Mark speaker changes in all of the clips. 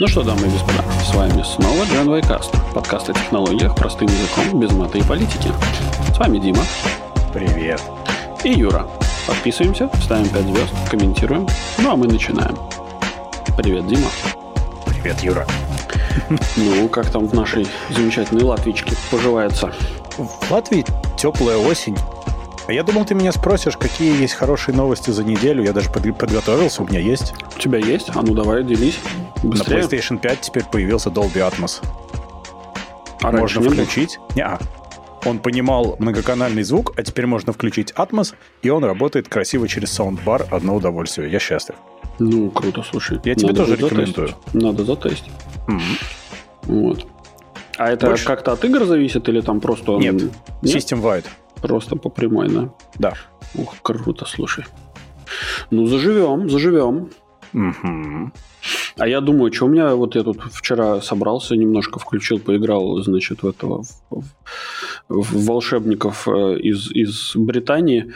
Speaker 1: Ну что, дамы и господа, с вами снова Джен Вайкаст, подкаст о технологиях простым языком, без мата и политики. С вами Дима.
Speaker 2: Привет.
Speaker 1: И Юра. Подписываемся, ставим 5 звезд, комментируем. Ну а мы начинаем. Привет, Дима.
Speaker 2: Привет, Юра.
Speaker 1: Ну, как там в нашей замечательной латвичке поживается?
Speaker 2: В Латвии теплая осень. А я думал, ты меня спросишь, какие есть хорошие новости за неделю. Я даже под- подготовился, у меня есть.
Speaker 1: У тебя есть? А ну давай, делись. Быстрее.
Speaker 2: На PlayStation 5 теперь появился Dolby Atmos.
Speaker 1: А
Speaker 2: можно
Speaker 1: не
Speaker 2: включить. Не, Он понимал многоканальный звук, а теперь можно включить Atmos, и он работает красиво через саундбар. Одно удовольствие. Я счастлив.
Speaker 1: Ну, круто, слушай.
Speaker 2: Я тебе тоже
Speaker 1: будет
Speaker 2: рекомендую.
Speaker 1: затестить. Надо затестить.
Speaker 2: М.
Speaker 1: Вот. А это
Speaker 2: Больше-
Speaker 1: как-то от игр зависит или там просто...
Speaker 2: Нет.
Speaker 1: Нет?
Speaker 2: System-wide.
Speaker 1: Просто по прямой, да?
Speaker 2: Да.
Speaker 1: Ух, круто, слушай. Ну, заживем, заживем.
Speaker 2: Мгм.
Speaker 1: А я думаю, что у меня вот я тут вчера собрался, немножко включил, поиграл, значит, в этого в, в- в волшебников э, из, из Британии.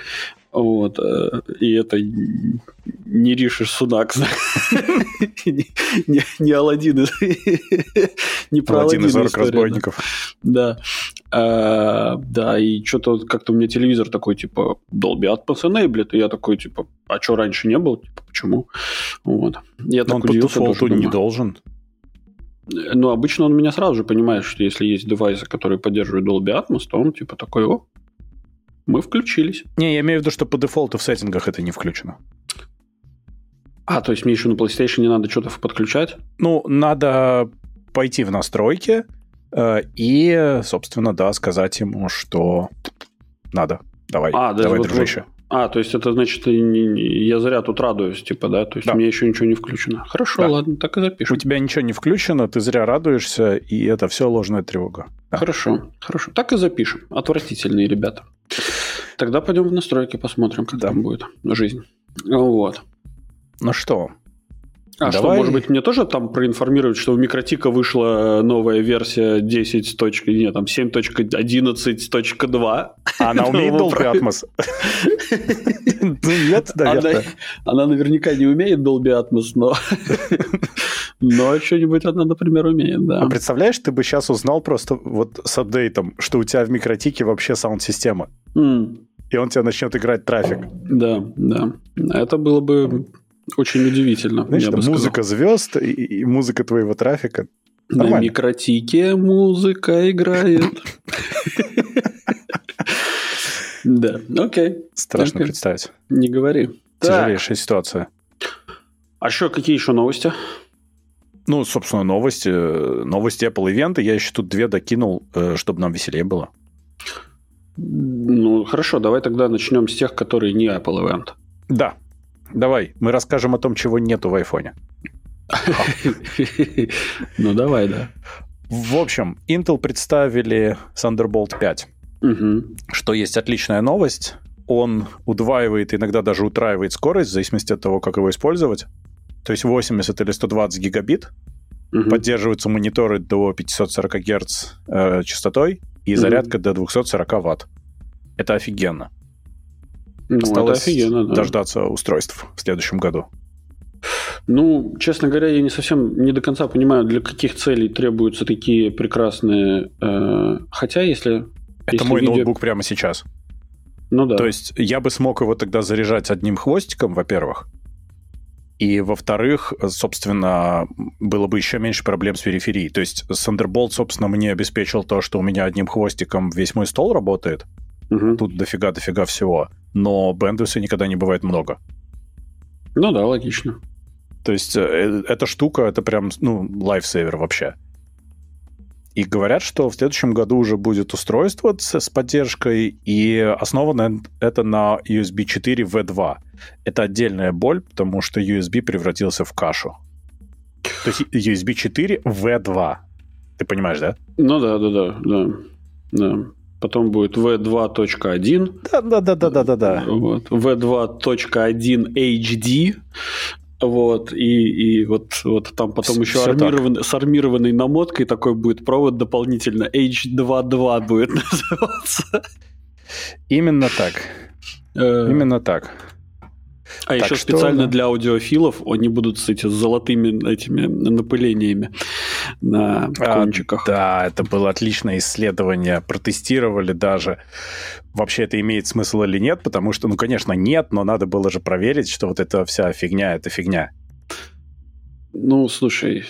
Speaker 1: Вот, э, и это не Риши Сунак, не, не, не про
Speaker 2: Паладин из
Speaker 1: Аладдина
Speaker 2: «Орк
Speaker 1: история, да.
Speaker 2: разбойников.
Speaker 1: Да. А, да, и что-то как-то у меня телевизор такой, типа, Dolby Atmos enabled, и я такой, типа, а что раньше не был? Типа, почему? Вот. Я так
Speaker 2: он по
Speaker 1: удивился тоже,
Speaker 2: не должен.
Speaker 1: Ну, обычно он меня сразу же понимает, что если есть девайсы, которые поддерживают Dolby Atmos, то он, типа, такой, о, мы включились.
Speaker 2: Не, я имею в виду, что по дефолту в сеттингах это не включено.
Speaker 1: А, то есть мне еще на PlayStation не надо что-то подключать?
Speaker 2: Ну, надо пойти в настройки э, и, собственно, да, сказать ему, что надо. Давай,
Speaker 1: А, да,
Speaker 2: давай,
Speaker 1: вот-
Speaker 2: дружище.
Speaker 1: А, то есть это значит, не- я зря тут радуюсь, типа, да? То есть
Speaker 2: Да.
Speaker 1: мне еще ничего не включено. Хорошо,
Speaker 2: Да.
Speaker 1: ладно, так и
Speaker 2: У
Speaker 1: запишем.
Speaker 2: тебя ничего не включено, ты зря радуешься, и это все ложная тревога. Да.
Speaker 1: Хорошо, хорошо. Так и запишем. Отвратительные ребята. Тогда пойдем в настройки, посмотрим, как
Speaker 2: Да.
Speaker 1: там будет жизнь. Вот.
Speaker 2: Ну что,
Speaker 1: А что,
Speaker 2: Давай.
Speaker 1: может быть, мне тоже там проинформировать, что у Микротика вышла новая версия 10. точка- Нет, там 7.11.2.
Speaker 2: она умеет Dolby Atmos? Ну, Нет, наверное.
Speaker 1: она наверняка не умеет Dolby Atmos, но... Но что-нибудь она, например, умеет, да.
Speaker 2: А представляешь, ты бы сейчас узнал просто вот с апдейтом, что у тебя в микротике вообще саунд-система, и он тебе начнет играть трафик.
Speaker 1: Да, да. Это было бы очень удивительно.
Speaker 2: Знаешь, музыка звезд и, и музыка твоего трафика.
Speaker 1: На
Speaker 2: Нормально.
Speaker 1: микротике музыка играет. Да, окей,
Speaker 2: Страшно представить.
Speaker 1: не говори.
Speaker 2: Тяжелейшая ситуация.
Speaker 1: а что, какие еще новости?
Speaker 2: Ну, собственно, новости. э, Новости Apple ивенты. Я еще тут две докинул, э, чтобы нам веселее было.
Speaker 1: Ну, хорошо, давай тогда начнем с тех, которые не Apple Event.
Speaker 2: Да. Давай, мы расскажем о том, чего нету в айфоне.
Speaker 1: Ну, давай, да.
Speaker 2: В общем, Intel представили Thunderbolt 5,
Speaker 1: Мгм.
Speaker 2: что есть отличная новость. Он удваивает, иногда даже утраивает скорость, в зависимости от того, как его использовать. То есть 80 или 120 гигабит. Поддерживаются мониторы до 540 Гц э, частотой и зарядка до 240 Ватт. Это офигенно.
Speaker 1: Ну,
Speaker 2: Осталось
Speaker 1: офигенно, да.
Speaker 2: дождаться устройств в следующем году.
Speaker 1: Ну, честно говоря, я не совсем, не до конца понимаю, для каких целей требуются такие прекрасные... э, Хотя, если...
Speaker 2: Это
Speaker 1: если
Speaker 2: мой
Speaker 1: видео-
Speaker 2: ноутбук прямо сейчас.
Speaker 1: Ну да.
Speaker 2: То есть я бы смог его тогда заряжать одним хвостиком, во-первых. И, во-вторых, собственно, было бы еще меньше проблем с периферией. То есть Thunderbolt, собственно, мне обеспечил то, что у меня одним хвостиком весь мой стол работает.
Speaker 1: Мгм.
Speaker 2: Тут дофига-дофига всего. Но бендвиса никогда не бывает много.
Speaker 1: Ну да, логично.
Speaker 2: То есть э, эта штука, это прям, ну, лайфсейвер вообще. И говорят, что в следующем году уже будет устройство с, с поддержкой, и основано это на USB 4 V2. Это отдельная боль, потому что USB превратился в кашу. То есть USB 4 V2. Ты понимаешь, да?
Speaker 1: Ну да, да, да, да. да. Потом будет V2.1,
Speaker 2: Да-да-да-да-да-да.
Speaker 1: вот, V2.1 HD, вот, и, и вот, вот там потом
Speaker 2: Всё-
Speaker 1: еще
Speaker 2: так.
Speaker 1: армированный, с армированной намоткой такой будет провод дополнительно, H22 будет называться.
Speaker 2: Именно так.
Speaker 1: Э,
Speaker 2: Именно так.
Speaker 1: А так еще что, специально да. для аудиофилов они будут с этими золотыми этими напылениями на а, кончиках.
Speaker 2: А, да, это было отличное исследование. Протестировали даже, вообще это имеет смысл или нет, потому что, ну, конечно, нет, но надо было же проверить, что вот эта вся фигня, это фигня.
Speaker 1: Ну, слушай,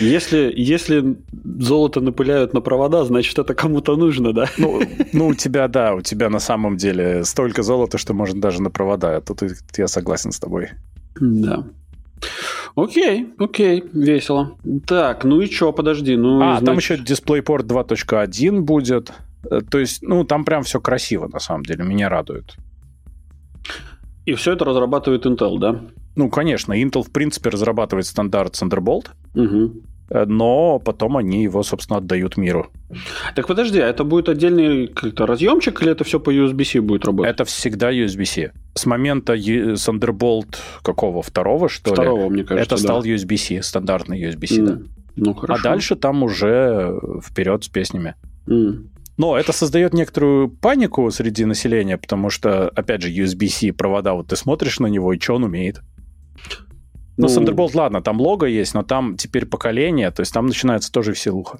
Speaker 1: если, если золото напыляют на провода, значит, это кому-то нужно, да?
Speaker 2: Ну, ну, у тебя, да, у тебя на самом деле столько золота, что можно даже на провода. Тут я согласен с тобой.
Speaker 1: Да. Окей, окей, весело. Так, ну и что, подожди. Ну,
Speaker 2: а, значит... там еще DisplayPort 2.1 будет. Э, то есть, ну, там прям все красиво, на самом деле, меня радует.
Speaker 1: И все это разрабатывает Intel, да?
Speaker 2: Ну, конечно, Intel, в принципе, разрабатывает стандарт Thunderbolt, угу. но потом они его, собственно, отдают миру.
Speaker 1: Так подожди, а это будет отдельный как-то разъемчик или это все по USB-C будет работать?
Speaker 2: Это всегда USB-C. С момента Thunderbolt какого? Второго, что
Speaker 1: Второго, ли? мне кажется,
Speaker 2: Это стал да. USB-C, стандартный USB-C, mm. да.
Speaker 1: Ну, хорошо.
Speaker 2: А дальше там уже вперед с песнями. Mm. Но это создает некоторую панику среди населения, потому что, опять же, USB-C провода, вот ты смотришь на него, и что он умеет? Ну, ну, Thunderbolt, ладно, там лого есть, но там теперь поколение, то есть там начинается тоже веселуха.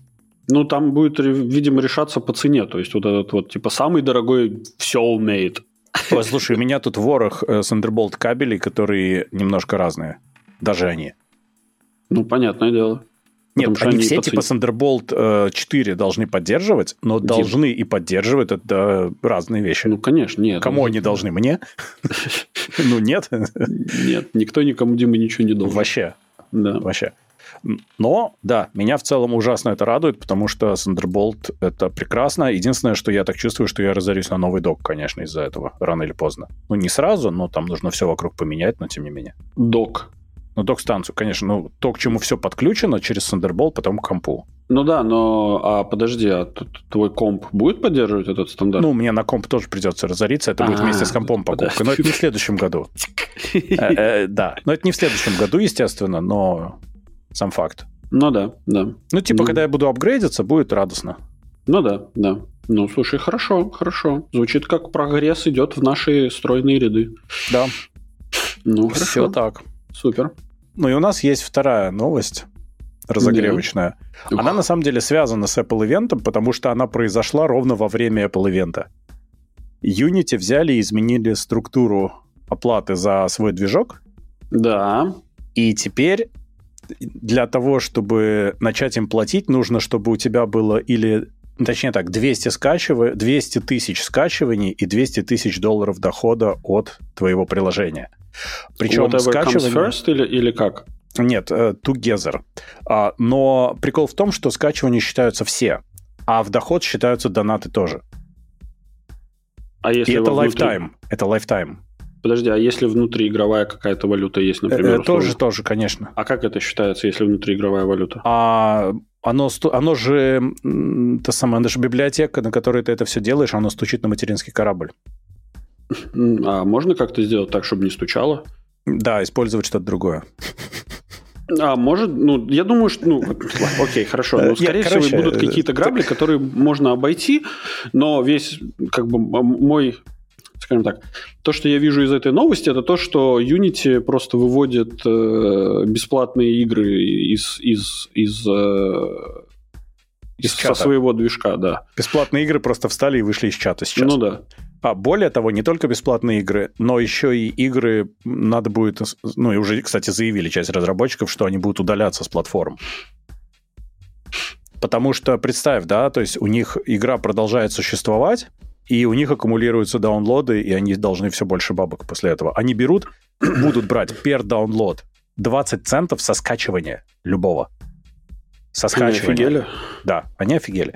Speaker 1: Ну, там будет, видимо, решаться по цене. То есть вот этот вот, типа, самый дорогой все умеет.
Speaker 2: Ой, слушай, у меня тут ворох э, Thunderbolt кабелей, которые немножко разные. Даже они.
Speaker 1: Ну, понятное дело.
Speaker 2: Нет, они, они все типа Thunderbolt 4 э, должны поддерживать, но Дим. должны и поддерживают это разные вещи.
Speaker 1: Ну, конечно, нет.
Speaker 2: Кому ну, они должны? Мне? Ну, нет.
Speaker 1: Нет, никто никому Дима ничего не должен.
Speaker 2: Вообще. Да. Вообще. Но, да, меня в целом ужасно это радует, потому что Thunderbolt это прекрасно. Единственное, что я так чувствую, что я разорюсь на новый док, конечно, из-за этого, рано или поздно. Ну, не сразу, но там нужно все вокруг поменять, но тем не менее.
Speaker 1: Док.
Speaker 2: Ну, док-станцию, конечно. Ну, то, к чему все подключено через Thunderbolt, потом к компу.
Speaker 1: Ну да, но а подожди, а твой комп будет поддерживать этот стандарт?
Speaker 2: Ну, мне на комп тоже придется разориться, это будет вместе с компом покупка, но это не в следующем году. Э, э, да, но это не в следующем году, естественно, но сам факт.
Speaker 1: Ну да, да.
Speaker 2: Ну, типа, ну. когда я буду апгрейдиться, будет радостно.
Speaker 1: Ну да, да. Ну, слушай, хорошо, хорошо. Звучит как прогресс идет в наши стройные ряды.
Speaker 2: Да.
Speaker 1: Ну, хорошо.
Speaker 2: Все так.
Speaker 1: Супер.
Speaker 2: Ну и у нас есть вторая новость разогревочная. Да. Она на самом деле связана с Apple ивентом, потому что она произошла ровно во время Apple ивента. Unity взяли и изменили структуру оплаты за свой движок.
Speaker 1: Да.
Speaker 2: И теперь для того, чтобы начать им платить, нужно, чтобы у тебя было или точнее так, 200, скачивай, 200 тысяч скачиваний и 200 тысяч долларов дохода от твоего приложения.
Speaker 1: Причем Whatever скачивание... comes first или, или как?
Speaker 2: Нет, uh, together. Uh, но прикол в том, что скачивания считаются все, а в доход считаются донаты тоже.
Speaker 1: А если
Speaker 2: и это внутри... lifetime. Это lifetime.
Speaker 1: Подожди, а если внутриигровая какая-то валюта есть, например?
Speaker 2: Э, тоже, тоже, конечно.
Speaker 1: А как это считается, если внутриигровая валюта?
Speaker 2: А оно, оно же, та самая, наша библиотека, на которой ты это все делаешь, оно стучит на материнский корабль.
Speaker 1: А можно как-то сделать так, чтобы не стучало?
Speaker 2: Да, использовать что-то другое.
Speaker 1: А, может, ну, я думаю, что, ну, окей, хорошо. Ну, скорее я, короче, всего, будут какие-то грабли, так... которые можно обойти, но весь, как бы, мой скажем так, то, что я вижу из этой новости, это то, что Unity просто выводит э, бесплатные игры из, из, из, э, из со своего движка, да.
Speaker 2: Бесплатные игры просто встали и вышли из чата сейчас.
Speaker 1: Ну да.
Speaker 2: А более того, не только бесплатные игры, но еще и игры надо будет, ну и уже, кстати, заявили часть разработчиков, что они будут удаляться с платформ. Потому что, представь, да, то есть у них игра продолжает существовать, и у них аккумулируются даунлоды, и они должны все больше бабок после этого. Они берут, будут брать per download 20 центов со скачивания любого. Со скачивания.
Speaker 1: Они офигели?
Speaker 2: Да, они офигели.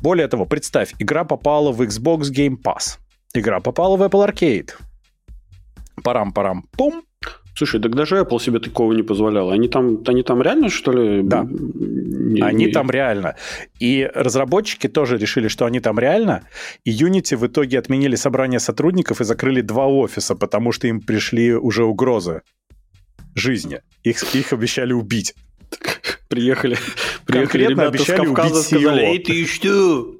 Speaker 2: Более того, представь, игра попала в Xbox Game Pass. Игра попала в Apple Arcade. Парам-парам-пум.
Speaker 1: Слушай, так даже Apple себе такого не позволял. Они там, они там реально, что ли?
Speaker 2: Да. Не, они не... там реально. И разработчики тоже решили, что они там реально. И Unity в итоге отменили собрание сотрудников и закрыли два офиса, потому что им пришли уже угрозы жизни. Их, их обещали убить.
Speaker 1: Приехали,
Speaker 2: приехали ребята обещали с Кавказа, убить
Speaker 1: сказали, эй, ты что?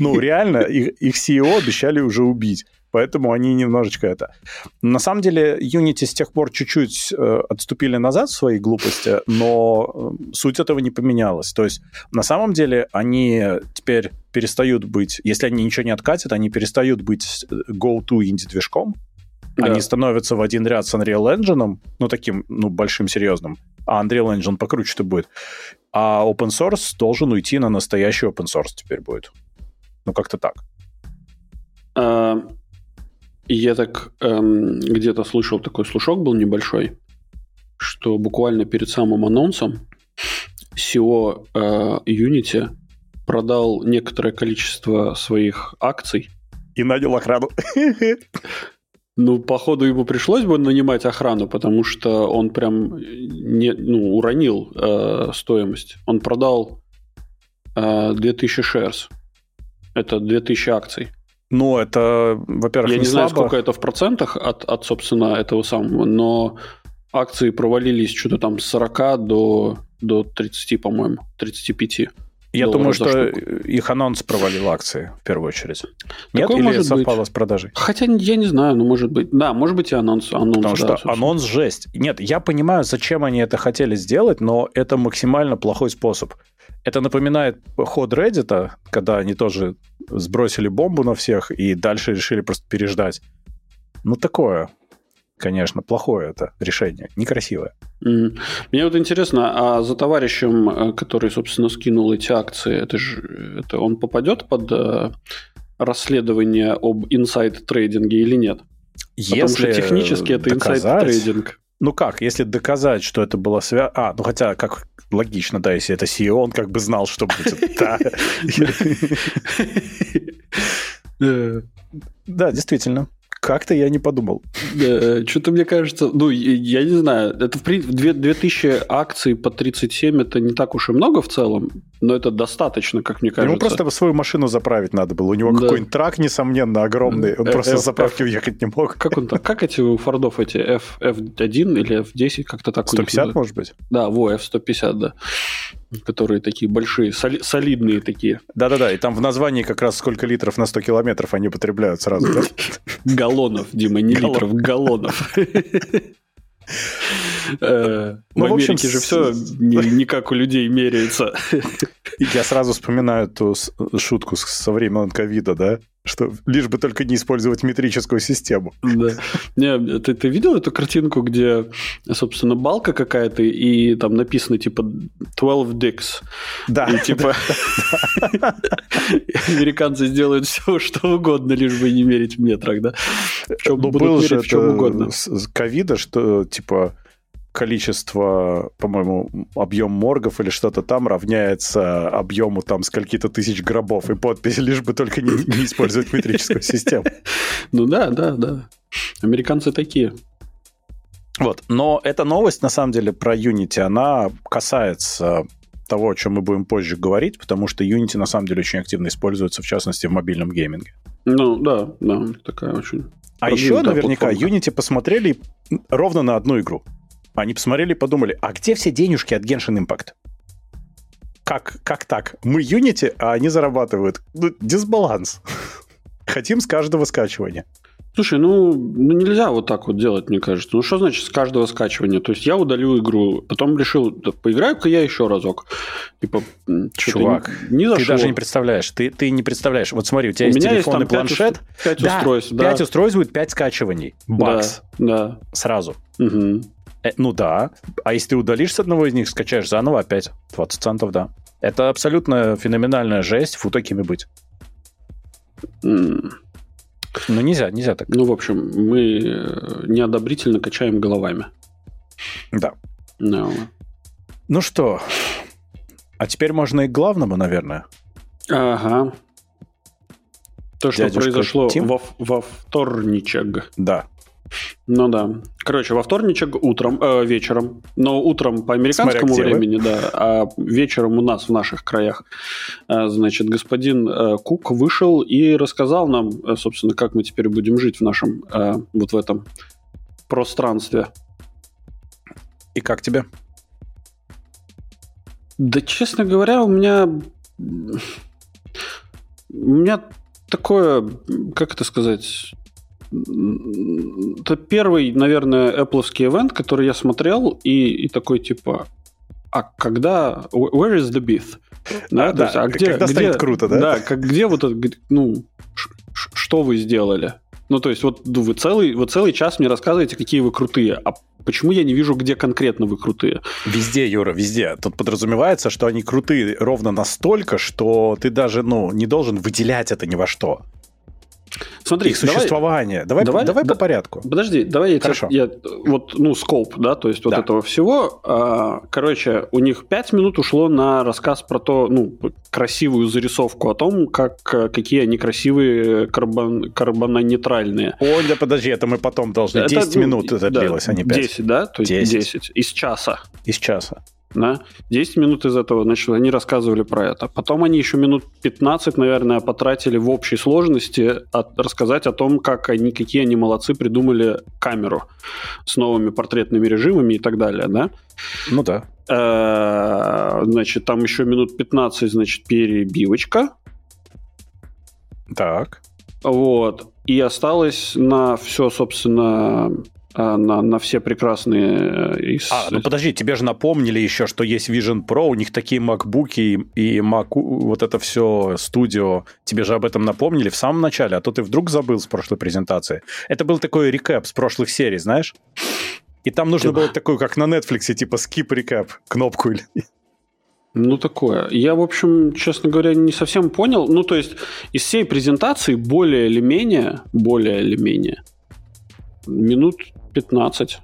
Speaker 2: Ну, реально, их, их CEO обещали уже убить. Поэтому они немножечко это... На самом деле, Unity с тех пор чуть-чуть э, отступили назад в своей глупости, но э, суть этого не поменялась. То есть, на самом деле, они теперь перестают быть... Если они ничего не откатят, они перестают быть э, go-to инди-движком, да. Они становятся в один ряд с Unreal Engine, ну, таким, ну, большим, серьезным. А Unreal Engine покруче-то будет. А open source должен уйти на настоящий open source теперь будет. Ну, как-то так.
Speaker 1: А, я так эм, где-то слышал, такой слушок был небольшой, что буквально перед самым анонсом SEO э, Unity продал некоторое количество своих акций.
Speaker 2: И нанял охрану.
Speaker 1: Ну, походу, ему пришлось бы нанимать охрану, потому что он прям не, ну, уронил э, стоимость. Он продал э, 2000 shares. Это 2000 акций.
Speaker 2: Ну, это, во-первых,
Speaker 1: Я не,
Speaker 2: не
Speaker 1: знаю,
Speaker 2: слабо.
Speaker 1: сколько это в процентах от, от, собственно, этого самого, но акции провалились что-то там с 40 до, до 30, по-моему, 35.
Speaker 2: Я думаю, что их анонс провалил акции в первую очередь. Нет, Такое или совпало быть. с продажей?
Speaker 1: Хотя я не знаю, но может быть. Да, может быть и анонс. анонс
Speaker 2: Потому
Speaker 1: да,
Speaker 2: что собственно. анонс жесть. Нет, я понимаю, зачем они это хотели сделать, но это максимально плохой способ. Это напоминает ход Reddit, когда они тоже сбросили бомбу на всех и дальше решили просто переждать. Ну, такое конечно, плохое это решение, некрасивое.
Speaker 1: Mm. Мне вот интересно, а за товарищем, э, который, собственно, скинул эти акции, это же это он попадет под э, расследование об инсайд-трейдинге или нет?
Speaker 2: Если Потому что
Speaker 1: технически это inside trading.
Speaker 2: Ну как, если доказать, что это было связано... А, ну хотя, как логично, да, если это CEO, он как бы знал, что будет. Да, действительно. Как-то я не подумал.
Speaker 1: Э, что-то мне кажется, ну, я не знаю, это в принципе 2000 акций по 37 это не так уж и много в целом, но это достаточно, как мне кажется.
Speaker 2: Ему просто свою машину заправить надо было. У него да. какой-нибудь трак, несомненно, огромный. Он F, просто с заправки F, уехать не мог.
Speaker 1: Как он там? Как эти у Фордов эти F, F1 или F10, как-то так
Speaker 2: 150, может быть?
Speaker 1: Да, во, F150, да которые такие большие, соли, солидные такие.
Speaker 2: Да-да-да, и там в названии как раз сколько литров на 100 километров они потребляют сразу, да?
Speaker 1: Галлонов, Дима, не литров, галлонов. Э, ну, в Америке же все не как у людей меряется.
Speaker 2: Я сразу вспоминаю эту шутку со времен ковида, да? Что лишь бы только не использовать метрическую систему.
Speaker 1: Да. Не, ты, ты видел эту картинку, где, собственно, балка какая-то, и там написано типа 12 dicks.
Speaker 2: Да.
Speaker 1: И типа американцы сделают все, что угодно, лишь бы не мерить в метрах, да?
Speaker 2: Ну, был же в чем угодно. ковида, что типа количество, по-моему, объем моргов или что-то там равняется объему там скольки-то тысяч гробов и подпись, лишь бы только не, не использовать метрическую систему.
Speaker 1: Ну да, да, да. Американцы такие.
Speaker 2: Вот, но эта новость, на самом деле, про Unity, она касается того, о чем мы будем позже говорить, потому что Unity, на самом деле, очень активно используется, в частности, в мобильном гейминге.
Speaker 1: Ну, да, да, такая очень...
Speaker 2: А еще, наверняка, платформа. Unity посмотрели ровно на одну игру. Они посмотрели и подумали, а где все денежки от Genshin Impact? Как, как так? Мы Unity, а они зарабатывают. Ну, дисбаланс. Хотим с каждого скачивания.
Speaker 1: Слушай, ну, ну нельзя вот так вот делать, мне кажется. Ну что значит с каждого скачивания? То есть я удалю игру, потом решил, да, поиграю-ка я еще разок.
Speaker 2: Типа, Чувак, не, не ты даже не представляешь. Ты, ты не представляешь. Вот смотри, у тебя у есть телефон есть, и планшет.
Speaker 1: 5 да, устройств, да.
Speaker 2: 5 устройств будет 5 скачиваний. Бакс.
Speaker 1: Да, да.
Speaker 2: Сразу.
Speaker 1: Угу.
Speaker 2: Э, ну да. А если ты удалишь с одного из них, скачаешь заново опять. 20 центов, да. Это абсолютно феноменальная жесть, фу такими быть.
Speaker 1: Mm.
Speaker 2: Ну нельзя, нельзя так.
Speaker 1: Ну, в общем, мы э, неодобрительно качаем головами.
Speaker 2: Да.
Speaker 1: No.
Speaker 2: Ну что, а теперь можно и к главному, наверное.
Speaker 1: Ага. То, что Дядюшка произошло во, во вторничек.
Speaker 2: Да.
Speaker 1: Ну да. Короче, во вторничек утром, э, вечером, но утром по американскому времени, да, а вечером у нас в наших краях, э, значит, господин э, Кук вышел и рассказал нам, э, собственно, как мы теперь будем жить в нашем, э, вот в этом пространстве.
Speaker 2: И как тебе?
Speaker 1: Да, честно говоря, у меня... У меня такое, как это сказать, это первый, наверное, Apple ивент, который я смотрел, и, и такой типа, а когда, where is the beef?
Speaker 2: Да, да, есть, а где, когда где, станет круто, да?
Speaker 1: Да, как, где вот это, ну, что вы сделали? Ну, то есть, вот ну, вы целый, вы целый час мне рассказываете, какие вы крутые, а почему я не вижу, где конкретно вы крутые?
Speaker 2: Везде, Юра, везде. Тут подразумевается, что они крутые ровно настолько, что ты даже, ну, не должен выделять это ни во что. Смотри, их существование. Давай, давай, давай да, по порядку.
Speaker 1: Подожди, давай я, Хорошо. я вот, ну, скоп, да, то есть вот да. этого всего. А, короче, у них 5 минут ушло на рассказ про то, ну, красивую зарисовку о том, как, какие они красивые карбон, карбононейтральные.
Speaker 2: Ой, да подожди, это мы потом должны. Это, 10 ну, минут это да, длилось, а не 5.
Speaker 1: 10, да? То есть 10. 10 из часа.
Speaker 2: Из часа
Speaker 1: да, 10 минут из этого, значит, они рассказывали про это. Потом они еще минут 15, наверное, потратили в общей сложности от, рассказать о том, как они, какие они молодцы придумали камеру с новыми портретными режимами и так далее, да?
Speaker 2: Ну да.
Speaker 1: Э, значит, там еще минут 15, значит, перебивочка.
Speaker 2: Так.
Speaker 1: Вот. И осталось на все, собственно, на, на все прекрасные...
Speaker 2: Э, из... А, ну подожди, тебе же напомнили еще, что есть Vision Pro, у них такие MacBook и, и Mac, вот это все студио. Тебе же об этом напомнили в самом начале, а то ты вдруг забыл с прошлой презентации. Это был такой рекэп с прошлых серий, знаешь? И там нужно было такое, как на Netflix, типа skip recap, кнопку или...
Speaker 1: Ну, такое. Я, в общем, честно говоря, не совсем понял. Ну, то есть, из всей презентации более или менее, более или менее, минут 15.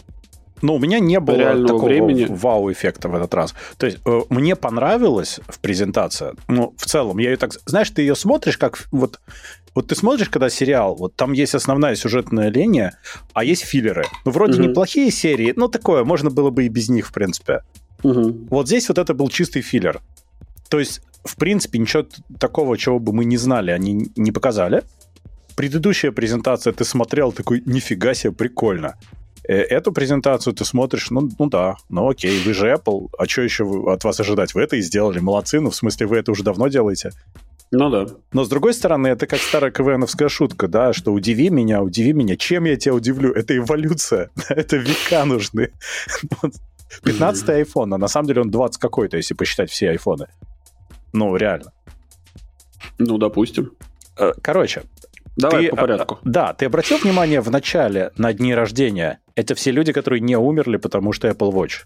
Speaker 2: Но у меня не было такого времени. вау-эффекта в этот раз. То есть э, мне понравилась в презентации. Ну, в целом, я ее так... Знаешь, ты ее смотришь как... Вот, вот ты смотришь, когда сериал, вот там есть основная сюжетная линия, а есть филлеры. Ну, вроде угу. неплохие серии, но такое, можно было бы и без них, в принципе. Угу. Вот здесь вот это был чистый филлер. То есть, в принципе, ничего такого, чего бы мы не знали, они не показали. Предыдущая презентация ты смотрел, такой, нифига себе, прикольно. Э, эту презентацию ты смотришь, ну, ну да, ну окей, вы же Apple, а что еще от вас ожидать? Вы это и сделали, молодцы, ну в смысле вы это уже давно делаете.
Speaker 1: Ну да.
Speaker 2: Но с другой стороны, это как старая КВНовская шутка, да, что удиви меня, удиви меня. Чем я тебя удивлю? Это эволюция, это века нужны. 15-й iPhone, а на самом деле он 20 какой-то, если посчитать все айфоны. Ну, реально.
Speaker 1: Ну, допустим.
Speaker 2: Э, короче,
Speaker 1: Давай ты, по порядку.
Speaker 2: Да, ты обратил внимание в начале на дни рождения? Это все люди, которые не умерли, потому что Apple Watch.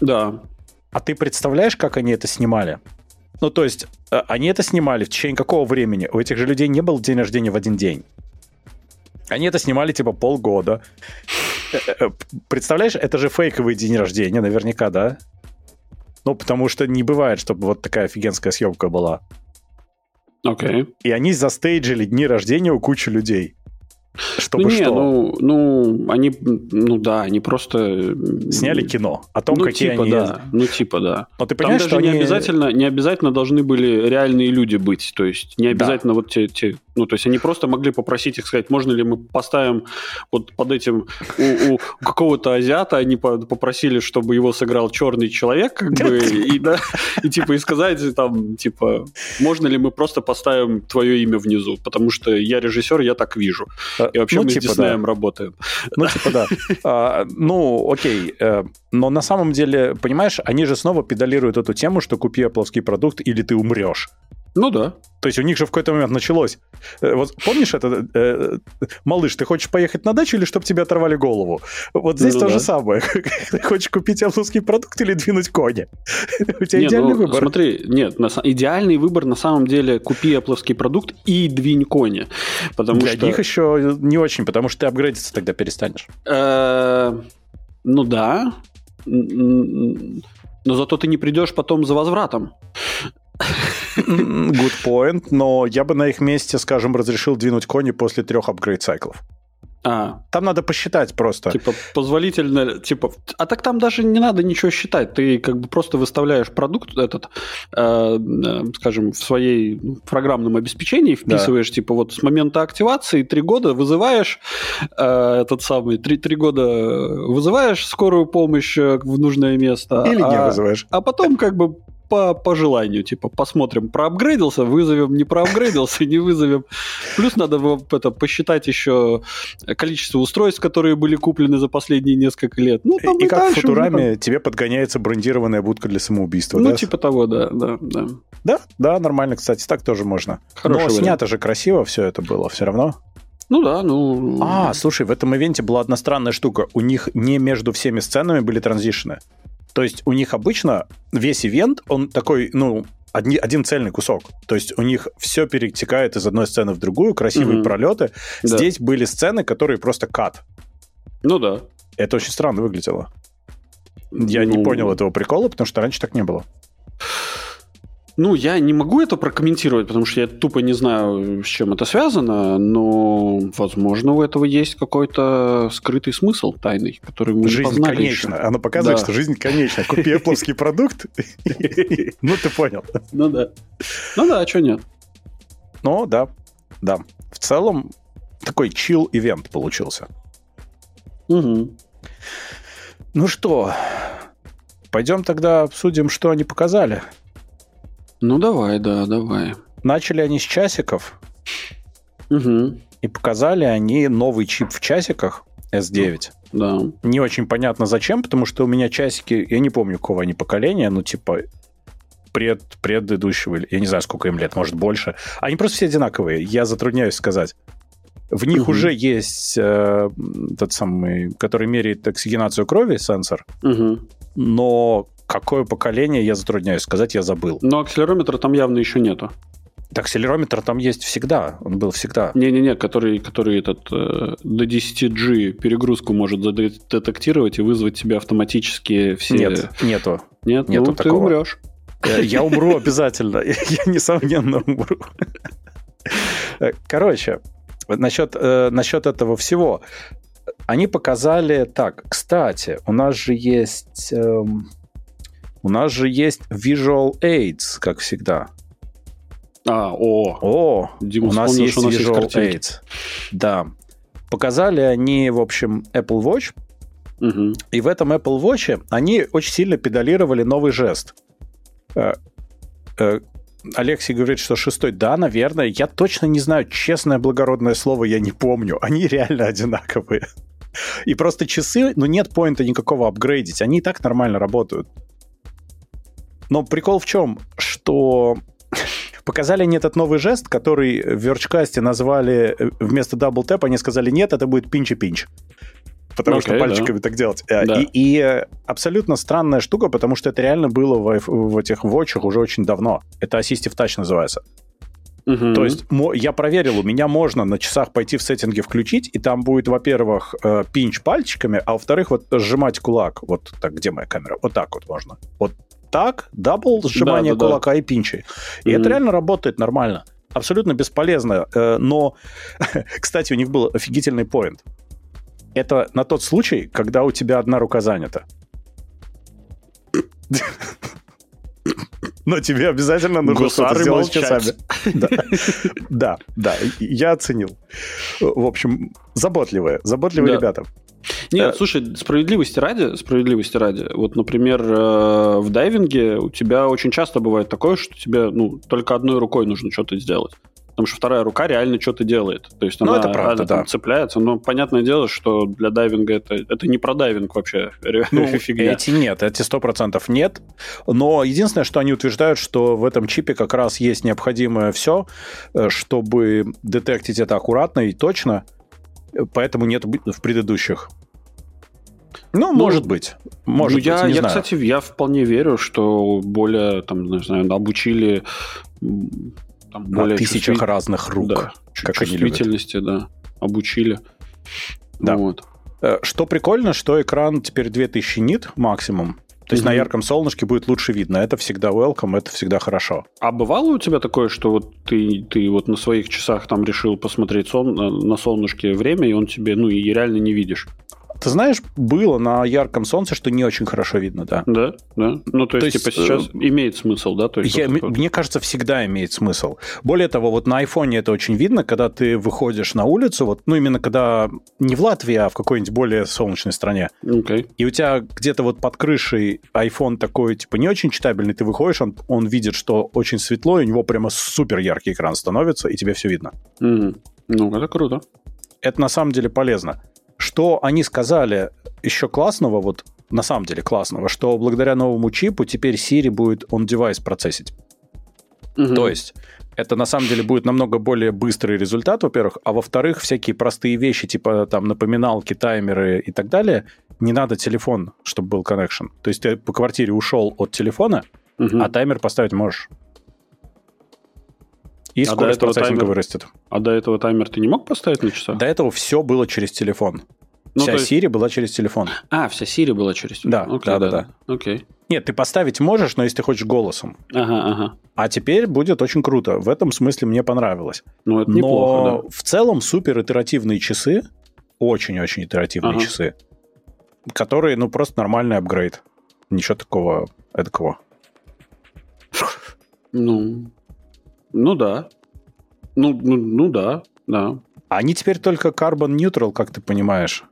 Speaker 1: Да.
Speaker 2: А ты представляешь, как они это снимали? Ну, то есть, э, они это снимали в течение какого времени? У этих же людей не был день рождения в один день. Они это снимали типа полгода. Э, э, представляешь, это же фейковый день рождения, наверняка, да? Ну, потому что не бывает, чтобы вот такая офигенская съемка была.
Speaker 1: Окей. Okay.
Speaker 2: И они застейджили дни рождения у кучи людей. Чтобы
Speaker 1: ну,
Speaker 2: не, что?
Speaker 1: Ну, ну, они, ну да, они просто...
Speaker 2: Сняли кино о том,
Speaker 1: ну,
Speaker 2: какие
Speaker 1: типа,
Speaker 2: они...
Speaker 1: Да. Ну, типа, да.
Speaker 2: Но ты понимаешь,
Speaker 1: Там даже
Speaker 2: что
Speaker 1: не, обязательно, не обязательно должны были реальные люди быть. То есть не обязательно да. вот те, те... Ну, то есть они просто могли попросить их сказать, можно ли мы поставим вот под этим... У, у какого-то азиата они попросили, чтобы его сыграл черный человек, как бы, и, да, и типа и сказать там, типа, можно ли мы просто поставим твое имя внизу, потому что я режиссер, я так вижу. А, и вообще ну, мы типа, с Диснеем да. работаем.
Speaker 2: Ну, типа, да. А, ну, окей. Э, но на самом деле, понимаешь, они же снова педалируют эту тему, что купи Apple продукт или ты умрешь.
Speaker 1: Ну да.
Speaker 2: То есть у них же в какой-то момент началось. Э, вот помнишь это? Э, малыш, ты хочешь поехать на дачу или чтобы тебе оторвали голову? Вот здесь ну, то да. же самое. Ты хочешь купить русский продукт или двинуть кони? У тебя не, идеальный ну, выбор.
Speaker 1: Смотри, нет, на, идеальный выбор на самом деле купи Apple продукт и двинь кони. Потому
Speaker 2: Для
Speaker 1: что...
Speaker 2: них еще не очень, потому что ты апгрейдиться тогда перестанешь.
Speaker 1: Э, ну да. Но зато ты не придешь потом за возвратом.
Speaker 2: Good point, но я бы на их месте, скажем, разрешил двинуть кони после трех апгрейд-сайклов.
Speaker 1: А.
Speaker 2: Там надо посчитать просто.
Speaker 1: Типа позволительно, типа, а так там даже не надо ничего считать. Ты как бы просто выставляешь продукт этот, э, э, скажем, в своей программном обеспечении, вписываешь, да. типа, вот с момента активации три года вызываешь э, этот самый, три, три года вызываешь скорую помощь э, в нужное место.
Speaker 2: Или
Speaker 1: а,
Speaker 2: не вызываешь.
Speaker 1: А потом как бы по, по желанию. Типа, посмотрим, проапгрейдился, вызовем, не проапгрейдился, не вызовем. Плюс надо это, посчитать еще количество устройств, которые были куплены за последние несколько лет. Ну,
Speaker 2: там и, и как в Футураме уже... тебе подгоняется брендированная будка для самоубийства,
Speaker 1: ну,
Speaker 2: да?
Speaker 1: типа того, да, да, да.
Speaker 2: Да, да, нормально, кстати, так тоже можно. Хороший Но вариант. снято же красиво все это было, все равно.
Speaker 1: Ну да, ну...
Speaker 2: А, слушай, в этом ивенте была одна странная штука. У них не между всеми сценами были транзишны. То есть у них обычно весь ивент, он такой, ну, одни, один цельный кусок. То есть у них все перетекает из одной сцены в другую, красивые mm-hmm. пролеты. Да. Здесь были сцены, которые просто кат.
Speaker 1: Ну да.
Speaker 2: Это очень странно выглядело. Я ну... не понял этого прикола, потому что раньше так не было.
Speaker 1: Ну, я не могу это прокомментировать, потому что я тупо не знаю, с чем это связано, но, возможно, у этого есть какой-то скрытый смысл тайный, который мы
Speaker 2: жизнь
Speaker 1: не познали
Speaker 2: конечна. Еще. Оно показывает, да. что жизнь конечна. Купи Apple продукт, ну, ты понял.
Speaker 1: Ну да. Ну да, а что нет?
Speaker 2: Ну да, да. В целом, такой чил-ивент получился.
Speaker 1: Угу.
Speaker 2: Ну что, пойдем тогда обсудим, что они показали.
Speaker 1: Ну давай, да, давай.
Speaker 2: Начали они с часиков.
Speaker 1: Угу.
Speaker 2: И показали они новый чип в часиках S9.
Speaker 1: Да.
Speaker 2: Не очень понятно зачем, потому что у меня часики, я не помню, какого они поколения, ну типа пред, предыдущего, я не знаю, сколько им лет, может больше. Они просто все одинаковые, я затрудняюсь сказать. В них угу. уже есть э, тот самый, который меряет оксигенацию крови, сенсор,
Speaker 1: угу.
Speaker 2: но Какое поколение, я затрудняюсь сказать, я забыл.
Speaker 1: Но акселерометра там явно еще нету.
Speaker 2: Так, акселерометр там есть всегда, он был всегда.
Speaker 1: Не-не-не, который, который этот э, до 10G перегрузку может детектировать и вызвать тебе автоматически все...
Speaker 2: Нет, нету.
Speaker 1: Нет,
Speaker 2: нету
Speaker 1: ну,
Speaker 2: такого.
Speaker 1: ты умрешь.
Speaker 2: Э, я умру обязательно, я несомненно умру. Э, короче, насчет, э, насчет этого всего. Они показали так, кстати, у нас же есть... Эм, у нас же есть Visual Aids, как всегда.
Speaker 1: А, о.
Speaker 2: О, Дима у нас есть у нас Visual есть Aids. Да. Показали они, в общем, Apple Watch.
Speaker 1: Угу.
Speaker 2: И в этом Apple Watch они очень сильно педалировали новый жест. Э, э, Алексей говорит, что шестой. Да, наверное. Я точно не знаю. Честное благородное слово я не помню. Они реально одинаковые. И просто часы, ну нет поинта никакого апгрейдить. Они и так нормально работают. Но прикол в чем? Что показали не этот новый жест, который в Верчкасте назвали э, вместо Tap, они сказали нет, это будет пинч-пинч. Потому okay, что пальчиками да. так делать. Э, да. И, и абсолютно странная штука, потому что это реально было в, в этих вотчах уже очень давно. Это Assistive Touch называется.
Speaker 1: Угу.
Speaker 2: То есть я проверил, у меня можно на часах пойти в сеттинги включить, и там будет, во-первых, э, pinch пальчиками, а во-вторых, вот сжимать кулак. Вот так, где моя камера? Вот так вот можно. Вот так, double, сжимание да, да, кулака да. и пинчи. И mm-hmm. это реально работает нормально. Абсолютно бесполезно. Э, но, кстати, у них был офигительный поинт. Это на тот случай, когда у тебя одна рука занята. Но тебе обязательно нужно что-то сделать часами. Да, да, я оценил. В общем, заботливые, заботливые ребята.
Speaker 1: Нет, э, слушай, справедливости ради, справедливости ради, вот, например, э, в дайвинге у тебя очень часто бывает такое, что тебе, ну, только одной рукой нужно что-то сделать. Потому что вторая рука реально что-то делает. То есть ну, она,
Speaker 2: это правда,
Speaker 1: да. цепляется. Но понятное дело, что для дайвинга это, это не про дайвинг вообще.
Speaker 2: Ну, фигня. Эти нет, эти сто процентов нет. Но единственное, что они утверждают, что в этом чипе как раз есть необходимое все, э, чтобы детектить это аккуратно и точно. Поэтому нет в предыдущих. Ну, ну может быть. Может
Speaker 1: ну, быть, я, я знаю. кстати, я вполне верю, что более, там, не знаю, обучили
Speaker 2: там, На более тысячах чувствитель... разных рук,
Speaker 1: да, как чувствительности, они любят. да, обучили.
Speaker 2: Да. Вот. Э, что прикольно, что экран теперь 2000 нит максимум. То есть mm-hmm. на ярком солнышке будет лучше видно. Это всегда welcome, это всегда хорошо.
Speaker 1: А бывало у тебя такое, что вот ты, ты вот на своих часах там решил посмотреть сон, на солнышке время, и он тебе, ну, и реально не видишь?
Speaker 2: Ты знаешь, было на ярком солнце, что не очень хорошо видно, да.
Speaker 1: Да, да. Ну, то, то есть, типа, сейчас э, имеет смысл, да? То есть,
Speaker 2: я, вот, мне кажется, всегда имеет смысл. Более того, вот на айфоне это очень видно, когда ты выходишь на улицу, вот, ну, именно когда не в Латвии, а в какой-нибудь более солнечной стране.
Speaker 1: Okay.
Speaker 2: И у тебя где-то вот под крышей iPhone такой, типа, не очень читабельный, ты выходишь, он, он видит, что очень светло, и у него прямо супер яркий экран становится, и тебе все видно.
Speaker 1: Mm. Ну, это круто.
Speaker 2: Это на самом деле полезно. Что они сказали еще классного, вот на самом деле классного, что благодаря новому чипу теперь Siri будет on-device процессить. Угу. То есть это на самом деле будет намного более быстрый результат, во-первых, а во-вторых, всякие простые вещи, типа там напоминалки, таймеры и так далее, не надо телефон, чтобы был connection. То есть ты по квартире ушел от телефона, угу. а таймер поставить можешь. И а скорость процессинга таймер, вырастет.
Speaker 1: А до этого таймер ты не мог поставить на часа?
Speaker 2: До этого все было через телефон. Ну, вся есть... Siri была через телефон.
Speaker 1: А, вся Siri была через телефон.
Speaker 2: Да, Окей, да, да, да,
Speaker 1: да. Окей.
Speaker 2: Нет, ты поставить можешь, но если ты хочешь голосом.
Speaker 1: Ага, ага.
Speaker 2: А теперь будет очень круто. В этом смысле мне понравилось.
Speaker 1: Ну, это неплохо, но
Speaker 2: да. в целом супер итеративные часы, очень-очень итеративные ага. часы, которые, ну, просто нормальный апгрейд. Ничего такого эдакого.
Speaker 1: Ну, ну да. Ну, ну, ну да, да.
Speaker 2: Они теперь только carbon neutral, как ты понимаешь.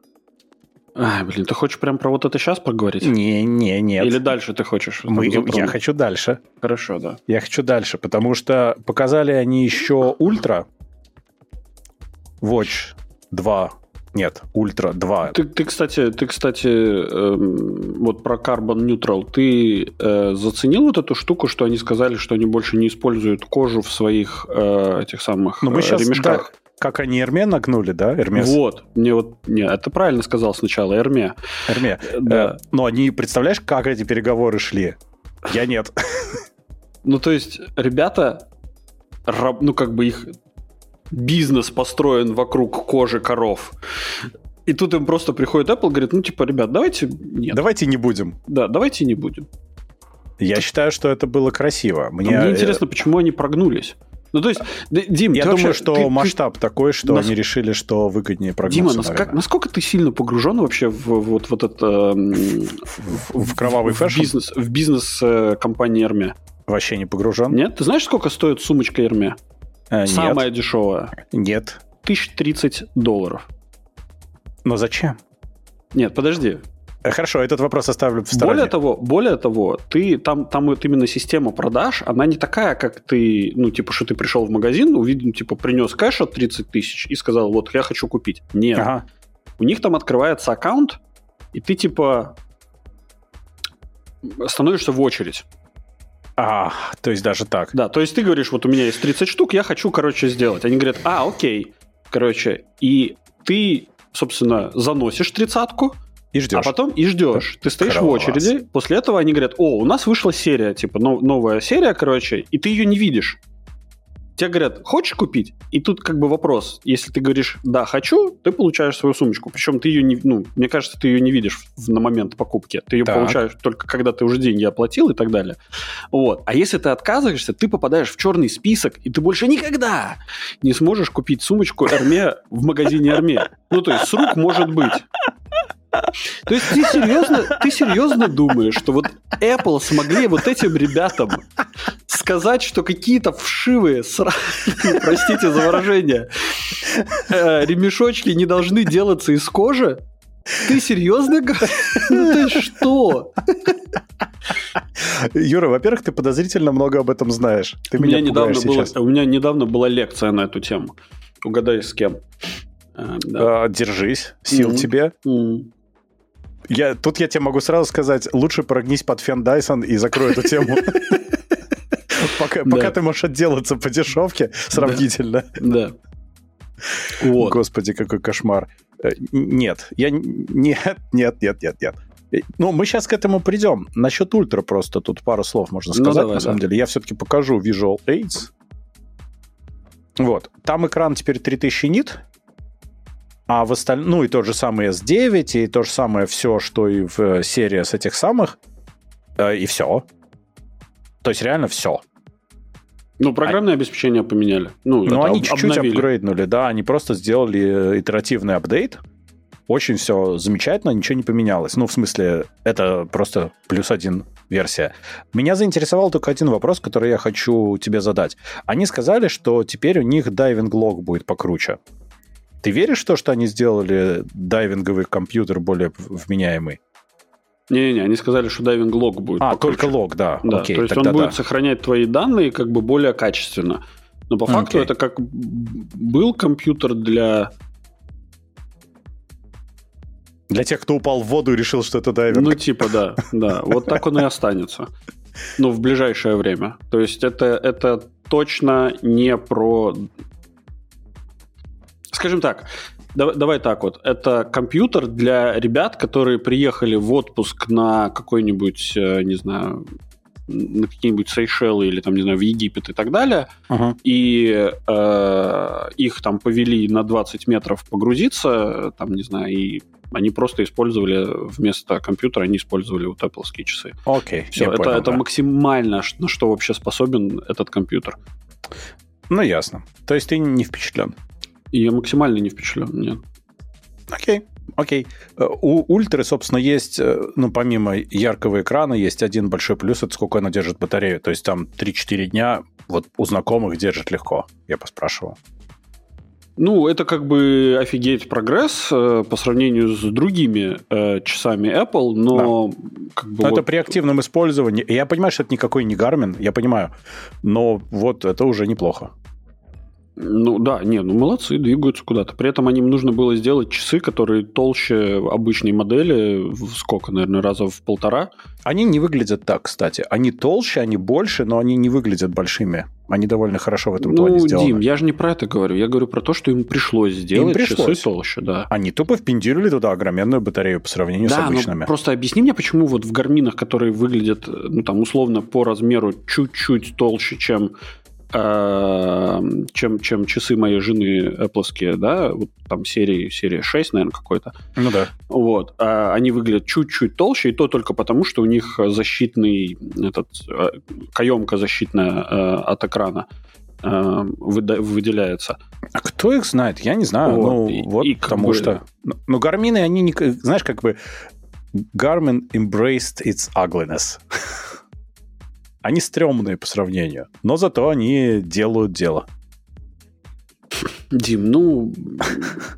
Speaker 1: А, блин, ты хочешь прям про вот это сейчас поговорить?
Speaker 2: Не, не, нет.
Speaker 1: Или дальше ты хочешь?
Speaker 2: Мы, я хочу дальше.
Speaker 1: Хорошо, да.
Speaker 2: Я хочу дальше, потому что показали они еще ультра Watch 2 нет, Ультра 2.
Speaker 1: Ты, ты, кстати, ты, кстати, эм, вот про Carbon Neutral, ты э, заценил вот эту штуку, что они сказали, что они больше не используют кожу в своих э, этих самых
Speaker 2: Но мы
Speaker 1: э,
Speaker 2: сейчас,
Speaker 1: ремешках?
Speaker 2: Да, как они Эрме нагнули, да, Эрмес?
Speaker 1: Вот, мне вот, не, это правильно сказал сначала, Эрме.
Speaker 2: Эрме, да. Э, но они, представляешь, как эти переговоры шли? Я нет.
Speaker 1: Ну, то есть, ребята, ну, как бы их бизнес построен вокруг кожи коров. И тут им просто приходит Apple и говорит, ну, типа, ребят, давайте нет.
Speaker 2: Давайте не будем.
Speaker 1: Да, давайте не будем.
Speaker 2: Я считаю, что это было красиво.
Speaker 1: Мне, мне интересно, почему они прогнулись. Ну, то есть, Дим,
Speaker 2: я думаю, вообще, что ты, масштаб ты, такой, что нас... они решили, что выгоднее прогнуться.
Speaker 1: Дима, насколько, насколько ты сильно погружен вообще в вот, вот это...
Speaker 2: В, в кровавый в, фэшн?
Speaker 1: В бизнес, в бизнес э, компании Эрме.
Speaker 2: Вообще не погружен?
Speaker 1: Нет? Ты знаешь, сколько стоит сумочка Эрме? Самая нет. дешевая.
Speaker 2: Нет.
Speaker 1: 1030 долларов.
Speaker 2: Но зачем?
Speaker 1: Нет, подожди.
Speaker 2: Э, хорошо, этот вопрос оставлю в стороне.
Speaker 1: Более того, более того, ты там, там вот именно система продаж, она не такая, как ты, ну, типа, что ты пришел в магазин, увидел, типа, принес кэш от 30 тысяч и сказал, вот, я хочу купить. Нет. Ага. У них там открывается аккаунт, и ты, типа, становишься в очередь.
Speaker 2: А, то есть даже так.
Speaker 1: Да, то есть ты говоришь, вот у меня есть 30 штук, я хочу, короче, сделать. Они говорят, а, окей. Короче, и ты, собственно, заносишь тридцатку,
Speaker 2: и ждешь.
Speaker 1: А потом и ждешь. Ты стоишь Класс. в очереди. После этого они говорят, о, у нас вышла серия, типа, новая серия, короче, и ты ее не видишь тебе говорят, хочешь купить? И тут как бы вопрос, если ты говоришь, да, хочу, ты получаешь свою сумочку. Причем ты ее не, ну, мне кажется, ты ее не видишь на момент покупки. Ты ее так. получаешь только когда ты уже деньги оплатил и так далее. Вот. А если ты отказываешься, ты попадаешь в черный список, и ты больше никогда не сможешь купить сумочку Эрме в магазине Эрме. Ну, то есть с рук может быть. То есть ты серьезно, ты серьезно думаешь, что вот Apple смогли вот этим ребятам сказать, что какие-то вшивые, сра... простите за выражение, э, ремешочки не должны делаться из кожи? Ты серьезно говоришь? Ну ты что?
Speaker 2: Юра, во-первых, ты подозрительно много об этом знаешь. Ты
Speaker 1: у меня, недавно было, у меня недавно была лекция на эту тему. Угадай, с кем.
Speaker 2: А, да. а, держись, сил mm-hmm. тебе. Mm-hmm. Я, тут я тебе могу сразу сказать, лучше прогнись под фен Дайсон и закрой эту тему. Пока, пока ты можешь отделаться по дешевке сравнительно.
Speaker 1: Да.
Speaker 2: Вот. Господи, какой кошмар. Э, нет, я нет, нет, нет, нет, нет. Э, ну, мы сейчас к этому придем. Насчет ультра просто тут пару слов можно ну, сказать, ну, давай, на самом да. деле. Я все-таки покажу Visual Aids. Вот. Там экран теперь 3000 нит, а в остальном, ну и тот же самый S9, и то же самое все, что и в э, серии с этих самых, э, и все. То есть реально все.
Speaker 1: Ну, программное а... обеспечение поменяли. Ну,
Speaker 2: ну они чуть-чуть апгрейднули, да, они просто сделали э, итеративный апдейт, очень все замечательно, ничего не поменялось. Ну, в смысле, это просто плюс один версия. Меня заинтересовал только один вопрос, который я хочу тебе задать. Они сказали, что теперь у них дайвинг-лог будет покруче. Ты веришь в то, что они сделали дайвинговый компьютер более вменяемый?
Speaker 1: Не-не-не, они сказали, что дайвинг лог будет.
Speaker 2: А, покруче. только лог, да.
Speaker 1: да Окей, то есть он будет сохранять твои данные как бы более качественно. Но по факту okay. это как был компьютер для...
Speaker 2: Для тех, кто упал в воду и решил, что это дайвинг.
Speaker 1: Ну, типа, да, да. Вот так он и останется. Ну, в ближайшее время. То есть это, это точно не про скажем так, давай, так вот. Это компьютер для ребят, которые приехали в отпуск на какой-нибудь, э, не знаю, на какие-нибудь Сейшелы или там, не знаю, в Египет и так далее, uh-huh. и э, их там повели на 20 метров погрузиться, там, не знаю, и они просто использовали вместо компьютера, они использовали вот Apple часы.
Speaker 2: Окей. Okay,
Speaker 1: Все, это, понял, это да. максимально, на что вообще способен этот компьютер.
Speaker 2: Ну, ясно. То есть ты не впечатлен?
Speaker 1: И я максимально не впечатлен, нет.
Speaker 2: Окей, окей. Э, у ультры, собственно, есть, э, ну, помимо яркого экрана, есть один большой плюс, это сколько она держит батарею. То есть там 3-4 дня вот у знакомых держит легко, я поспрашивал.
Speaker 1: Ну, это как бы офигеть прогресс э, по сравнению с другими э, часами Apple, но да. как бы.
Speaker 2: Но вот... Это при активном использовании. Я понимаю, что это никакой не Garmin, я понимаю, но вот это уже неплохо.
Speaker 1: Ну да, не, ну молодцы, двигаются куда-то. При этом им нужно было сделать часы, которые толще обычной модели, в сколько, наверное, раза в полтора.
Speaker 2: Они не выглядят так, кстати. Они толще, они больше, но они не выглядят большими. Они довольно хорошо в этом ну, плане сделаны. Дим,
Speaker 1: я же не про это говорю. Я говорю про то, что им пришлось сделать им пришлось. часы толще, да.
Speaker 2: Они тупо впендюрили туда огроменную батарею по сравнению да, с обычными.
Speaker 1: Ну, просто объясни мне, почему вот в гарминах, которые выглядят, ну там, условно, по размеру чуть-чуть толще, чем чем, чем часы моей жены Apple, да, вот там серии, серия 6, наверное, какой-то.
Speaker 2: Ну да.
Speaker 1: Вот. А они выглядят чуть-чуть толще, и то только потому, что у них защитный, этот, э, каемка защитная э, от экрана э, выделяется.
Speaker 2: А кто их знает? Я не знаю. Вот. Ну, и, вот и потому бы... что... Ну, гармины, они, не, знаешь, как бы Garmin embraced its ugliness. Они стрёмные по сравнению, но зато они делают дело.
Speaker 1: Дим, ну,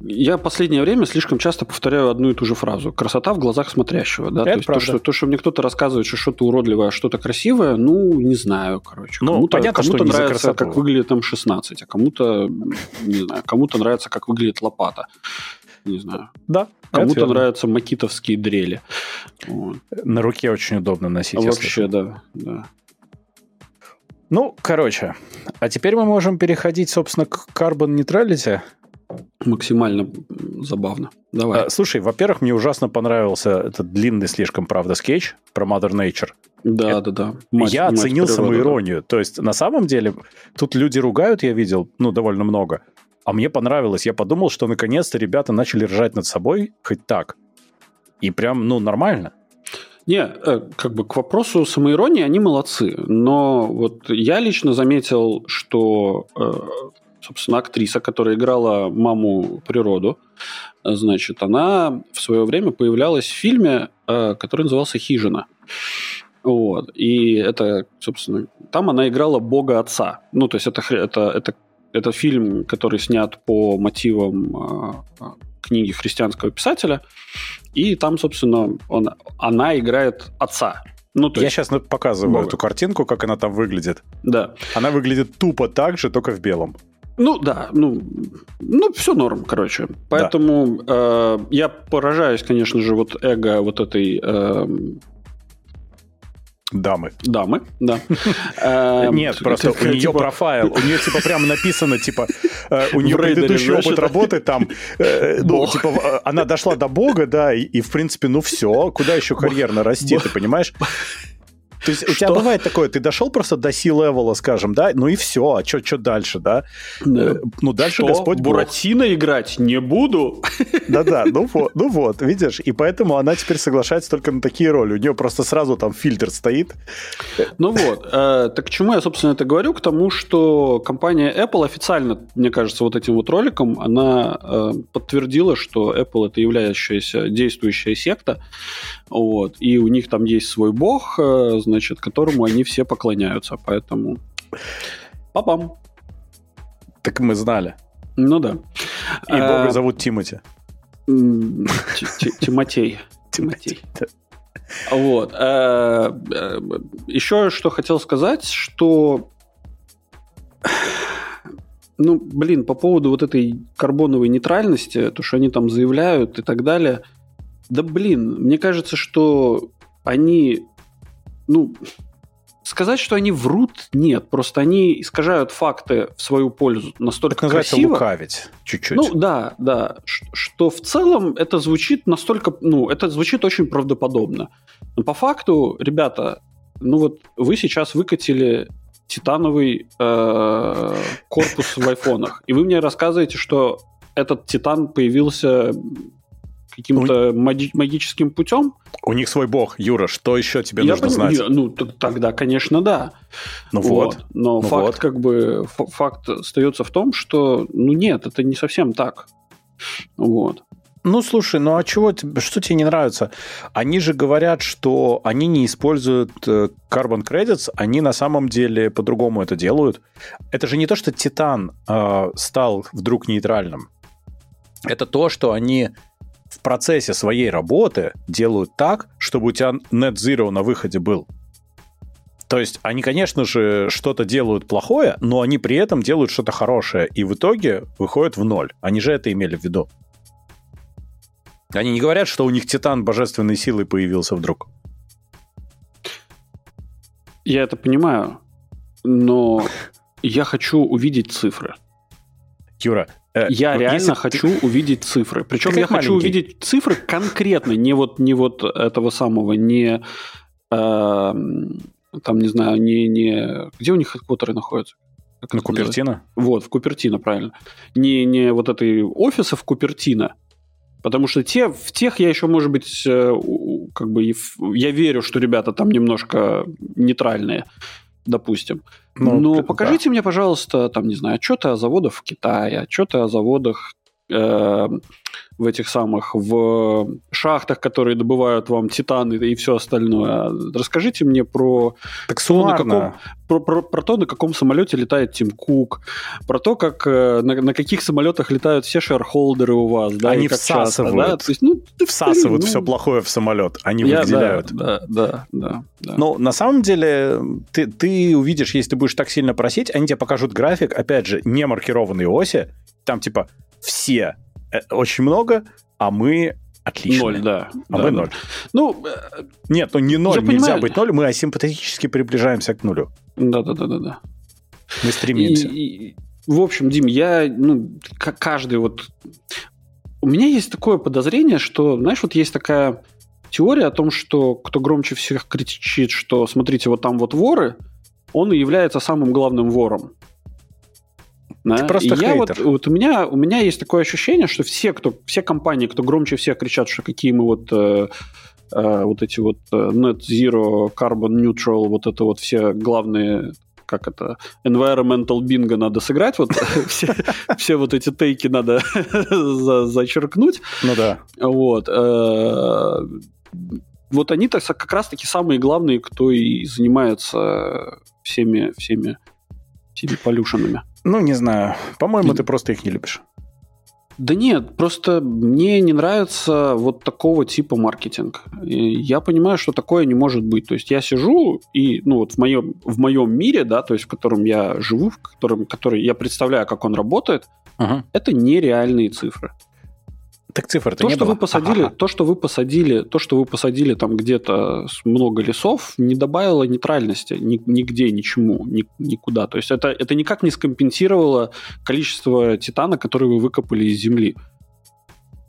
Speaker 1: я последнее время слишком часто повторяю одну и ту же фразу. Красота в глазах смотрящего. Да? Это то, есть то, что, то, что мне кто-то рассказывает, что что-то уродливое, а что-то красивое, ну, не знаю, короче.
Speaker 2: Ну, кому-то, понятно,
Speaker 1: кому-то
Speaker 2: что
Speaker 1: нравится, как выглядит там 16, а кому-то, не знаю, кому-то нравится, как выглядит лопата. Не знаю.
Speaker 2: Да.
Speaker 1: Кому-то нравятся макитовские дрели.
Speaker 2: Вот. На руке очень удобно носить.
Speaker 1: Вообще, да, да.
Speaker 2: Ну, короче, а теперь мы можем переходить, собственно, к Carbon Neutrality.
Speaker 1: Максимально забавно. Давай.
Speaker 2: А, слушай, во-первых, мне ужасно понравился этот длинный слишком, правда, скетч про Mother Nature.
Speaker 1: Да, Это, да, да.
Speaker 2: Мать, я мать оценил природа, самоиронию. Да. То есть, на самом деле, тут люди ругают, я видел, ну, довольно много. А мне понравилось. Я подумал, что наконец-то ребята начали ржать над собой хоть так. И прям, ну, нормально.
Speaker 1: Не, э, как бы к вопросу самоиронии они молодцы. Но вот я лично заметил, что, э, собственно, актриса, которая играла маму природу, значит, она в свое время появлялась в фильме, э, который назывался «Хижина». Вот. И это, собственно, там она играла бога отца. Ну, то есть это, это, это, это фильм, который снят по мотивам книги христианского писателя. И там, собственно, он, она играет отца.
Speaker 2: Ну, то Я есть... сейчас показываю Бога. эту картинку, как она там выглядит.
Speaker 1: Да.
Speaker 2: Она выглядит тупо так же, только в белом.
Speaker 1: Ну да, ну, ну все норм, короче. Поэтому да. э, я поражаюсь, конечно же, вот эго вот этой э,
Speaker 2: Дамы.
Speaker 1: Дамы, да.
Speaker 2: Эм, Нет, просто у нее типа профайл, у нее типа прямо написано, типа, э, у нее предыдущий опыт работы там, э, ну, типа, э, она дошла до бога, да, и в принципе, ну все, куда еще карьерно расти, ты понимаешь? То есть у тебя бывает такое, ты дошел просто до C-левела, скажем, да, ну и все, а что дальше, да?
Speaker 1: Э, ну дальше? Господь Буратино играть не буду.
Speaker 2: Да-да, ну вот, ну вот, видишь, и поэтому она теперь соглашается только на такие роли. У нее просто сразу там фильтр стоит.
Speaker 1: Ну вот, э, так к чему я, собственно, это говорю? К тому, что компания Apple официально, мне кажется, вот этим вот роликом, она э, подтвердила, что Apple это являющаяся действующая секта, вот, и у них там есть свой бог, э, значит, которому они все поклоняются, поэтому папам.
Speaker 2: Так мы знали.
Speaker 1: Ну да.
Speaker 2: И бога а, зовут Тимати.
Speaker 1: Тимотей. Тимотей. Вот. Э, э, Еще что хотел сказать, что ну, блин, по поводу вот этой карбоновой нейтральности, то, что они там заявляют и так далее, да, блин, мне кажется, что они, ну, сказать, что они врут, нет. Просто они искажают факты в свою пользу настолько так красиво.
Speaker 2: лукавить чуть-чуть.
Speaker 1: Ну, да, да. Что в целом это звучит настолько... Ну, это звучит очень правдоподобно. Но по факту, ребята, ну вот вы сейчас выкатили титановый э, корпус в айфонах, и вы мне рассказываете, что этот титан появился каким-то ну, маги- магическим путем.
Speaker 2: У них свой бог, Юра, что еще тебе я нужно понимаю, знать?
Speaker 1: Ну, тогда, конечно, да.
Speaker 2: Ну вот. вот.
Speaker 1: Но
Speaker 2: ну
Speaker 1: факт вот. как бы факт остается в том, что ну нет, это не совсем так. Вот.
Speaker 2: Ну, слушай, ну а чего, что тебе не нравится? Они же говорят, что они не используют э, carbon credits, они на самом деле по-другому это делают. Это же не то, что Титан э, стал вдруг нейтральным. Это то, что они в процессе своей работы делают так, чтобы у тебя net zero на выходе был. То есть они, конечно же, что-то делают плохое, но они при этом делают что-то хорошее, и в итоге выходят в ноль. Они же это имели в виду. Они не говорят, что у них титан божественной силы появился вдруг.
Speaker 1: Я это понимаю, но я хочу увидеть цифры.
Speaker 2: Юра,
Speaker 1: Э, я реально если хочу ты... увидеть цифры. Причем я хочу увидеть цифры конкретно, не вот, не вот этого самого, не э, там, не знаю, не, не... Где у них хедквотеры находятся?
Speaker 2: Как На Купертино?
Speaker 1: Вот, в Купертино, правильно. Не, не вот этой офиса в Купертино, потому что те, в тех я еще, может быть, э, как бы я верю, что ребята там немножко нейтральные допустим. Ну, Но покажите да. мне, пожалуйста, там, не знаю, отчеты о заводах в Китае, отчеты о заводах э, в этих самых, в шахтах, которые добывают вам титаны и все остальное. Расскажите мне про,
Speaker 2: так то, на каком,
Speaker 1: про, про, про то, на каком самолете летает Тим Кук, про то, как, э, на, на каких самолетах летают все шерхолдеры у вас. Да,
Speaker 2: Они всасывают, часто, да? То есть, ну, всасывают ну, все плохое в самолет, они я, выделяют.
Speaker 1: Да, да, да, да.
Speaker 2: Но на самом деле ты, ты увидишь, если ты будешь так сильно просить, они тебе покажут график, опять же, не маркированные оси, там типа все Э, очень много, а мы отлично.
Speaker 1: Ноль, да.
Speaker 2: А да, мы ноль. Ну, э, Нет, ну не ноль, нельзя понимаю. быть ноль, мы асимптотически приближаемся к нулю.
Speaker 1: Да-да-да-да.
Speaker 2: Мы стремимся.
Speaker 1: И, и, в общем, Дим, я, ну, каждый вот... У меня есть такое подозрение, что, знаешь, вот есть такая теория о том, что кто громче всех кричит, что смотрите, вот там вот воры, он и является самым главным вором.
Speaker 2: Да? Ты просто и
Speaker 1: я вот, вот у меня у меня есть такое ощущение, что все, кто все компании, кто громче всех кричат, что какие мы вот э, э, вот эти вот э, net zero, carbon neutral, вот это вот все главные как это, environmental bingo надо сыграть, вот все, все вот эти тейки надо за, зачеркнуть.
Speaker 2: Ну да.
Speaker 1: Вот. Э, вот они -то как раз-таки самые главные, кто и занимается всеми, всеми, всеми полюшенами.
Speaker 2: Ну, не знаю. По-моему, ты просто их не любишь.
Speaker 1: Да нет, просто мне не нравится вот такого типа маркетинг. И я понимаю, что такое не может быть. То есть я сижу и, ну вот в моем, в моем мире, да, то есть в котором я живу, в котором, который я представляю, как он работает, uh-huh. это нереальные цифры.
Speaker 2: Так цифр
Speaker 1: то,
Speaker 2: не
Speaker 1: что
Speaker 2: было.
Speaker 1: вы посадили, ага. то, что вы посадили, то, что вы посадили там где-то много лесов, не добавило нейтральности ни, нигде, ничему, ни, никуда. То есть это, это никак не скомпенсировало количество титана, который вы выкопали из земли.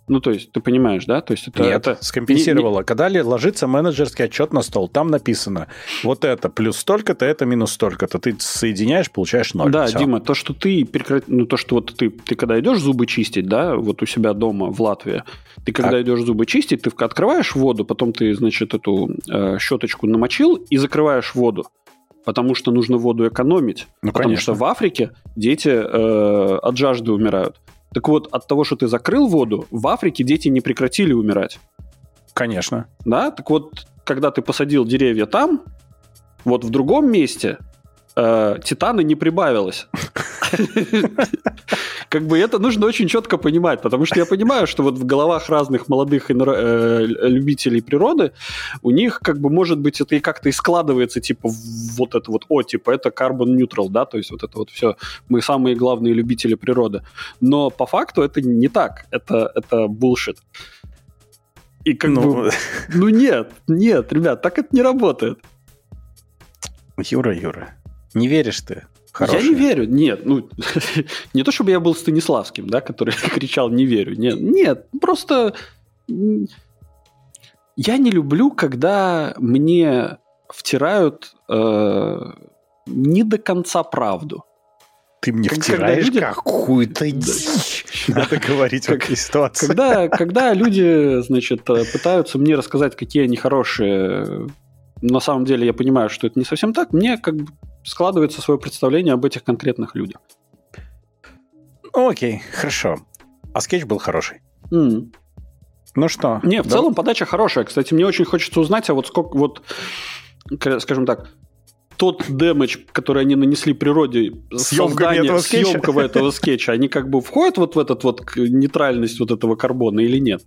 Speaker 1: Ну, то есть, ты понимаешь, да? То есть это,
Speaker 2: Нет,
Speaker 1: это
Speaker 2: скомпенсировала. Не, не... Когда ложится менеджерский отчет на стол, там написано, вот это плюс столько-то, это минус столько-то. Ты соединяешь, получаешь ноль.
Speaker 1: Да, Все. Дима, то, что ты прекрат... ну, то, что вот ты, ты когда идешь зубы чистить, да, вот у себя дома в Латвии, ты когда так. идешь зубы чистить, ты открываешь воду, потом ты, значит, эту э, щеточку намочил и закрываешь воду потому что нужно воду экономить. Ну, потому конечно. что в Африке дети э, от жажды умирают. Так вот, от того, что ты закрыл воду, в Африке дети не прекратили умирать.
Speaker 2: Конечно.
Speaker 1: Да? Так вот, когда ты посадил деревья там, вот в другом месте э, титана не прибавилось. Как бы это нужно очень четко понимать, потому что я понимаю, что вот в головах разных молодых э, любителей природы у них как бы может быть это и как-то и складывается типа вот это вот, о, типа это carbon neutral, да, то есть вот это вот все, мы самые главные любители природы. Но по факту это не так, это, это bullshit. И как ну... бы, ну нет, нет, ребят, так это не работает.
Speaker 2: Юра, Юра, не веришь ты?
Speaker 1: Хорошие. Я не верю, нет. Ну, не то, чтобы я был Станиславским, да, который кричал «не верю». Нет, нет, просто я не люблю, когда мне втирают э, не до конца правду.
Speaker 2: Ты мне как, втираешь люди... какую-то дичь. Надо говорить в этой ситуации.
Speaker 1: Когда, когда люди, значит, э, пытаются мне рассказать, какие они хорошие, на самом деле я понимаю, что это не совсем так, мне как бы складывается свое представление об этих конкретных людях.
Speaker 2: Окей, хорошо. А скетч был хороший. Mm. Ну что?
Speaker 1: Не, в да? целом подача хорошая. Кстати, мне очень хочется узнать, а вот сколько вот, скажем так, тот дэмэдж, который они нанесли природе,
Speaker 2: создание, этого
Speaker 1: съемка этого скетча, они как бы входят вот в этот вот нейтральность вот этого карбона или нет?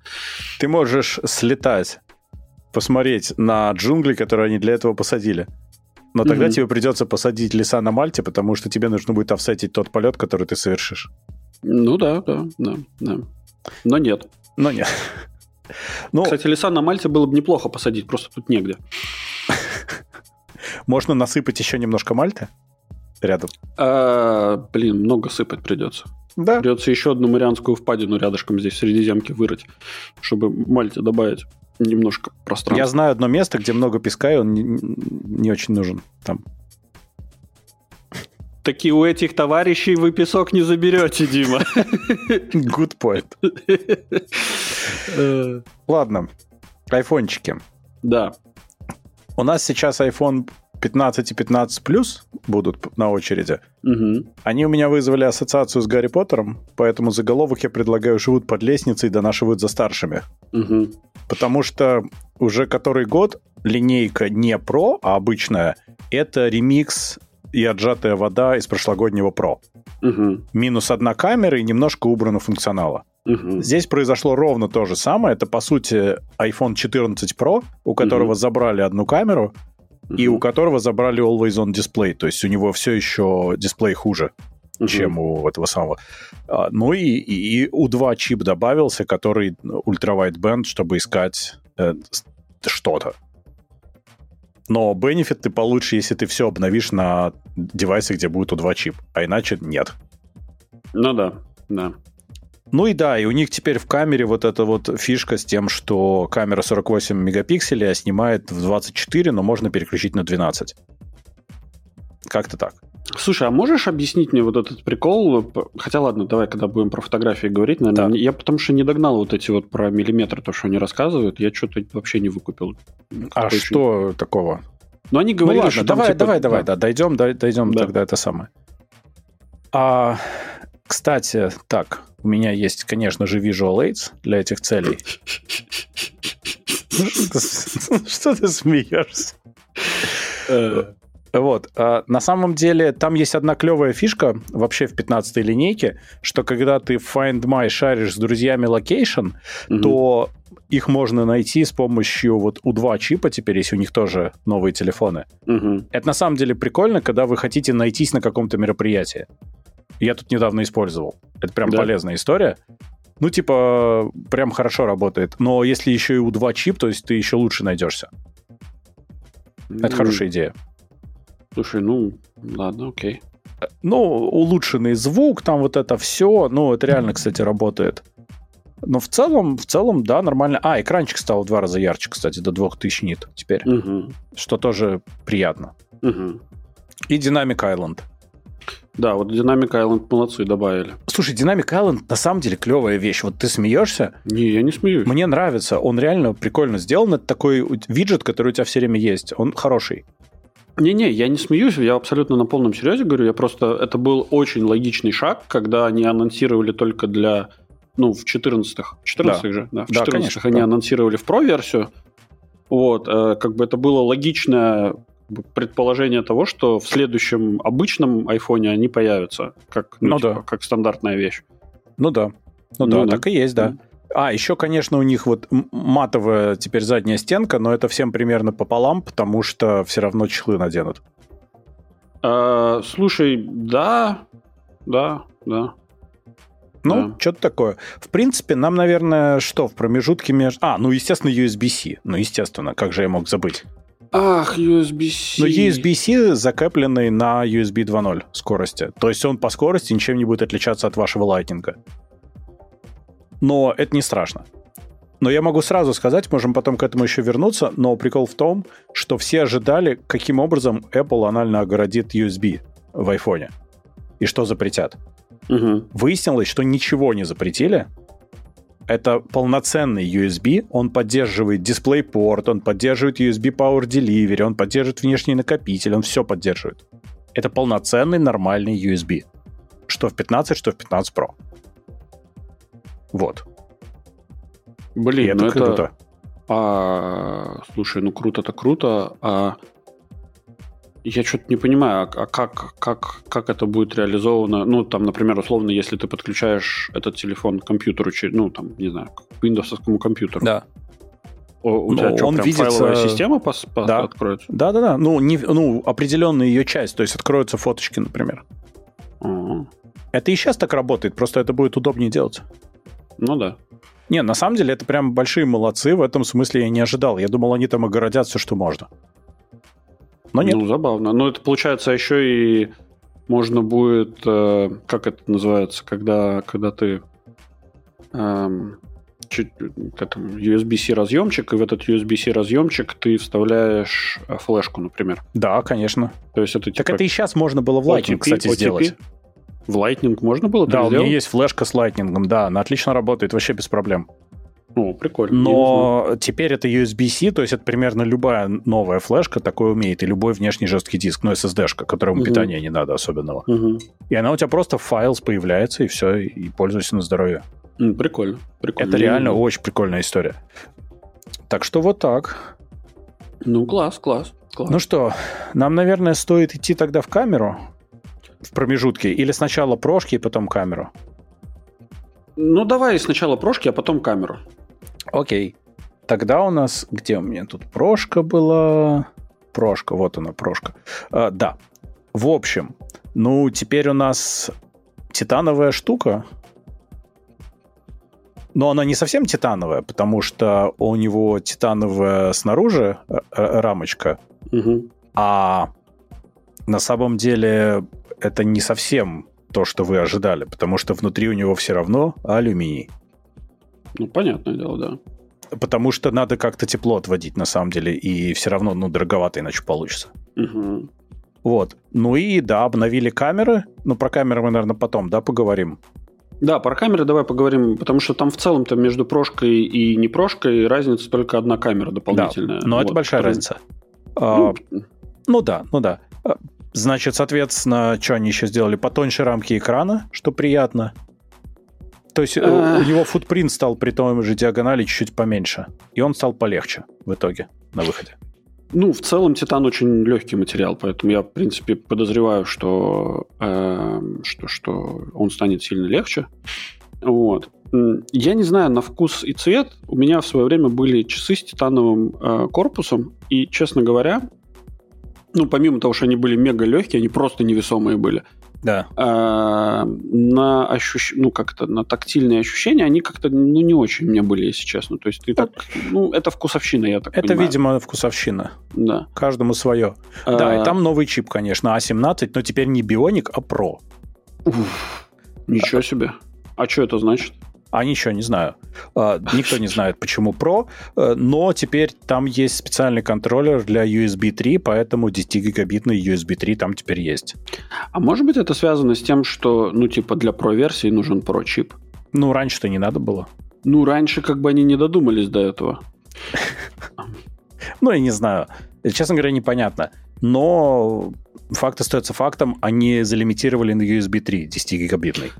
Speaker 2: Ты можешь слетать, посмотреть на джунгли, которые они для этого посадили. Но тогда угу. тебе придется посадить леса на Мальте, потому что тебе нужно будет офсетить тот полет, который ты совершишь.
Speaker 1: Ну да, да, да, да. Но нет.
Speaker 2: Но нет.
Speaker 1: Ну, Кстати, леса на Мальте было бы неплохо посадить, просто тут негде.
Speaker 2: Можно насыпать еще немножко Мальты рядом?
Speaker 1: А, блин, много сыпать придется. Да. Придется еще одну Марианскую впадину рядышком здесь в Средиземке вырыть, чтобы Мальте добавить немножко пространства.
Speaker 2: Я знаю одно место, где много песка, и он не, не очень нужен там.
Speaker 1: Таки у этих товарищей вы песок не заберете, Дима.
Speaker 2: Good point. Ладно, айфончики.
Speaker 1: Да.
Speaker 2: У нас сейчас iPhone 15 и 15 плюс будут на очереди. Угу. Они у меня вызвали ассоциацию с Гарри Поттером, поэтому заголовок я предлагаю «Живут под лестницей, донашивают за старшими». Угу. Потому что уже который год линейка не Pro, а обычная, это ремикс и отжатая вода из прошлогоднего Pro. Угу. Минус одна камера и немножко убрано функционала. Угу. Здесь произошло ровно то же самое. Это, по сути, iPhone 14 Pro, у которого угу. забрали одну камеру, и у которого забрали Always On Display, то есть у него все еще дисплей хуже, uh-huh. чем у этого самого. А, ну и, и, и U2 чип добавился, который ультравайдбенд, чтобы искать э, что-то. Но бенефит ты получишь, если ты все обновишь на девайсе, где будет U2 чип, а иначе нет.
Speaker 1: Ну да, да.
Speaker 2: Ну и да, и у них теперь в камере вот эта вот фишка с тем, что камера 48 мегапикселей, а снимает в 24, но можно переключить на 12. Как-то так.
Speaker 1: Слушай, а можешь объяснить мне вот этот прикол? Хотя ладно, давай, когда будем про фотографии говорить, наверное. Да. Я потому что не догнал вот эти вот про миллиметр, то, что они рассказывают, я что-то вообще не выкупил.
Speaker 2: А Очень... что такого?
Speaker 1: Ну, они говорили, ну, ладно,
Speaker 2: что давай, там, типа, давай, давай, да, дойдем, дойдем да. тогда это самое. А, кстати, так, у меня есть, конечно же, Visual Aids для этих целей. Что ты смеешься? Э. Вот. А на самом деле, там есть одна клевая фишка вообще в 15-й линейке, что когда ты в Find My шаришь с друзьями угу. то их можно найти с помощью вот у 2 чипа теперь, если у них тоже новые телефоны. Угу. Это на самом деле прикольно, когда вы хотите найтись на каком-то мероприятии. Я тут недавно использовал. Это прям да. полезная история. Ну, типа, прям хорошо работает. Но если еще и у 2 чип, то есть ты еще лучше найдешься. Mm. Это хорошая идея.
Speaker 1: Слушай, ну, ладно, окей.
Speaker 2: Ну, улучшенный звук, там вот это все. Ну, это реально, кстати, работает. Но в целом, в целом, да, нормально. А, экранчик стал в два раза ярче, кстати, до 2000 нит теперь.
Speaker 1: Мгм.
Speaker 2: Что тоже приятно.
Speaker 1: Мгм.
Speaker 2: И Dynamic Island.
Speaker 1: Да, вот Dynamic Island молодцы, добавили.
Speaker 2: Слушай, Dynamic Island на самом деле клевая вещь. Вот ты смеешься,
Speaker 1: Не, я не смеюсь.
Speaker 2: мне нравится. Он реально прикольно сделан. Это такой виджет, который у тебя все время есть. Он хороший.
Speaker 1: Не-не, я не смеюсь, я абсолютно на полном серьезе говорю. Я просто... Это был очень логичный шаг, когда они анонсировали только для... Ну, в 14-х. В 14-х же, да. В
Speaker 2: Да,
Speaker 1: 14-х
Speaker 2: конечно,
Speaker 1: они
Speaker 2: да.
Speaker 1: анонсировали в Pro-версию. Вот, э, как бы это было логичное предположение того, что в следующем обычном айфоне они появятся, как, ну,
Speaker 2: Ну
Speaker 1: типа,
Speaker 2: да.
Speaker 1: как стандартная вещь.
Speaker 2: Ну да. Ну,
Speaker 1: Ну
Speaker 2: да,
Speaker 1: да.
Speaker 2: так и есть, да. А, еще, конечно, у них вот матовая теперь задняя стенка, но это всем примерно пополам, потому что все равно чехлы наденут.
Speaker 1: А, слушай, да, да, да.
Speaker 2: Ну,
Speaker 1: Да.
Speaker 2: что-то такое. В принципе, нам, наверное, что в промежутке между... А, ну, естественно, USB-C. Ну, естественно, как же я мог забыть?
Speaker 1: Ах, USB-C.
Speaker 2: Но USB-C закрепленный на USB 2.0 скорости. То есть он по скорости ничем не будет отличаться от вашего Lightning. Но это не страшно. Но я могу сразу сказать, можем потом к этому еще вернуться, но прикол в том, что все ожидали, каким образом Apple анально огородит USB в айфоне. И что запретят.
Speaker 1: Мгм.
Speaker 2: Выяснилось, что ничего не запретили. Это полноценный USB, он поддерживает DisplayPort, он поддерживает USB Power Delivery, он поддерживает внешний накопитель, он все поддерживает. Это полноценный нормальный USB. Что в 15, что в 15 Pro. Вот. И
Speaker 1: Блин,
Speaker 2: это
Speaker 1: ну это...
Speaker 2: круто.
Speaker 1: А, слушай, ну круто-то круто, а я что-то не понимаю, а, а как, как, как это будет реализовано? Ну, там, например, условно, если ты подключаешь этот телефон к компьютеру, ну, там, не знаю, к Windows компьютеру,
Speaker 2: Да.
Speaker 1: о- у
Speaker 2: Ну,
Speaker 1: тебя что,
Speaker 2: он
Speaker 1: прям
Speaker 2: видится-
Speaker 1: файловая система пос- пос-
Speaker 2: Да.
Speaker 1: откроется?
Speaker 2: Да-да-да. Ну, не, ну, определенная ее часть. То есть откроются фоточки, например.
Speaker 1: Ага.
Speaker 2: Это и сейчас так работает, просто это будет удобнее делать.
Speaker 1: Ну да.
Speaker 2: Не, на самом деле это прям большие молодцы. В этом смысле я не ожидал. Я думал, они там огородят все, что можно. Но нет.
Speaker 1: Ну, забавно. Но это, получается, еще и можно будет, э, как это называется, когда, когда ты эм, чуть, к этому USB-C разъемчик, и в этот USB-C разъемчик ты вставляешь э, флешку, например.
Speaker 2: Да, конечно.
Speaker 1: То есть это
Speaker 2: Так
Speaker 1: типа
Speaker 2: это и сейчас можно было в Lightning,
Speaker 1: OTP,
Speaker 2: кстати,
Speaker 1: OTP.
Speaker 2: сделать.
Speaker 1: В Lightning можно было
Speaker 2: Да,
Speaker 1: так
Speaker 2: у меня есть флешка с Lightning, да, она отлично работает, вообще без проблем.
Speaker 1: О, прикольно. Не знал.
Speaker 2: Но теперь это USB-C, то есть это примерно любая новая флешка такое умеет, и любой внешний жесткий диск, ну, SSD-шка, которому
Speaker 1: Мгм.
Speaker 2: питания не надо особенного.
Speaker 1: Мгм.
Speaker 2: И она у тебя просто в файлс появляется, и все, и пользуйся на здоровье.
Speaker 1: Прикольно. прикольно.
Speaker 2: Это реально очень прикольная история. Так что вот так.
Speaker 1: Ну, класс, класс. класс.
Speaker 2: Ну что, нам, наверное, стоит идти тогда в камеру в промежутке, или сначала прошки и потом камеру?
Speaker 1: Ну, давай сначала прошки, а потом камеру.
Speaker 2: Окей. Тогда у нас... Где у меня тут прошка была? Прошка, вот она, прошка. А, да. В общем, ну, теперь у нас титановая штука. Но она не совсем титановая, потому что у него титановая снаружи э, э, рамочка,
Speaker 1: Мгм.
Speaker 2: а на самом деле это не совсем то, что вы ожидали, потому что внутри у него все равно алюминий.
Speaker 1: Ну, понятное дело, да.
Speaker 2: Потому что надо как-то тепло отводить, на самом деле, и все равно, ну, дороговато иначе получится.
Speaker 1: Мгм.
Speaker 2: Вот. Ну и, да, обновили камеры. Ну, про камеры мы, наверное, потом, да, поговорим.
Speaker 1: Да, про камеры давай поговорим, потому что там в целом-то между прошкой и не прошкой разница только одна камера дополнительная.
Speaker 2: Да, но это
Speaker 1: Вот.
Speaker 2: большая
Speaker 1: Которая-
Speaker 2: разница. А,
Speaker 1: Ну,
Speaker 2: ну да, ну да. А, Значит, соответственно, что они еще сделали? Потоньше рамки экрана, что приятно. То есть э,
Speaker 1: А.
Speaker 2: у него футпринт стал при том же диагонали чуть-чуть поменьше. И он стал полегче в итоге на выходе.
Speaker 1: Ну, в целом титан очень легкий материал, поэтому я, в принципе, подозреваю, что, эм, что, что он станет сильно легче. Вот. Я не знаю, на вкус и цвет. У меня в свое время были часы с титановым э, корпусом, и, честно говоря, ну, помимо того, что они были мега легкие, они просто невесомые были.
Speaker 2: Да.
Speaker 1: А, на ощущ... ну как это, на тактильные ощущения, они как-то, ну, не очень у меня были, если честно. То есть ты так, ну, это вкусовщина, я так
Speaker 2: Это,
Speaker 1: понимаю.
Speaker 2: видимо, вкусовщина.
Speaker 1: Да.
Speaker 2: Каждому свое. Да,
Speaker 1: А,
Speaker 2: и там новый чип, конечно, А17, но теперь не Бионик, а Pro.
Speaker 1: уф, ничего себе. А что это значит?
Speaker 2: А ничего, не знаю. А, никто не знает, почему Pro, э, но теперь там есть специальный контроллер для USB 3, поэтому 10-гигабитный USB 3 там теперь есть.
Speaker 1: А может быть это связано с тем, что, ну, типа, для Pro-версии нужен Pro-чип?
Speaker 2: Ну, раньше-то не надо было.
Speaker 1: Ну, раньше как бы они не додумались до этого.
Speaker 2: Ну, я не знаю. Честно говоря, непонятно. Но факт остается фактом, они залимитировали на USB 3 10-гигабитный.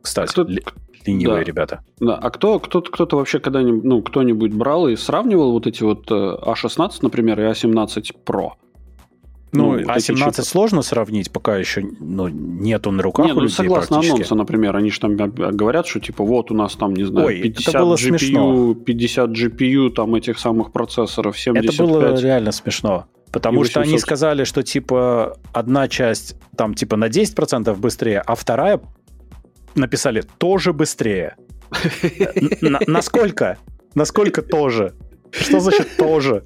Speaker 2: Кстати, ленивые да. ребята.
Speaker 1: Да, а кто, кто, кто-то вообще когда-нибудь, ну, кто-нибудь брал и сравнивал вот эти вот A16, э, а например, и A17 а Pro?
Speaker 2: Ну, ну А17 сложно сравнить, пока еще ну, нету на руках не, у ну, людей
Speaker 1: согласно анонсу, например, они же там говорят, что типа вот у нас там, не знаю, Ой, 50 GPU, смешно. 50 GPU там этих самых процессоров, 75.
Speaker 2: Это было реально смешно. Потому что они сказали, что типа одна часть там типа на 10% быстрее, а вторая написали тоже быстрее. Насколько? Насколько тоже? Что значит тоже?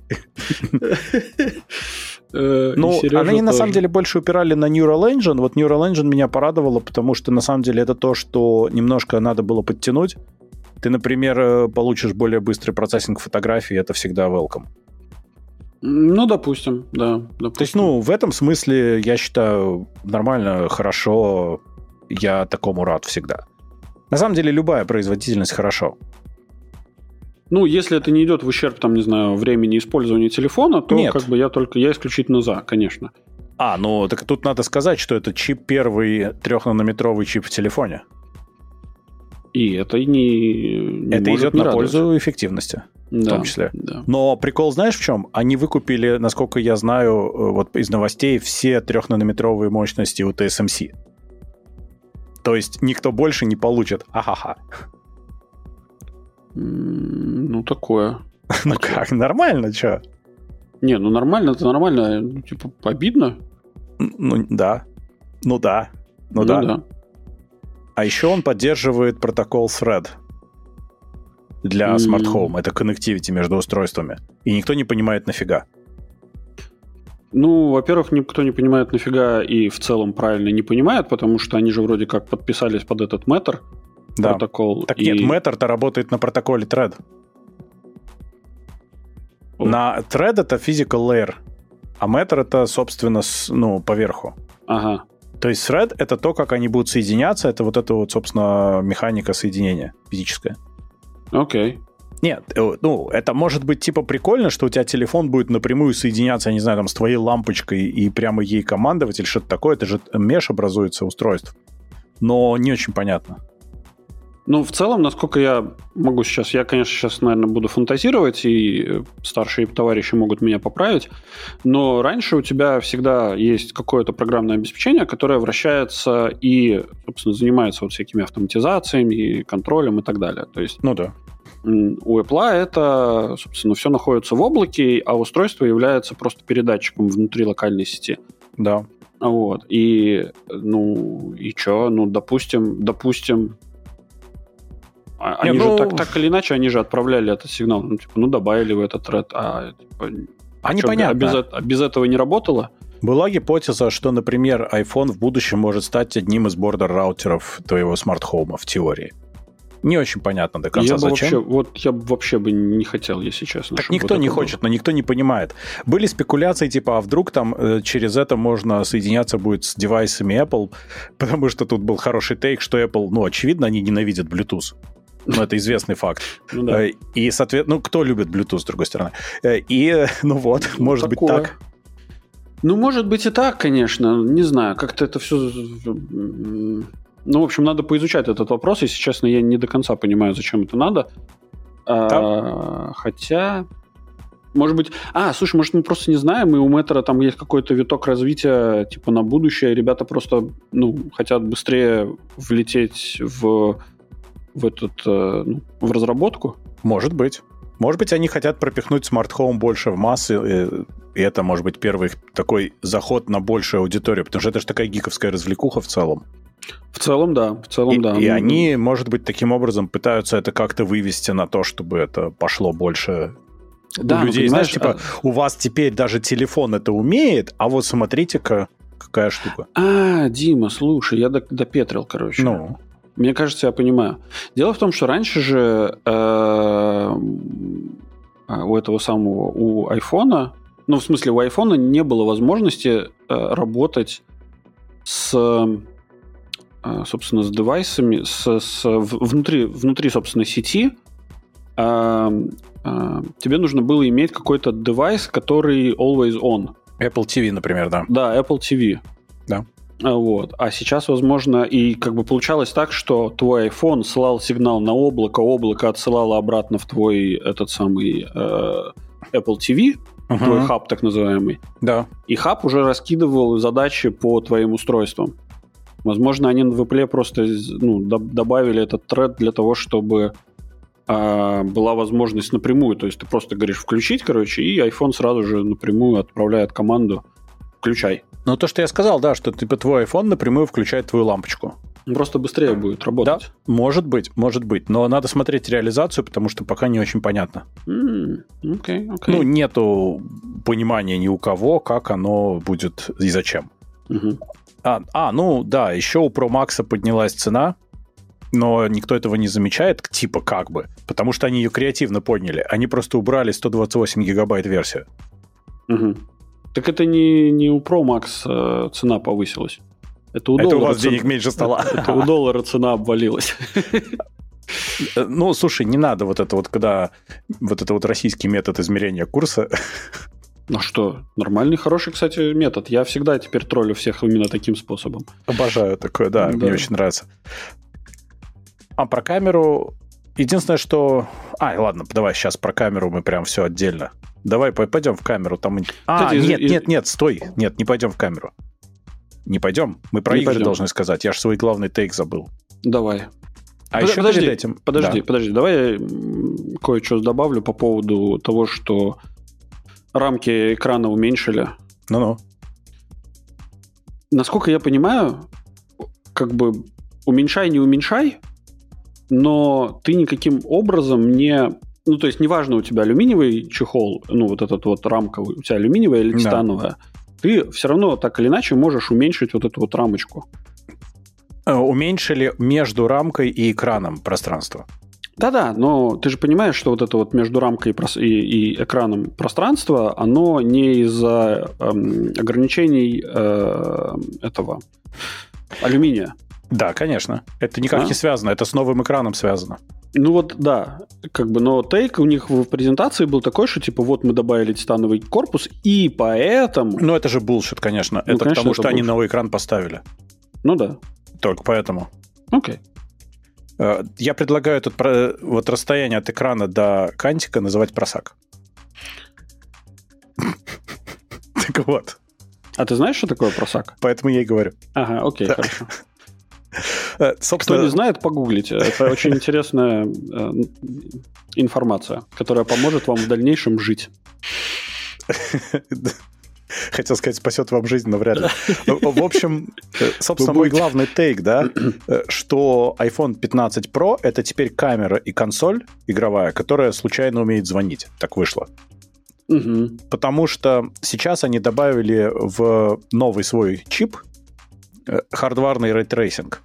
Speaker 2: Э, ну, они на самом деле больше упирали на Neural Engine. Вот Neural Engine меня порадовало, потому что на самом деле это то, что немножко надо было подтянуть. Ты, например, э, получишь более быстрый процессинг фотографий, это всегда welcome.
Speaker 1: Ну, допустим, да. Допустим.
Speaker 2: То есть, ну, в этом смысле, я считаю, нормально, хорошо, я такому рад всегда. На самом деле, любая производительность хорошо.
Speaker 1: Ну, если это не идет в ущерб, там, не знаю, времени использования телефона, то Нет. как бы я только, я исключительно за, конечно.
Speaker 2: А, ну, так тут надо сказать, что это чип первый трехнанометровый чип в телефоне.
Speaker 1: И это не, не
Speaker 2: Это идет не на радовать. пользу эффективности, да, в том числе. Да. Но прикол знаешь в чем? Они выкупили, насколько я знаю, э, вот из новостей, все трехнанометровые мощности у TSMC. То есть никто больше не получит. Ахаха.
Speaker 1: Ну, такое.
Speaker 2: Ну как, нормально, что?
Speaker 1: Не, ну нормально, это нормально. Ну, типа, обидно.
Speaker 2: Ну, да. Ну да. Ну, ну да. да. А еще он поддерживает протокол Thread для mm. Home. Это connectivity между устройствами. И никто не понимает нафига.
Speaker 1: Ну, во-первых, никто не понимает нафига и в целом правильно не понимает, потому что они же вроде как подписались под этот Matter да. протокол.
Speaker 2: Так и... нет, Matter-то работает на протоколе Thread. О. На Thread это physical layer, а Matter это, собственно, с, ну, поверху.
Speaker 1: Ага.
Speaker 2: То есть thread — это то, как они будут соединяться, это вот эта вот, собственно, механика соединения физическая.
Speaker 1: Окей. Okay.
Speaker 2: Нет, э, ну, это может быть типа прикольно, что у тебя телефон будет напрямую соединяться, я не знаю, там, с твоей лампочкой и прямо ей командовать или что-то такое. Это же меш образуется устройств. Но не очень понятно.
Speaker 1: Ну, в целом, насколько я могу сейчас, я, конечно, сейчас, наверное, буду фантазировать, и старшие товарищи могут меня поправить, но раньше у тебя всегда есть какое-то программное обеспечение, которое вращается и, собственно, занимается вот всякими автоматизациями, контролем и так далее. То есть,
Speaker 2: ну да.
Speaker 1: У Apple это, собственно, все находится в облаке, а устройство является просто передатчиком внутри локальной сети.
Speaker 2: Да.
Speaker 1: Вот. И, ну, и что? Ну, допустим, допустим, а, они Не, ну... же так, так или иначе, они же отправляли этот сигнал. Ну, типа, ну, добавили в этот тред, а типа,
Speaker 2: а что, непонятно.
Speaker 1: А без, а без этого не работало?
Speaker 2: Была гипотеза, что, например, iPhone в будущем может стать одним из border router ов твоего smart home а в теории. Не очень понятно до конца,
Speaker 1: я
Speaker 2: зачем.
Speaker 1: Вообще, вот я бы вообще бы не хотел, если честно.
Speaker 2: Так никто не хочет, было. но никто не понимает. Были спекуляции, типа, а вдруг там э, через это можно соединяться будет с девайсами Apple, потому что тут был хороший тейк, что Apple, ну, очевидно, они ненавидят Bluetooth. Ну, это известный факт. Ну, да. Э, и, соответственно, ну, кто любит Bluetooth, с другой стороны? Э, и, ну вот, ну, может такое. быть так.
Speaker 1: Ну, может быть и так, конечно. Не знаю, как-то это все... Ну, в общем, надо поизучать этот вопрос. Если честно, я не до конца понимаю, зачем это надо. А, хотя... Может быть... А, слушай, может, мы просто не знаем, и у Matter там есть какой-то виток развития, типа, на будущее. Ребята просто, ну, хотят быстрее влететь в в этот, э, ну, в разработку?
Speaker 2: Может быть. Может быть, они хотят пропихнуть smart home больше в массы, и это, может быть, первый такой заход на большую аудиторию, потому что это же такая гиковская развлекуха в целом.
Speaker 1: В целом, да. В целом,
Speaker 2: и,
Speaker 1: да.
Speaker 2: И они, может быть, таким образом пытаются это как-то вывести на то, чтобы это пошло больше да, у людей. Знаешь, типа, а... у вас теперь даже телефон это умеет, а вот смотрите-ка, какая штука.
Speaker 1: А, Дима, слушай, я допетрил, короче.
Speaker 2: Ну.
Speaker 1: Мне кажется, я понимаю. Дело в том, что раньше же э, у этого самого, у айфона, ну, в смысле, у айфона не было возможности э, работать с, собственно, с девайсами, с, с, внутри, внутри, собственно, сети. Э, э, тебе нужно было иметь какой-то девайс, который always on.
Speaker 2: Apple TV, например, да.
Speaker 1: Да, Apple TV.
Speaker 2: Да.
Speaker 1: А, вот. А сейчас, возможно, и как бы получалось так, что твой iPhone ссылал сигнал на облако, облако отсылало обратно в твой этот самый э, Apple TV, uh-huh. твой хаб так называемый.
Speaker 2: Да.
Speaker 1: И хаб уже раскидывал задачи по твоим устройствам. Возможно, они в Apple просто ну, добавили этот тред для того, чтобы э, была возможность напрямую. То есть ты просто говоришь включить, короче, и iPhone сразу же напрямую отправляет команду включай.
Speaker 2: Ну, то, что я сказал, да, что типа твой iPhone напрямую включает твою лампочку.
Speaker 1: Просто быстрее будет работать.
Speaker 2: Да, может быть, может быть. Но надо смотреть реализацию, потому что пока не очень понятно.
Speaker 1: Mm, okay, okay.
Speaker 2: Ну, нету понимания ни у кого, как оно будет и зачем.
Speaker 1: Uh-huh.
Speaker 2: А, а, ну да, еще у Pro Max поднялась цена, но никто этого не замечает, типа как бы, потому что они ее креативно подняли. Они просто убрали 128 гигабайт версию.
Speaker 1: Угу. Так это не, не у Pro Max э, цена повысилась.
Speaker 2: Это у, это у вас цена, денег меньше стало.
Speaker 1: Это у доллара цена обвалилась.
Speaker 2: Э, ну, слушай, не надо вот это вот, когда вот это вот российский метод измерения курса.
Speaker 1: Ну что, нормальный, хороший, кстати, метод. Я всегда теперь троллю всех именно таким способом.
Speaker 2: Обожаю такое, да, да. мне очень нравится. А про камеру... Единственное, что... А, ладно, давай сейчас про камеру мы прям все отдельно. Давай пойдем в камеру. Там... А, Кстати, нет, из... нет, нет, стой. Нет, не пойдем в камеру. Не пойдем. Мы про не игры пойдем. должны сказать. Я же свой главный тейк забыл.
Speaker 1: Давай.
Speaker 2: А Под, еще подожди, перед этим...
Speaker 1: Подожди, да. подожди. Давай я кое-что добавлю по поводу того, что рамки экрана уменьшили.
Speaker 2: Ну-ну.
Speaker 1: Насколько я понимаю, как бы уменьшай, не уменьшай, но ты никаким образом не ну, то есть, неважно, у тебя алюминиевый чехол, ну, вот этот вот рамковый, у тебя алюминиевая или титановая, да. ты все равно так или иначе можешь уменьшить вот эту вот рамочку.
Speaker 2: Э, уменьшили между рамкой и экраном пространство.
Speaker 1: Да-да, но ты же понимаешь, что вот это вот между рамкой и, и экраном пространство, оно не из-за эм, ограничений э, этого алюминия.
Speaker 2: Да, конечно. Это никак а? не связано, это с новым экраном связано.
Speaker 1: Ну вот, да, как бы, но тейк у них в презентации был такой, что типа вот мы добавили титановый корпус, и поэтому...
Speaker 2: Ну это же булшит, конечно. Ну, это конечно, потому, это что булшит. они новый экран поставили.
Speaker 1: Ну да.
Speaker 2: Только поэтому.
Speaker 1: Окей.
Speaker 2: Okay. Я предлагаю этот вот расстояние от экрана до кантика называть просак. Так вот.
Speaker 1: А ты знаешь, что такое просак?
Speaker 2: Поэтому я и говорю.
Speaker 1: Ага, окей, хорошо. Э, собственно... Кто не знает, погуглите. Это очень интересная э, информация, которая поможет вам в дальнейшем жить.
Speaker 2: Хотел сказать, спасет вам жизнь, но вряд ли. В общем, э, собственно, мой главный take, да, что iPhone 15 Pro — это теперь камера и консоль игровая, которая случайно умеет звонить. Так вышло.
Speaker 1: Угу.
Speaker 2: Потому что сейчас они добавили в новый свой чип хардварный ray tracing.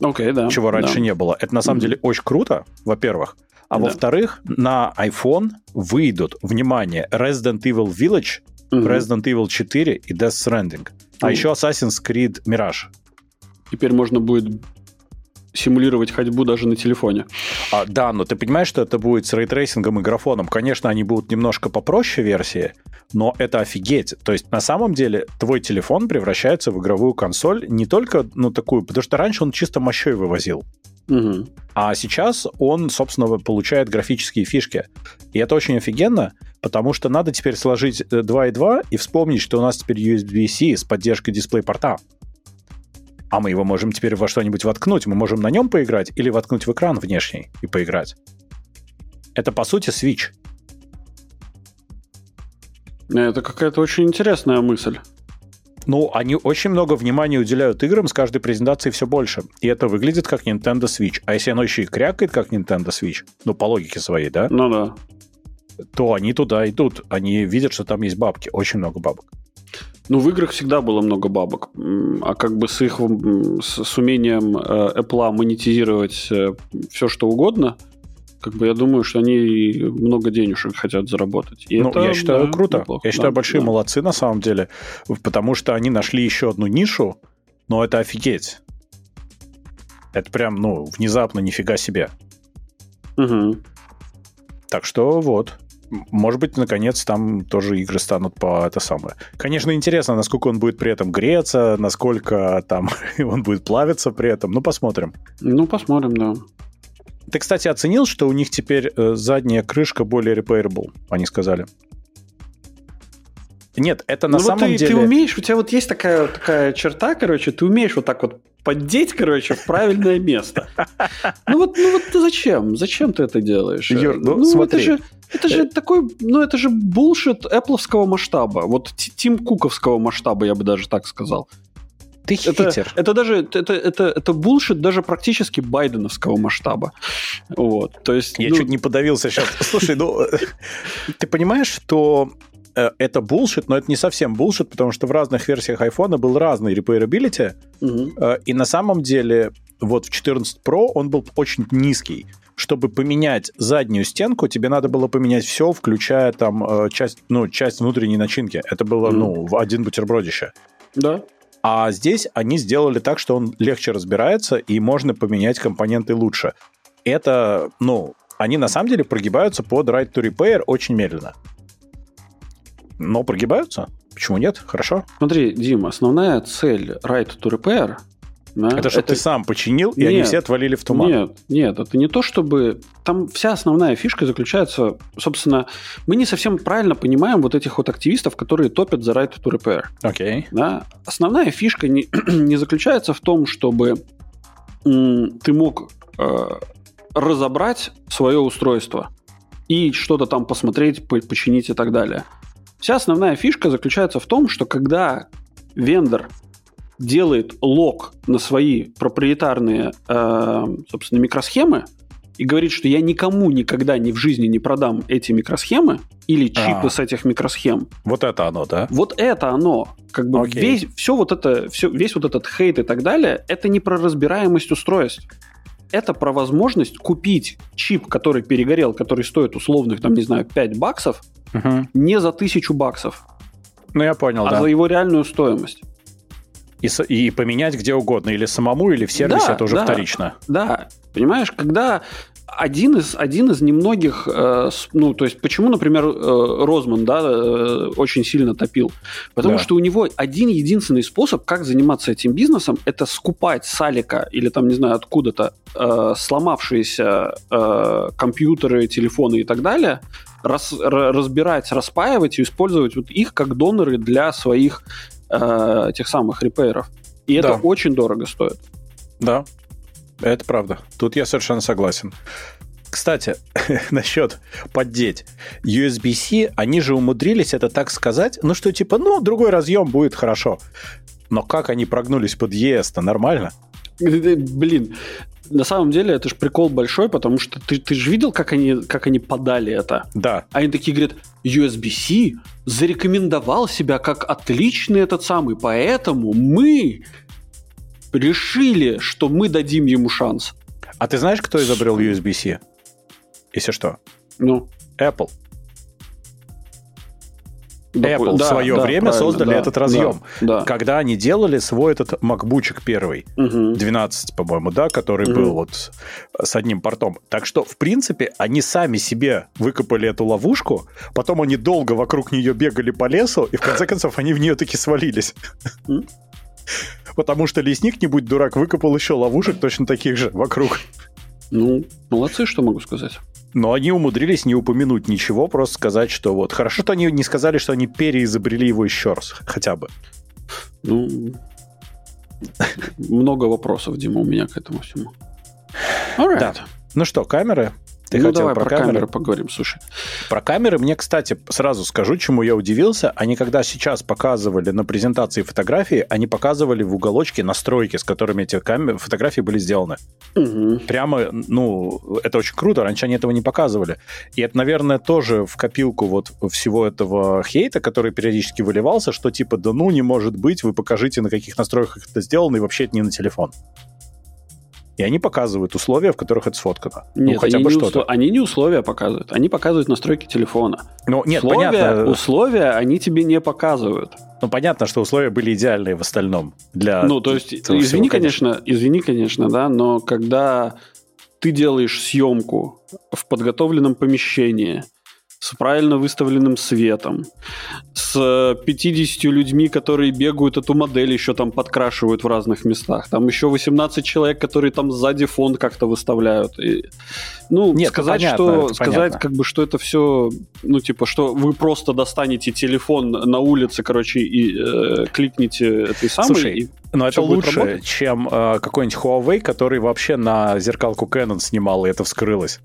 Speaker 1: Окей, okay, да.
Speaker 2: Чего раньше
Speaker 1: да.
Speaker 2: не было. Это на самом деле очень круто, во-первых. А да. во-вторых, на iPhone выйдут, внимание, Resident Evil Village, mm-hmm. Resident Evil 4 и Death Stranding. Mm-hmm. А еще Assassin's Creed Mirage.
Speaker 1: Теперь можно будет симулировать ходьбу даже на телефоне.
Speaker 2: А, да, но ты понимаешь, что это будет с ray tracing ом и графоном. Конечно, они будут немножко попроще версии, но это офигеть. То есть, на самом деле, твой телефон превращается в игровую консоль не только, ну, такую, потому что раньше он чисто мощой вывозил.
Speaker 1: Угу.
Speaker 2: А сейчас он, собственно, получает графические фишки. И это очень офигенно, потому что надо теперь сложить 2 и 2 и вспомнить, что у нас теперь USB-C с поддержкой дисплей-порта. А мы его можем теперь во что-нибудь воткнуть. Мы можем на нем поиграть или воткнуть в экран внешний и поиграть. Это, по сути, Switch.
Speaker 1: Это какая-то очень интересная мысль.
Speaker 2: Ну, они очень много внимания уделяют играм с каждой презентацией все больше. И это выглядит как Nintendo Switch. А если оно еще и крякает как Nintendo Switch, ну, по логике своей, да?
Speaker 1: Ну да.
Speaker 2: То они туда идут. Они видят, что там есть бабки. Очень много бабок.
Speaker 1: Ну, в играх всегда было много бабок. А как бы с их с, с умением э, Apple монетизировать э, все, что угодно, как бы я думаю, что они много денежек хотят заработать.
Speaker 2: И ну, это, я считаю, да, круто. Неплохо. Я считаю, да, большие да. молодцы на самом деле, потому что они нашли еще одну нишу, но это офигеть. Это прям, ну, внезапно нифига себе.
Speaker 1: Угу.
Speaker 2: Так что вот. Может быть, наконец, там тоже игры станут по это самое. Конечно, интересно, насколько он будет при этом греться, насколько там он будет плавиться при этом. Ну, посмотрим.
Speaker 1: Ну, посмотрим, да.
Speaker 2: Ты, кстати, оценил, что у них теперь э, задняя крышка более repairable, они сказали. Нет, это на ну, самом
Speaker 1: вот ты,
Speaker 2: деле...
Speaker 1: Ты умеешь, у тебя вот есть такая, такая черта, короче, ты умеешь вот так вот поддеть, короче, в правильное место. Ну вот, ну вот зачем? Зачем ты это делаешь?
Speaker 2: Юр, ну, ну смотри.
Speaker 1: Это же, это же такой, ну это же булшит Apple масштаба, вот Тим Куковского масштаба, я бы даже так сказал.
Speaker 2: Ты хитер.
Speaker 1: Это, это даже это, это, это булшит даже практически байденовского масштаба. Вот, то есть,
Speaker 2: Я ну... чуть не подавился сейчас. Слушай, ну, ты понимаешь, что Э, это булшит, но это не совсем булшит, потому что в разных версиях iPhone был разный repairability, угу. и на самом деле вот в 14 Pro он был очень низкий. Чтобы поменять заднюю стенку, тебе надо было поменять все, включая там э, часть, ну, часть внутренней начинки. Это было, mm. ну, в один бутербродище.
Speaker 1: Да.
Speaker 2: А здесь они сделали так, что он легче разбирается, и можно поменять компоненты лучше. Это, ну, они на самом деле прогибаются под Right to Repair очень медленно но прогибаются. Почему нет? Хорошо.
Speaker 1: Смотри, Дим, основная цель Right to Repair
Speaker 2: да, это чтобы это... ты сам починил, и нет, они все отвалили в туман.
Speaker 1: Нет, нет, это не то, чтобы... Там вся основная фишка заключается... Собственно, мы не совсем правильно понимаем вот этих вот активистов, которые топят за right to repair.
Speaker 2: Окей. Okay.
Speaker 1: Да? Основная фишка не, не заключается в том, чтобы м, ты мог э, разобрать свое устройство и что-то там посмотреть, починить и так далее. Вся основная фишка заключается в том, что когда вендор делает лог на свои проприетарные, э, собственно, микросхемы и говорит, что я никому никогда ни в жизни не продам эти микросхемы или чипы а, с этих микросхем.
Speaker 2: Вот это оно, да?
Speaker 1: Вот это оно. Как бы Окей. весь, все вот это, все, весь вот этот хейт и так далее, это не про разбираемость устройств. Это про возможность купить чип, который перегорел, который стоит условных, там, не знаю, 5 баксов, угу. не за тысячу баксов.
Speaker 2: Ну, я понял,
Speaker 1: а
Speaker 2: да.
Speaker 1: за его реальную стоимость.
Speaker 2: И, и поменять где угодно, или самому, или в сервисе, да, это уже
Speaker 1: да,
Speaker 2: вторично.
Speaker 1: Да, понимаешь, когда один из, один из немногих, э, ну, то есть, почему, например, э, Розман, да, э, очень сильно топил? Потому да. что у него один единственный способ, как заниматься этим бизнесом, это скупать с Алика или там, не знаю, откуда-то э, сломавшиеся э, компьютеры, телефоны и так далее, рас, разбирать, распаивать и использовать вот их как доноры для своих э, тех самых репейров. И да. это очень дорого стоит.
Speaker 2: Да, это правда. Тут я совершенно согласен. Кстати, насчет поддеть. USB-C, они же умудрились это так сказать, ну что типа, ну, другой разъем будет хорошо. Но как они прогнулись под ES-то, нормально?
Speaker 1: Блин, на самом деле это же прикол большой, потому что ты, ты же видел, как они, как они подали это?
Speaker 2: Да.
Speaker 1: Они такие говорят, USB-C зарекомендовал себя как отличный этот самый, поэтому мы решили, что мы дадим ему шанс.
Speaker 2: А ты знаешь, кто изобрел USB-C? Если что?
Speaker 1: Ну?
Speaker 2: Apple. Apple да, в свое да, время создали да, этот разъем. Да, да. Когда они делали свой этот MacBook первый, угу. 12, по-моему, да, который угу. был вот с одним портом. Так что, в принципе, они сами себе выкопали эту ловушку, потом они долго вокруг нее бегали по лесу, и в конце концов они в нее таки свалились. Потому что лесник, не будь дурак, выкопал еще ловушек точно таких же вокруг.
Speaker 1: Ну, молодцы, что могу сказать.
Speaker 2: Но они умудрились не упомянуть ничего, просто сказать, что вот... Хорошо, что они не сказали, что они переизобрели его еще раз, хотя бы.
Speaker 1: Ну, много вопросов, Дима, у меня к этому всему.
Speaker 2: Alright. Да. Ну что, камеры?
Speaker 1: Ты ну, давай про, про камеры? камеры поговорим, слушай.
Speaker 2: Про камеры мне, кстати, сразу скажу, чему я удивился. Они когда сейчас показывали на презентации фотографии, они показывали в уголочке настройки, с которыми эти камеры, фотографии были сделаны. Угу. Прямо, ну, это очень круто. Раньше они этого не показывали. И это, наверное, тоже в копилку вот всего этого хейта, который периодически выливался, что типа, да ну, не может быть, вы покажите, на каких настройках это сделано, и вообще это не на телефон и они показывают условия, в которых это сфоткано.
Speaker 1: Ну, нет, ну, хотя бы что-то. Услов... Они не условия показывают, они показывают настройки телефона.
Speaker 2: Ну, нет,
Speaker 1: условия,
Speaker 2: понятно.
Speaker 1: Условия они тебе не показывают.
Speaker 2: Ну, понятно, что условия были идеальные в остальном. Для
Speaker 1: ну, то есть, извини, всего, конечно. конечно, извини, конечно, да, но когда ты делаешь съемку в подготовленном помещении, с правильно выставленным светом, с 50 людьми, которые бегают эту модель, еще там подкрашивают в разных местах. Там еще 18 человек, которые там сзади фон как-то выставляют. И, ну, Нет, сказать, понятно, что, сказать понятно. как бы, что это все, ну, типа, что вы просто достанете телефон на улице, короче, и э, кликните этой самой.
Speaker 2: Слушай, и но это лучше, чем э, какой-нибудь Huawei, который вообще на зеркалку Canon снимал, и это вскрылось.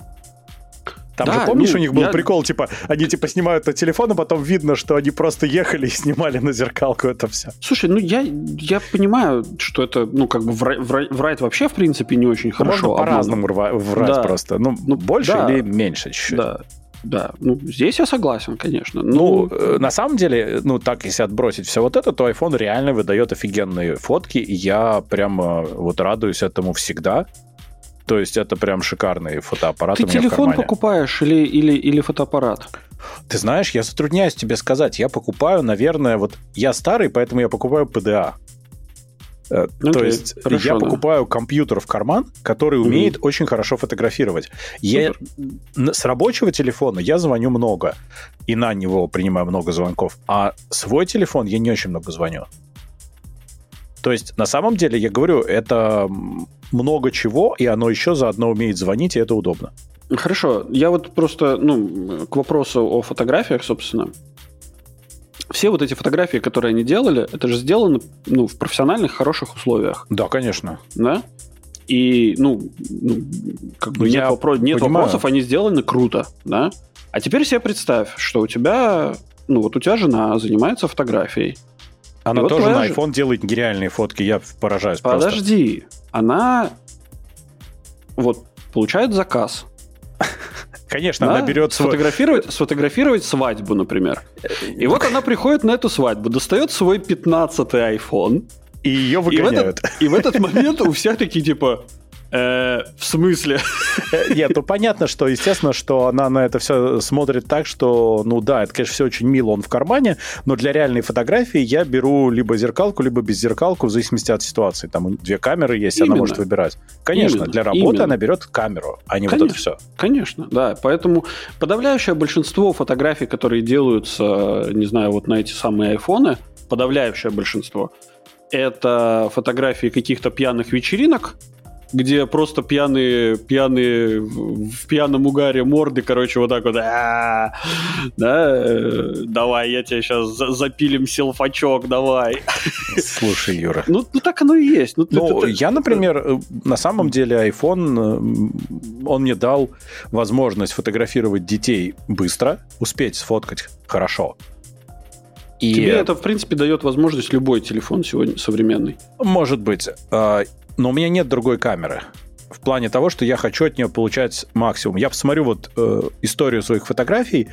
Speaker 2: Там да, же, помнишь, ну, у них был я... прикол, типа, они типа снимают на телефон, а потом видно, что они просто ехали и снимали на зеркалку это все.
Speaker 1: Слушай, ну я, я понимаю, что это, ну, как бы врать, вообще, в принципе, не очень хорошо.
Speaker 2: Можно по-разному врать да. просто. Ну, ну больше да. или меньше чуть-чуть.
Speaker 1: Да. Да, ну здесь я согласен, конечно.
Speaker 2: Ну, ну, на самом деле, ну так, если отбросить все вот это, то iPhone реально выдает офигенные фотки, и я прямо вот радуюсь этому всегда. То есть это прям шикарный фотоаппарат.
Speaker 1: Ты телефон покупаешь или, или, или фотоаппарат?
Speaker 2: Ты знаешь, я затрудняюсь тебе сказать. Я покупаю, наверное, вот я старый, поэтому я покупаю PDA. Okay, э, То есть хорошо, я да. покупаю компьютер в карман, который умеет mm-hmm. очень хорошо фотографировать. Я, с рабочего телефона я звоню много, и на него принимаю много звонков, а свой телефон я не очень много звоню. То есть, на самом деле, я говорю, это много чего, и оно еще заодно умеет звонить, и это удобно.
Speaker 1: Хорошо. Я вот просто, ну, к вопросу о фотографиях, собственно. Все вот эти фотографии, которые они делали, это же сделано ну, в профессиональных, хороших условиях.
Speaker 2: Да, конечно.
Speaker 1: Да? И, ну, ну как бы я нет, вопро- нет вопросов, они сделаны круто, да? А теперь себе представь, что у тебя, ну, вот у тебя жена занимается фотографией.
Speaker 2: Она и тоже вот на iPhone делает нереальные фотки, я поражаюсь
Speaker 1: Подожди, просто. она вот получает заказ.
Speaker 2: Конечно, да? она берет
Speaker 1: сфотографировать, сфотографировать свадьбу, например. И вот она приходит на эту свадьбу, достает свой 15-й iPhone.
Speaker 2: И ее выгоняют.
Speaker 1: И в, этот, и в этот момент у всех такие типа, Э, в смысле?
Speaker 2: Э, нет, ну понятно, что, естественно, что она на это все смотрит так, что, ну да, это, конечно, все очень мило, он в кармане, но для реальной фотографии я беру либо зеркалку, либо без зеркалку, в зависимости от ситуации. Там две камеры есть, Именно. она может выбирать. Конечно, Именно. для работы Именно. она берет камеру, а не конечно. вот это все.
Speaker 1: Конечно, да. Поэтому подавляющее большинство фотографий, которые делаются, не знаю, вот на эти самые айфоны, подавляющее большинство, это фотографии каких-то пьяных вечеринок, где просто пьяные, пьяные в пьяном угаре морды, короче, вот так вот, да, э, давай, я тебе сейчас запилим селфачок, давай.
Speaker 2: Слушай, Юра.
Speaker 1: Ну, ну так оно и есть.
Speaker 2: Ну, ну я, например, э, на самом деле iPhone, э, он мне дал возможность фотографировать детей быстро, успеть сфоткать хорошо.
Speaker 1: И... Тебе это, в принципе, дает возможность любой телефон сегодня современный.
Speaker 2: Может быть. Но у меня нет другой камеры. В плане того, что я хочу от нее получать максимум. Я посмотрю вот э, историю своих фотографий,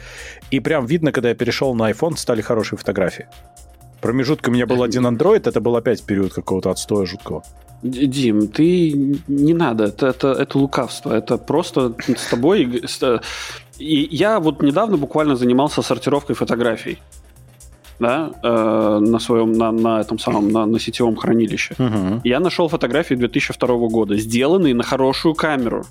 Speaker 2: и прям видно, когда я перешел на iPhone, стали хорошие фотографии. Промежутка у меня был один Android, это был опять период какого-то отстоя жуткого.
Speaker 1: Дим, ты не надо, это, это, это лукавство, это просто с тобой... И я вот недавно буквально занимался сортировкой фотографий да, э, на своем, на, на этом самом, на, на сетевом хранилище. Угу. Я нашел фотографии 2002 года, сделанные на хорошую камеру.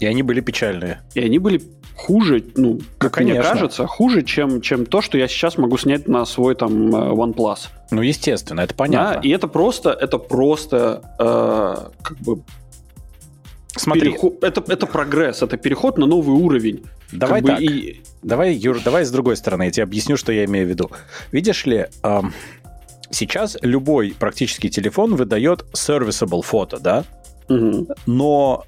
Speaker 2: И они были печальные.
Speaker 1: И они были хуже, ну, как ну, мне кажется, хуже, чем, чем то, что я сейчас могу снять на свой там э, OnePlus.
Speaker 2: Ну, естественно, это понятно.
Speaker 1: Да, и это просто, это просто э, как бы
Speaker 2: Смотри.
Speaker 1: Переход, это, это прогресс, это переход на новый уровень.
Speaker 2: Давай как так. Бы и... Давай, Юр, давай с другой стороны, я тебе объясню, что я имею в виду. Видишь ли, эм, сейчас любой практически телефон выдает serviceable фото, да? Угу. Но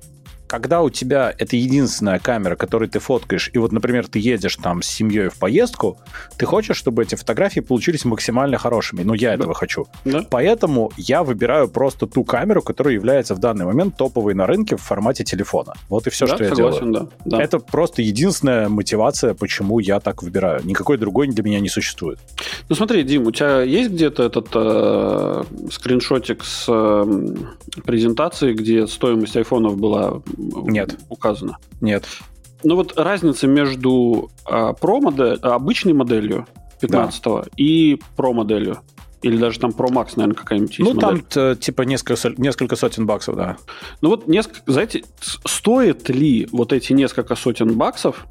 Speaker 2: когда у тебя это единственная камера, которой ты фоткаешь, и вот, например, ты едешь там с семьей в поездку, ты хочешь, чтобы эти фотографии получились максимально хорошими. Ну, я да. этого хочу. Да. Поэтому я выбираю просто ту камеру, которая является в данный момент топовой на рынке в формате телефона. Вот и все, да, что согласен, я делаю. Да, да. Это просто единственная мотивация, почему я так выбираю. Никакой другой для меня не существует.
Speaker 1: Ну, смотри, Дим, у тебя есть где-то этот э, скриншотик с э, презентацией, где стоимость айфонов была
Speaker 2: нет.
Speaker 1: указано.
Speaker 2: Нет.
Speaker 1: Ну вот разница между а, Pro модель, обычной моделью 15 да. и Pro моделью. Или даже там Pro Max, наверное, какая-нибудь
Speaker 2: есть Ну, модель. там типа несколько, несколько сотен баксов, да.
Speaker 1: Ну вот, несколько, знаете, стоит ли вот эти несколько сотен баксов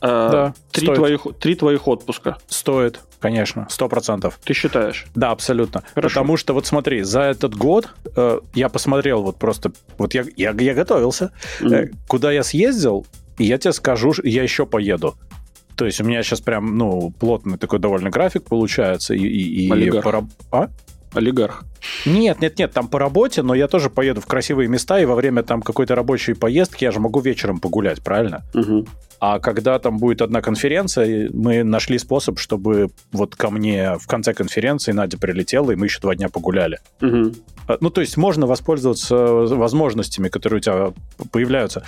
Speaker 1: э, да, три, твоих, три твоих отпуска?
Speaker 2: Стоит. Конечно, сто процентов.
Speaker 1: Ты считаешь?
Speaker 2: Да, абсолютно. Хорошо. Потому что вот смотри, за этот год э, я посмотрел вот просто, вот я, я, я готовился, mm-hmm. э, куда я съездил, и я тебе скажу, я еще поеду. То есть у меня сейчас прям, ну, плотный такой довольно график получается. И, и,
Speaker 1: и пора... А? Олигарх.
Speaker 2: Нет, нет, нет, там по работе, но я тоже поеду в красивые места, и во время там какой-то рабочей поездки я же могу вечером погулять, правильно?
Speaker 1: Угу.
Speaker 2: А когда там будет одна конференция, мы нашли способ, чтобы вот ко мне в конце конференции Надя прилетела, и мы еще два дня погуляли.
Speaker 1: Угу.
Speaker 2: Ну, то есть можно воспользоваться возможностями, которые у тебя появляются.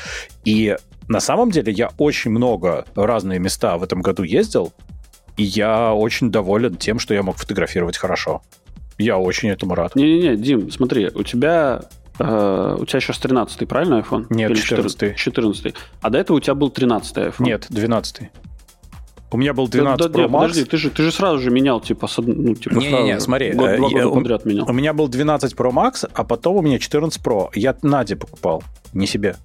Speaker 2: И на самом деле я очень много разные места в этом году ездил, и я очень доволен тем, что я мог фотографировать хорошо. Я очень этому рад.
Speaker 1: Не-не-не, Дим, смотри, у тебя Uh, у тебя сейчас 13 правильно iPhone?
Speaker 2: Нет, Или 14
Speaker 1: 14 А до этого у тебя был 13 iPhone?
Speaker 2: Нет, 12 у меня был 12 да, да, Pro
Speaker 1: Max. Подожди, ты же, ты же сразу же менял, типа, ну, типа
Speaker 2: не, сразу. Не, не, смотри. Год, два
Speaker 1: года подряд менял.
Speaker 2: У меня был 12 Pro Max, а потом у меня 14 Pro. Я Наде покупал, не себе.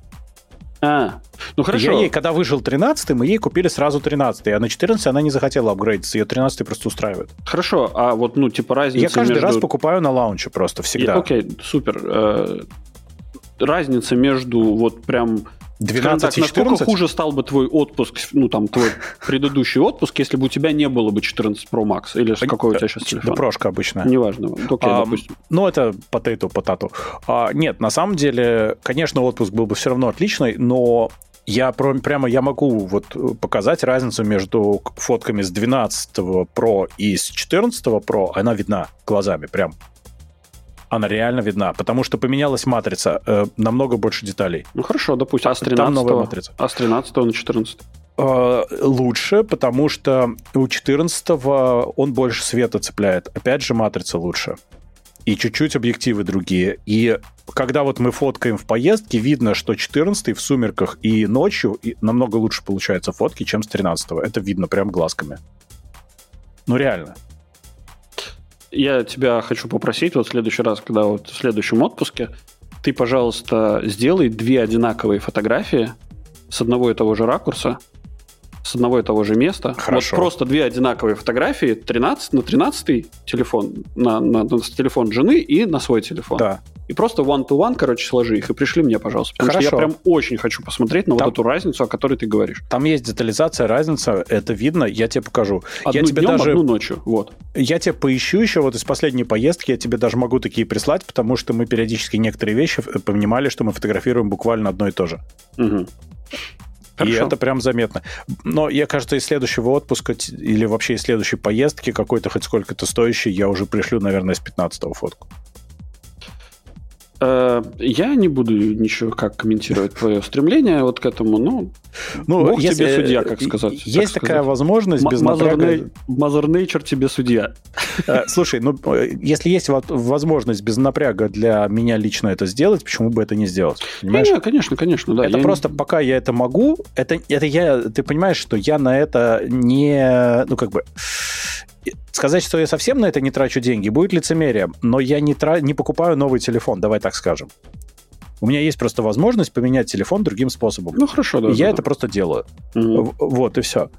Speaker 1: А, ну хорошо.
Speaker 2: Я ей, когда вышел 13 мы ей купили сразу 13 а на 14 она не захотела апгрейдиться, ее 13 просто устраивает.
Speaker 1: Хорошо, а вот, ну, типа разница
Speaker 2: Я каждый между... раз покупаю на лаунче просто, всегда.
Speaker 1: И, окей, супер. Э, разница между вот прям
Speaker 2: 12 так,
Speaker 1: и 14? Насколько хуже стал бы твой отпуск, ну, там, твой предыдущий отпуск, если бы у тебя не было бы 14 Pro Max? Или какой у тебя сейчас телефон?
Speaker 2: Да, прошка обычная.
Speaker 1: Неважно. Окей, а, допустим.
Speaker 2: Ну, это potato, potato. А, нет, на самом деле, конечно, отпуск был бы все равно отличный, но я прямо я могу вот показать разницу между фотками с 12 Pro и с 14 Pro. Она видна глазами прям она реально видна, потому что поменялась матрица, э, намного больше деталей.
Speaker 1: Ну хорошо, допустим, а с 13 Там новая матрица. А с 13 на 14
Speaker 2: э, лучше, потому что у 14 он больше света цепляет. Опять же, матрица лучше. И чуть-чуть объективы другие. И когда вот мы фоткаем в поездке, видно, что 14 в сумерках и ночью и намного лучше получаются фотки, чем с 13 -го. Это видно прям глазками. Ну, реально
Speaker 1: я тебя хочу попросить вот в следующий раз, когда вот в следующем отпуске, ты, пожалуйста, сделай две одинаковые фотографии с одного и того же ракурса, с одного и того же места.
Speaker 2: Хорошо.
Speaker 1: Вот просто две одинаковые фотографии 13 на 13 телефон, на, на, на телефон жены и на свой телефон.
Speaker 2: Да
Speaker 1: и просто one-to-one, короче, сложи их и пришли мне, пожалуйста. Потому Хорошо. что я прям очень хочу посмотреть на там, вот эту разницу, о которой ты говоришь.
Speaker 2: Там есть детализация, разница, это видно, я тебе покажу.
Speaker 1: Одну
Speaker 2: я
Speaker 1: тебе днем, даже, одну ночью, вот.
Speaker 2: Я тебе поищу еще вот из последней поездки, я тебе даже могу такие прислать, потому что мы периодически некоторые вещи понимали, что мы фотографируем буквально одно и то же.
Speaker 1: Угу.
Speaker 2: Хорошо. И это прям заметно. Но я, кажется, из следующего отпуска или вообще из следующей поездки какой-то хоть сколько-то стоящий я уже пришлю, наверное, с 15-го фотку.
Speaker 1: Э, я не буду ничего как комментировать твое стремление вот к этому, ну,
Speaker 2: ну Бог если, тебе судья, как сказать. Есть так такая сказать. возможность без
Speaker 1: Mother, напряга... Mother Nature тебе судья.
Speaker 2: Э, слушай, ну, если есть возможность без напряга для меня лично это сделать, почему бы это не сделать?
Speaker 1: Понимаешь? Не, конечно, конечно, да.
Speaker 2: Это просто не... пока я это могу, это, это я, ты понимаешь, что я на это не, ну, как бы, сказать, что я совсем на это не трачу деньги, будет лицемерием, но я не, тра... не покупаю новый телефон, давай так скажем. У меня есть просто возможность поменять телефон другим способом.
Speaker 1: Ну хорошо, да.
Speaker 2: И я
Speaker 1: да.
Speaker 2: это просто делаю. Mm. Вот и все.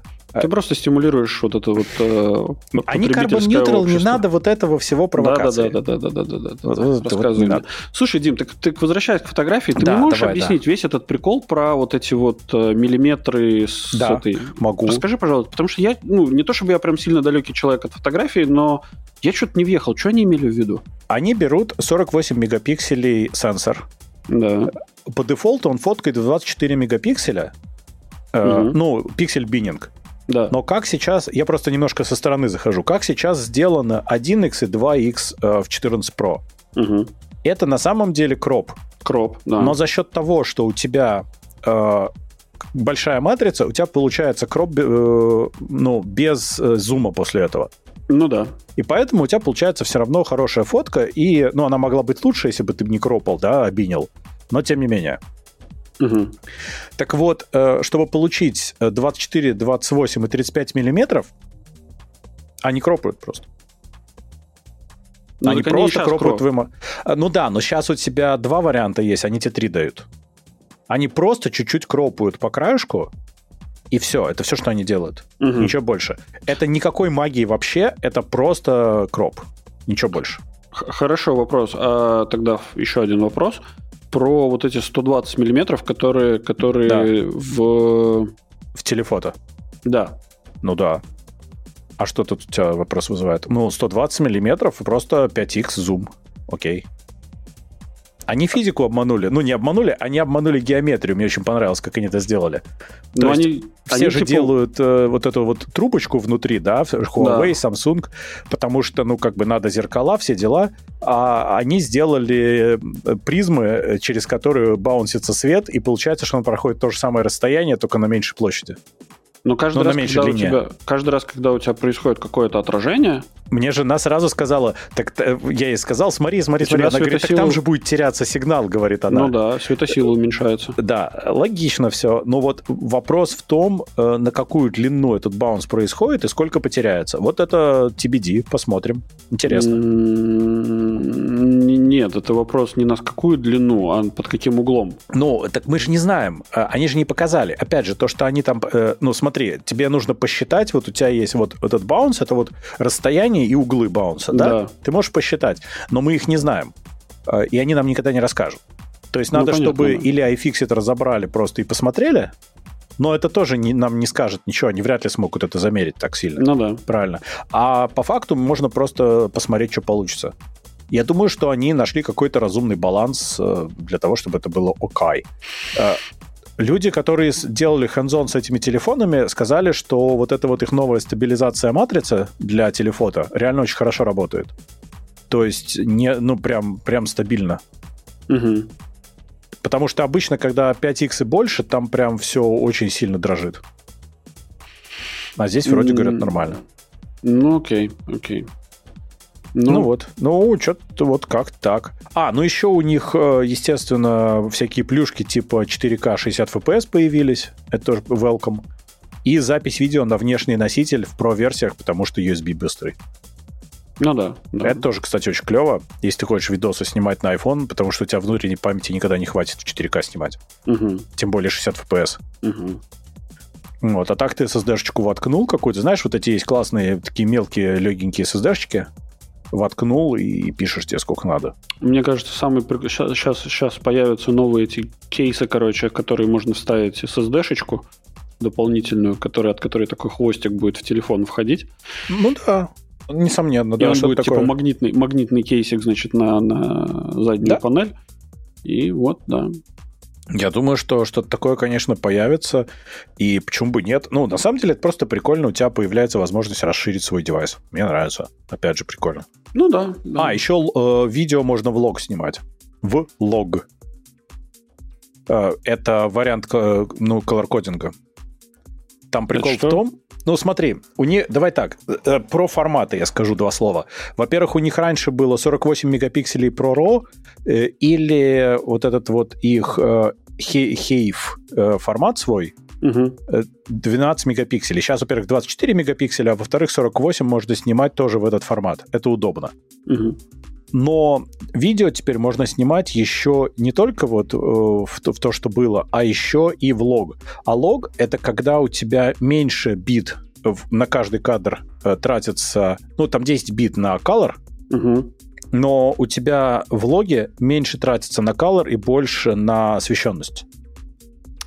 Speaker 1: Ты просто стимулируешь вот это вот э,
Speaker 2: Они carbon neutral, не надо вот этого всего провокации.
Speaker 1: Да, да, да, да, да, да, да. Вот, вот, Рассказывай вот Слушай, Дим, ты, ты возвращаясь к фотографии, ты да, можешь давай, объяснить да. весь этот прикол про вот эти вот э, миллиметры с
Speaker 2: да, этой... могу.
Speaker 1: Расскажи, пожалуйста, потому что я, ну, не то чтобы я прям сильно далекий человек от фотографии, но я что-то не въехал. Что они имели в виду?
Speaker 2: Они берут 48 мегапикселей сенсор,
Speaker 1: Да.
Speaker 2: По дефолту он фоткает в 24 мегапикселя. Э,
Speaker 1: Мгм.
Speaker 2: ну, пиксель биннинг.
Speaker 1: Да.
Speaker 2: Но как сейчас, я просто немножко со стороны захожу, как сейчас сделано 1x и 2x э, в 14 Pro?
Speaker 1: Мгм.
Speaker 2: Это на самом деле кроп.
Speaker 1: Кроп, да.
Speaker 2: Но за счет того, что у тебя э, большая матрица, у тебя получается кроп э, ну, без э, зума после этого.
Speaker 1: Ну да.
Speaker 2: И поэтому у тебя получается все равно хорошая фотка, и, ну, она могла быть лучше, если бы ты не кропал, да, обинил. Но тем не менее.
Speaker 1: Мгм.
Speaker 2: Так вот, э, чтобы получить э, 24, 28 и 35 миллиметров, они кропают просто.
Speaker 1: Ну,
Speaker 2: они
Speaker 1: они
Speaker 2: просто
Speaker 1: щас
Speaker 2: кропают
Speaker 1: кроп.
Speaker 2: вымо- А, Ну да, но сейчас у тебя два варианта есть, они тебе три дают. Они просто чуть-чуть кропают по краешку, и все, это все, что они делают.
Speaker 1: Мгм.
Speaker 2: Ничего больше. Это никакой магии вообще, это просто кроп. Ничего больше.
Speaker 1: Хорошо, вопрос. А тогда еще один вопрос про вот эти 120 миллиметров, которые, которые в...
Speaker 2: В телефото.
Speaker 1: Да.
Speaker 2: Ну да. А что тут у тебя вопрос вызывает? Ну, 120 миллиметров и просто 5х зум. Окей. Они физику обманули. Ну, не обманули, они обманули геометрию. Мне очень понравилось, как они это сделали. То
Speaker 1: Но
Speaker 2: есть
Speaker 1: они,
Speaker 2: Все
Speaker 1: они
Speaker 2: же
Speaker 1: типа-
Speaker 2: делают э, вот эту вот трубочку внутри, да, Huawei, Samsung, потому что, ну, как бы надо зеркала, все дела, а они сделали э, призмы, э, через которые баунсится свет, и получается, что он проходит то же самое расстояние, только на меньшей площади.
Speaker 1: Но каждый
Speaker 2: Ну,
Speaker 1: раз, когда у тебя, каждый раз, когда у тебя происходит какое-то отражение,
Speaker 2: Мне жена сразу сказала, так э, я ей сказал, смотри, смотри, смотри. Она говорит, так там же будет теряться сигнал, говорит она.
Speaker 1: ну да, светосила уменьшается.
Speaker 2: Да, логично все. Но вот вопрос в том, э, на какую длину этот баунс происходит и сколько потеряется. Вот это TBD, посмотрим. Интересно.
Speaker 1: Нет, это вопрос не на какую длину, а под каким углом.
Speaker 2: Ну, так мы же не знаем. А, Они же не показали. Опять же, то, что они там... э, ну, смотри, тебе нужно посчитать, вот у тебя есть вот этот баунс, это вот расстояние и углы баунса, да?
Speaker 1: Да.
Speaker 2: Ты можешь посчитать, но мы их не знаем. Э, И они нам никогда не расскажут. То есть
Speaker 1: Ну,
Speaker 2: надо,
Speaker 1: понятно,
Speaker 2: чтобы
Speaker 1: да.
Speaker 2: или iFixit разобрали просто и посмотрели, но это тоже не- нам не скажет ничего, они вряд ли смогут это замерить так сильно.
Speaker 1: Ну да.
Speaker 2: Правильно. А по факту можно просто посмотреть, что получится. Я думаю, что они нашли какой-то разумный баланс э, для того, чтобы это было окей. Э, Люди, которые делали hands с этими телефонами, сказали, что вот эта вот их новая стабилизация матрицы для телефона реально очень хорошо работает. То есть, не, ну, прям, прям стабильно.
Speaker 1: Мгм.
Speaker 2: Потому что обычно, когда 5x и больше, там прям все очень сильно дрожит. А здесь вроде говорят нормально.
Speaker 1: Ну окей, окей.
Speaker 2: Ну, вот. Ну, что-то вот как так. А, ну еще у них, э, естественно, всякие плюшки типа 4К 60 FPS появились. Это тоже welcome. И запись видео на внешний носитель в Pro-версиях, потому что USB быстрый.
Speaker 1: Ну да. да.
Speaker 2: Это тоже, кстати, очень клево, если ты хочешь видосы снимать на iPhone, потому что у тебя внутренней памяти никогда не хватит в 4К снимать.
Speaker 1: Мгм,
Speaker 2: Тем более 60 FPS.
Speaker 1: мгм.
Speaker 2: Вот, а так ты SSD-шечку воткнул какую-то. Знаешь, вот эти есть классные такие мелкие, легенькие SSD-шечки. Воткнул и пишешь тебе сколько надо.
Speaker 1: Мне кажется, самый сейчас, сейчас, появятся новые эти кейсы, короче, которые можно вставить SSD-шечку дополнительную, которая, от которой такой хвостик будет в телефон входить.
Speaker 2: Ну да, несомненно,
Speaker 1: и
Speaker 2: да,
Speaker 1: он
Speaker 2: что-то
Speaker 1: будет
Speaker 2: такое.
Speaker 1: типа магнитный, магнитный кейсик, значит, на, на заднюю
Speaker 2: Да.
Speaker 1: панель. И вот, да.
Speaker 2: Я думаю, что что-то такое, конечно, появится, и почему бы нет. Ну, на самом деле, это просто прикольно, у тебя появляется возможность расширить свой девайс. Мне нравится. Опять же, прикольно.
Speaker 1: Ну да. да.
Speaker 2: А, еще э, видео можно в лог снимать. В лог. Э, это вариант, э, ну, колор-кодинга. Там прикол
Speaker 1: что?
Speaker 2: в том... Ну, смотри, у них... Давай так, э, про форматы я скажу два слова. Во-первых, у них раньше было 48 мегапикселей ProRAW э, или вот этот вот их э, Хейв э, формат свой,
Speaker 1: Мгм.
Speaker 2: э, 12 мегапикселей. Сейчас, во-первых, 24 мегапикселя, а во-вторых, 48 можно снимать тоже в этот формат. Это удобно.
Speaker 1: Мгм.
Speaker 2: Но видео теперь можно снимать еще не только вот э, в, то, в то, что было, а еще и в лог. А log — это когда у тебя меньше бит в- на каждый кадр э, тратится, ну, там 10 бит на color,
Speaker 1: Мгм.
Speaker 2: но у тебя в log е меньше тратится на color и больше на освещенность.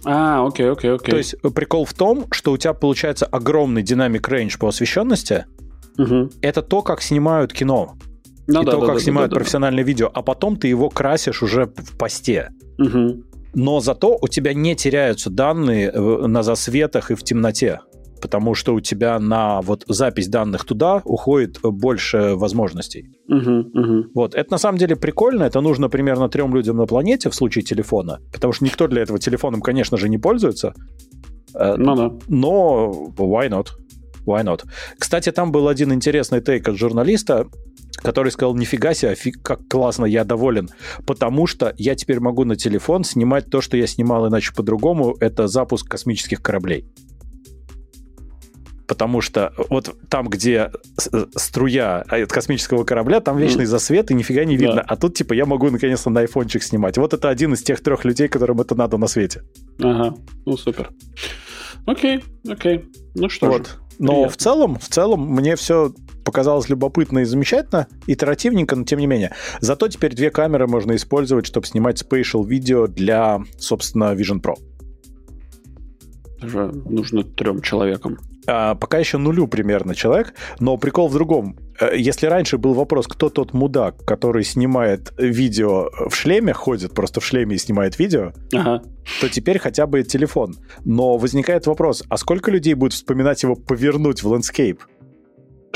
Speaker 1: А, окей, окей, окей.
Speaker 2: То есть прикол в том, что у тебя получается огромный dynamic range по освещенности.
Speaker 1: Мгм.
Speaker 2: Это то, как снимают кино. Ну, и да, то, да, как да, снимают да, да, профессиональное да. видео, а потом ты его красишь уже в посте. Угу. Но зато у тебя не теряются данные на засветах и в темноте потому что у тебя на вот запись данных туда уходит больше возможностей. Угу, угу. Вот, это на самом деле прикольно, это нужно примерно трем людям на планете в случае телефона, потому что никто для этого телефоном, конечно же, не пользуется. Э, ну да. Но why not? Why not? Кстати, там был один интересный тейк от журналиста, который сказал, нифига себе, как классно, я доволен, потому что я теперь могу на телефон снимать то, что я снимал иначе по-другому, это запуск космических кораблей. Потому что вот там, где струя от космического корабля, там вечный засвет, и нифига не видно. Да. А тут, типа, я могу наконец-то на айфончик снимать. Вот это один из тех трех людей, которым это надо на свете.
Speaker 1: Ага, ну супер. Окей, окей. Ну что вот. же.
Speaker 2: Но Приятно. в целом, в целом мне все показалось любопытно и замечательно, итеративненько, но тем не менее. Зато теперь две камеры можно использовать, чтобы снимать spatial видео для, собственно, Vision Pro.
Speaker 1: Уже нужно трем человекам.
Speaker 2: А, пока еще нулю примерно человек, но прикол в другом. Э, если раньше был вопрос, кто тот мудак, который снимает видео в шлеме, ходит просто в шлеме и снимает видео, ага. то теперь хотя бы телефон. Но возникает вопрос, а сколько людей будет вспоминать его повернуть в landscape?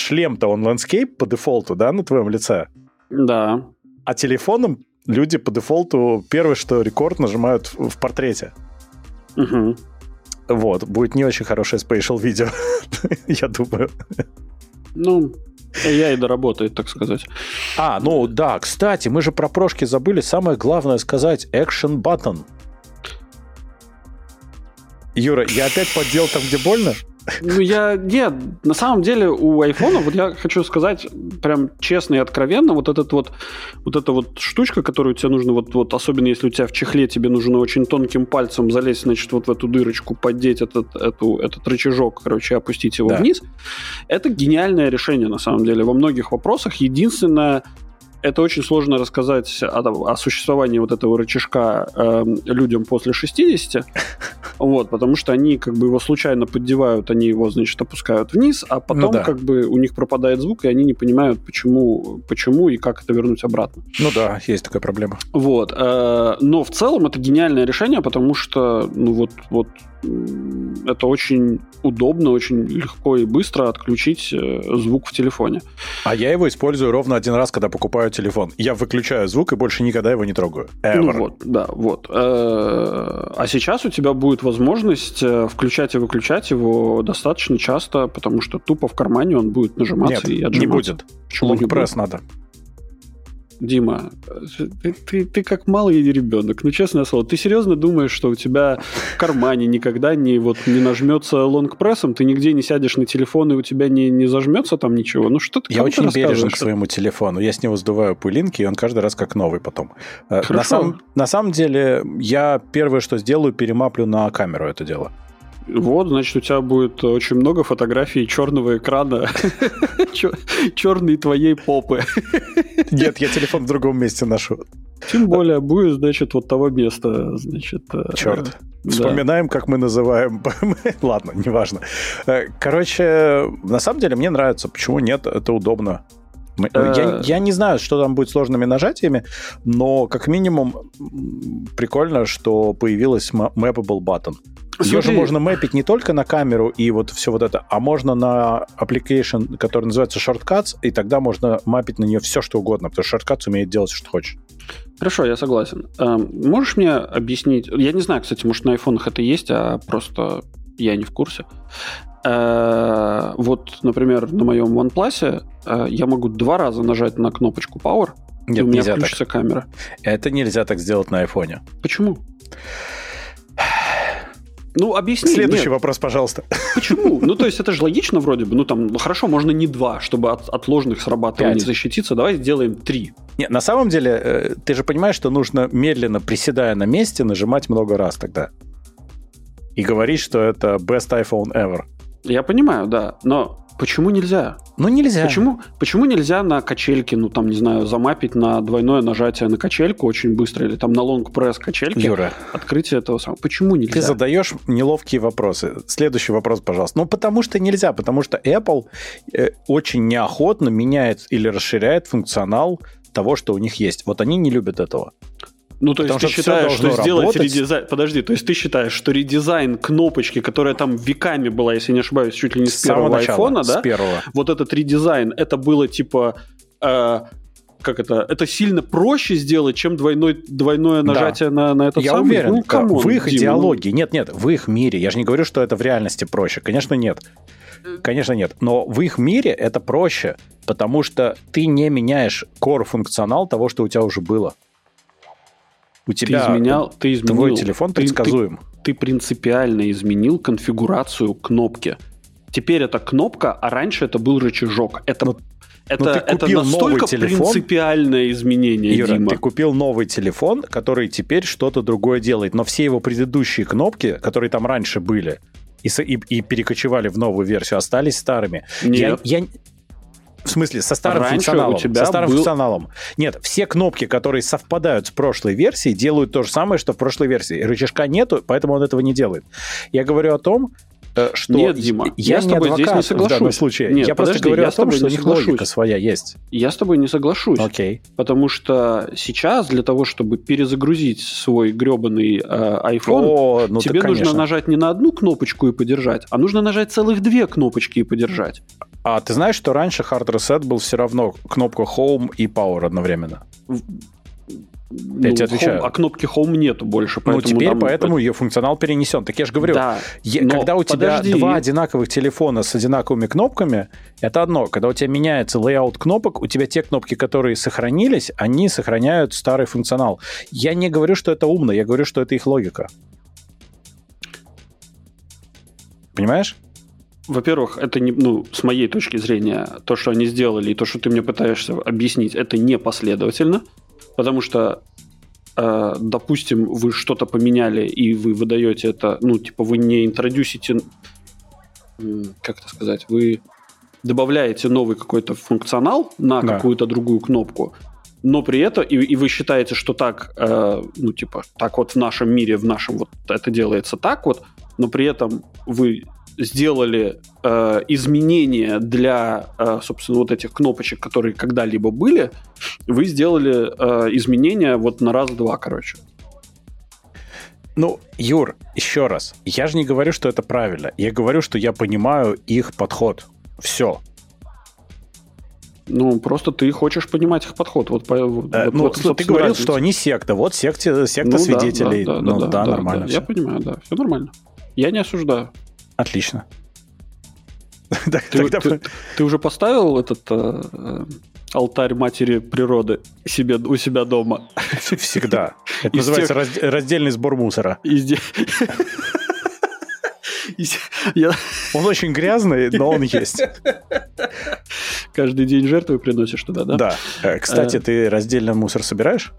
Speaker 2: Шлем-то он landscape по дефолту, да, на твоем лице?
Speaker 1: Да.
Speaker 2: А телефоном люди по дефолту первое, что рекорд нажимают в портрете. Угу. Вот, будет не очень хорошее spatial видео, я думаю.
Speaker 1: Ну, Я и доработает, так сказать.
Speaker 2: А, ну да, кстати, мы же про прошки забыли. Самое главное сказать Action Button. Юра, я опять поддел там, где больно?
Speaker 1: Ну, я... Нет, на самом деле у айфона, вот я хочу сказать прям честно и откровенно, вот этот вот, вот эта вот штучка, которую тебе нужно, вот, вот особенно если у тебя в чехле, тебе нужно очень тонким пальцем залезть, значит, вот в эту дырочку, поддеть этот, эту, этот рычажок, короче, опустить его да. вниз, это гениальное решение, на самом деле, во многих вопросах. Единственное, это очень сложно рассказать о, о существовании вот этого рычажка э, людям после 60, вот, потому что они как бы его случайно поддевают, они его, значит, опускают вниз, а потом ну, да. как бы у них пропадает звук, и они не понимают, почему, почему и как это вернуть обратно.
Speaker 2: Ну да, есть такая проблема.
Speaker 1: Вот, э, но в целом это гениальное решение, потому что, ну вот, вот это очень удобно, очень легко и быстро отключить э, звук в телефоне.
Speaker 2: А я его использую ровно один раз, когда покупаю телефон. Я выключаю звук и больше никогда его не трогаю. Ever.
Speaker 1: Ну вот, да, вот. Э, а сейчас у тебя будет возможность э, включать и выключать его достаточно часто, потому что тупо в кармане он будет нажиматься
Speaker 2: Нет, и отжиматься. не будет. Почему не будет? надо.
Speaker 1: Дима, ты, ты, ты как малый ребенок, ну честное слово, ты серьезно думаешь, что у тебя в кармане никогда не, вот, не нажмется лонгпрессом, ты нигде не сядешь на телефон, и у тебя не, не зажмется там ничего? Ну что ты
Speaker 2: Я очень бережен к своему телефону, я с него сдуваю пылинки, и он каждый раз как новый потом. Э, Хорошо. На, сам, на самом деле, я первое, что сделаю, перемаплю на камеру это дело.
Speaker 1: Вот, значит, у тебя будет очень много фотографий черного экрана, черной твоей попы.
Speaker 2: Нет, я телефон в другом месте ношу.
Speaker 1: Тем более будет, значит, вот того места, значит...
Speaker 2: Э, Черт. Вспоминаем, как мы называем. Ладно, неважно. Э, короче, на самом деле мне нравится. Почему нет? Это удобно. Я, э. я не знаю, что там будет сложными нажатиями, но как минимум прикольно, что появилась mappable button. Смотри. Ее же можно мэпить не только на камеру и вот все вот это, а можно на application, который называется Shortcuts, и тогда можно мапить на нее все, что угодно, потому что Shortcuts умеет делать, что хочешь.
Speaker 1: Хорошо, я согласен. Эм, можешь мне объяснить? Я не знаю, кстати, может, на айфонах это есть, а просто я не в курсе. Э, вот, например, на моем OnePlus э, я могу два раза нажать на кнопочку Power, Нет, и у меня включится так. камера.
Speaker 2: Это нельзя так сделать на айфоне.
Speaker 1: Почему? Ну, объясни.
Speaker 2: Следующий Нет. вопрос, пожалуйста.
Speaker 1: Почему? Ну, то есть, это же логично вроде бы. Ну, там, ну, хорошо, можно не два, чтобы от, от ложных срабатываний Пять. защититься. Давай сделаем три.
Speaker 2: Нет, на самом деле, э, ты же понимаешь, что нужно медленно, приседая на месте, нажимать много раз тогда. И говорить, что это best iPhone ever.
Speaker 1: Я понимаю, да. Но почему нельзя?
Speaker 2: Ну, нельзя.
Speaker 1: Почему, почему нельзя на качельке, ну, там, не знаю, замапить на двойное нажатие на качельку очень быстро, или там на лонг-пресс качельки,
Speaker 2: Юра,
Speaker 1: открытие этого самого? Почему нельзя?
Speaker 2: ты задаешь неловкие вопросы. Следующий вопрос, пожалуйста. Ну, потому что нельзя, потому что Apple э, очень неохотно меняет или расширяет функционал того, что у них есть. Вот они не любят этого.
Speaker 1: Ну, то есть
Speaker 2: Потому
Speaker 1: ты
Speaker 2: что всё
Speaker 1: считаешь, что сделать
Speaker 2: работать.
Speaker 1: редизайн... Подожди, то есть ты считаешь, что редизайн кнопочки, которая там веками была, если не ошибаюсь, чуть ли не с,
Speaker 2: С
Speaker 1: первого
Speaker 2: начала,
Speaker 1: айфона,
Speaker 2: с
Speaker 1: да?
Speaker 2: первого.
Speaker 1: Вот этот редизайн, это было типа... э, как это? Это сильно проще сделать, чем двойной, двойное
Speaker 2: Да.
Speaker 1: нажатие на, на этот
Speaker 2: Я
Speaker 1: самый?
Speaker 2: уверен,
Speaker 1: Ну,
Speaker 2: да.
Speaker 1: come on,
Speaker 2: в их
Speaker 1: Дима, ну,
Speaker 2: идеологии, нет-нет, в их мире, я же не говорю, что это в реальности проще, конечно, нет. Конечно, нет. Но в их мире это проще, потому что ты не меняешь core-функционал того, что у тебя уже было. У
Speaker 1: Ты
Speaker 2: тебя
Speaker 1: изменял, ты изменил,
Speaker 2: твой телефон
Speaker 1: ты-
Speaker 2: предсказуем.
Speaker 1: Ты, принципиально изменил конфигурацию кнопки. Теперь это кнопка, а раньше это был рычажок. Это,
Speaker 2: Ну,
Speaker 1: это,
Speaker 2: ну, ты
Speaker 1: это настолько
Speaker 2: телефон.
Speaker 1: принципиальное изменение,
Speaker 2: Юра,
Speaker 1: Дима.
Speaker 2: ты купил новый телефон, который теперь что-то другое делает, но все его предыдущие кнопки, которые там раньше были, и, и- и перекочевали в новую версию, остались старыми.
Speaker 1: Нет.
Speaker 2: Я, я- в смысле, со старым
Speaker 1: Раньше
Speaker 2: функционалом.
Speaker 1: у тебя
Speaker 2: со старым
Speaker 1: был-
Speaker 2: функционалом. Нет, все кнопки, которые совпадают с прошлой версией, делают то же самое, что в прошлой версии. Рычажка нету, поэтому он этого не делает. Я говорю о том, что
Speaker 1: Нет, Дима,
Speaker 2: я,
Speaker 1: я с
Speaker 2: не
Speaker 1: тобой здесь не
Speaker 2: адвокат в данном
Speaker 1: соглашусь.
Speaker 2: случае.
Speaker 1: Нет,
Speaker 2: я просто
Speaker 1: подожди,
Speaker 2: говорю
Speaker 1: я
Speaker 2: о том, что у
Speaker 1: не
Speaker 2: них логика
Speaker 1: соглашусь.
Speaker 2: своя есть.
Speaker 1: Я с тобой не соглашусь.
Speaker 2: Окей.
Speaker 1: Потому что сейчас для того, чтобы перезагрузить свой гребаный э, iPhone,
Speaker 2: О, ну
Speaker 1: тебе нужно
Speaker 2: конечно.
Speaker 1: нажать не на одну кнопочку и подержать, а нужно нажать целых две кнопочки и подержать.
Speaker 2: А ты знаешь, что раньше Hard Reset был все равно кнопка Home и Power одновременно?
Speaker 1: Ну,
Speaker 2: тебе отвечаю.
Speaker 1: Home- а кнопки Home нету больше,
Speaker 2: ну,
Speaker 1: поэтому
Speaker 2: теперь
Speaker 1: там-
Speaker 2: поэтому ее функционал перенесен. Так я же говорю,
Speaker 1: Да, но
Speaker 2: когда у тебя
Speaker 1: подожди.
Speaker 2: два одинаковых телефона с одинаковыми кнопками, это одно. Когда у тебя меняется layout кнопок, у тебя те кнопки, которые сохранились, они сохраняют старый функционал. Я не говорю, что это умно, я говорю, что это их логика. Понимаешь?
Speaker 1: Во-первых, это не, ну, с моей точки зрения, то, что они сделали, и то, что ты мне пытаешься объяснить, это непоследовательно, потому что, э, допустим, вы что-то поменяли, и вы выдаете это, ну, типа, вы не интродюсите, как это сказать, вы добавляете новый какой-то функционал на
Speaker 2: Да.
Speaker 1: какую-то другую кнопку, но при этом, и, и вы считаете, что так, э, ну, типа, так вот в нашем мире, в нашем вот это делается так вот, но при этом вы сделали э, изменения для, э, собственно, вот этих кнопочек, которые когда-либо были, вы сделали э, изменения вот на раз-два, короче.
Speaker 2: Ну, Юр, еще раз, я же не говорю, что это правильно. Я говорю, что я понимаю их подход. Все.
Speaker 1: Ну, просто ты хочешь понимать их подход. Вот, по, вот,
Speaker 2: Э,
Speaker 1: вот
Speaker 2: ну,
Speaker 1: в этом,
Speaker 2: ты говорил,
Speaker 1: разница.
Speaker 2: что они секта. Вот секта, секта
Speaker 1: Ну да,
Speaker 2: свидетелей.
Speaker 1: да, да,
Speaker 2: ну
Speaker 1: да,
Speaker 2: да,
Speaker 1: да,
Speaker 2: нормально.
Speaker 1: да.
Speaker 2: всё.
Speaker 1: Я понимаю, да, все нормально. Я не осуждаю.
Speaker 2: Отлично.
Speaker 1: Ты,
Speaker 2: тогда
Speaker 1: ты- ты уже поставил этот э, э, алтарь матери природы себе, у себя дома?
Speaker 2: всегда. Это
Speaker 1: Из
Speaker 2: называется разде- раздельный сбор мусора.
Speaker 1: Я
Speaker 2: Он очень грязный, но он есть.
Speaker 1: каждый день жертвы приносишь туда, да?
Speaker 2: Да. Э, Кстати,
Speaker 1: Э.
Speaker 2: ты раздельно мусор собираешь?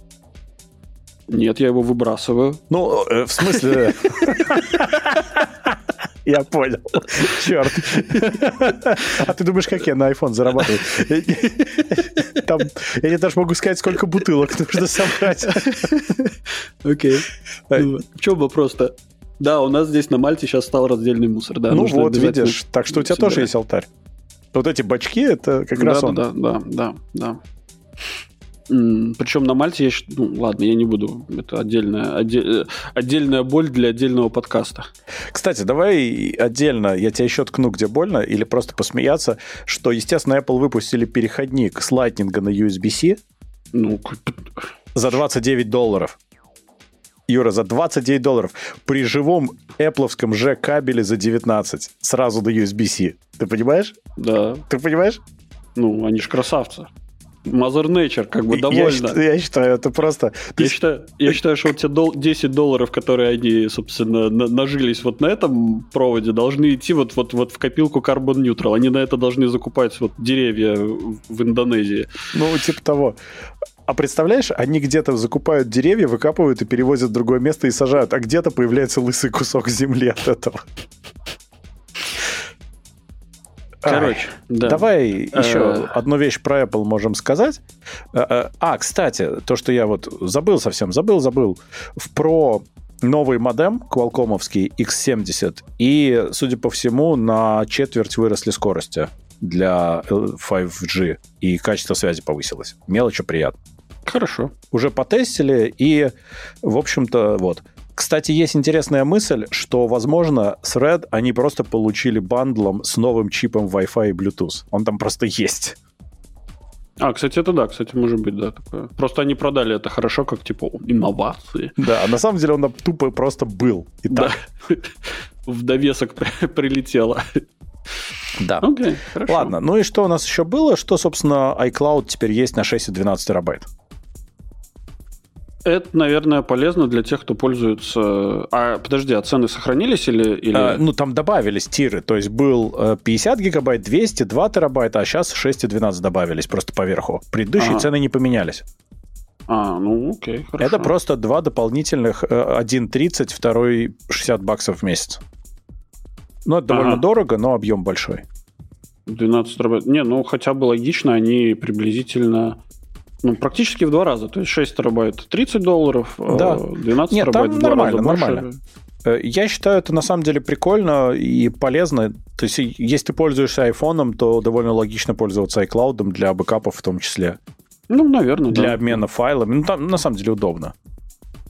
Speaker 1: Нет, я его выбрасываю.
Speaker 2: Ну, э, в смысле... Я понял. Черт. А ты думаешь, как я на iPhone зарабатываю? Там, я тебе даже могу сказать, сколько бутылок нужно собрать.
Speaker 1: Окей. Ну, В чем вопрос-то? Да, у нас здесь на Мальте сейчас стал раздельный мусор. Да,
Speaker 2: Ну вот, видишь. Так что у тебя тоже есть алтарь. Вот эти бачки, это как
Speaker 1: Да,
Speaker 2: раз
Speaker 1: да,
Speaker 2: он.
Speaker 1: да, да, да, да. Причем на Мальте я... щ- Ну, ладно, я не буду. Это отдельная, отде- э, отдельная боль для отдельного подкаста.
Speaker 2: Кстати, давай отдельно, я тебя еще ткну, где больно, или просто посмеяться, что, естественно, Apple выпустили переходник с Lightning на USB-C
Speaker 1: Ну,
Speaker 2: за 29 долларов. Юра, за 29 долларов. При живом Apple же кабеле за 19. Сразу до USB-C. Ты понимаешь?
Speaker 1: да.
Speaker 2: Ты понимаешь?
Speaker 1: Ну, они же красавцы. Mother Nature, как бы
Speaker 2: Я
Speaker 1: довольна.
Speaker 2: считаю, я считаю, это просто...
Speaker 1: Я считаю, я считаю, что вот те дол- 10 долларов, которые они, собственно, на- нажились вот на этом проводе, должны идти вот, вот, вот в копилку Carbon Neutral. Они на это должны закупать вот деревья в Индонезии.
Speaker 2: Ну, типа того. А представляешь, они где-то закупают деревья, выкапывают и перевозят в другое место и сажают, а где-то появляется лысый кусок земли от этого.
Speaker 1: Короче,
Speaker 2: да. Давай еще одну вещь про Apple можем сказать. А, кстати, то, что я вот забыл совсем, забыл, забыл. В Pro новый модем квалкомовский X70, и, судя по всему, на четверть выросли скорости для 5G, и качество связи повысилось. Мелочь приятно.
Speaker 1: Хорошо.
Speaker 2: Уже потестили, и, в общем-то, вот. Кстати, есть интересная мысль, что, возможно, с Red они просто получили бандлом с новым чипом Wi-Fi и Bluetooth. Он там просто есть.
Speaker 1: А, кстати, это да, кстати, может быть, да, такое. Просто они продали это хорошо, как типа инновации.
Speaker 2: Да, на самом деле он тупо просто был.
Speaker 1: И да. В довесок прилетело.
Speaker 2: Да. Окей, хорошо. Ладно, ну и что у нас еще было? Что, собственно, iCloud теперь есть на 6 и 12 терабайт?
Speaker 1: Это, наверное, полезно для тех, кто пользуется... А, подожди, а цены сохранились или... или... А,
Speaker 2: ну, там добавились тиры. То есть был 50 э, гигабайт, 200, 2 терабайта, а сейчас 6 и 12 добавились просто поверху. Предыдущие ага. цены не поменялись.
Speaker 1: А, ну окей, хорошо.
Speaker 2: Это просто два дополнительных, э, один 30, второй 60 баксов в месяц. Ну, это довольно ага. дорого, но объем большой.
Speaker 1: 12 терабайт. Не, ну хотя бы логично, они приблизительно ну, практически в два раза. То есть 6 терабайт 30 долларов, а
Speaker 2: да. 12
Speaker 1: Нет, терабайт
Speaker 2: там в два нормально, раза нормально. больше. Э, я считаю, это на самом деле прикольно и полезно. То есть, если ты пользуешься айфоном, то довольно логично пользоваться iCloud для бэкапов в том числе.
Speaker 1: Ну, наверное,
Speaker 2: Для
Speaker 1: да.
Speaker 2: обмена файлами. Ну, там на самом деле удобно.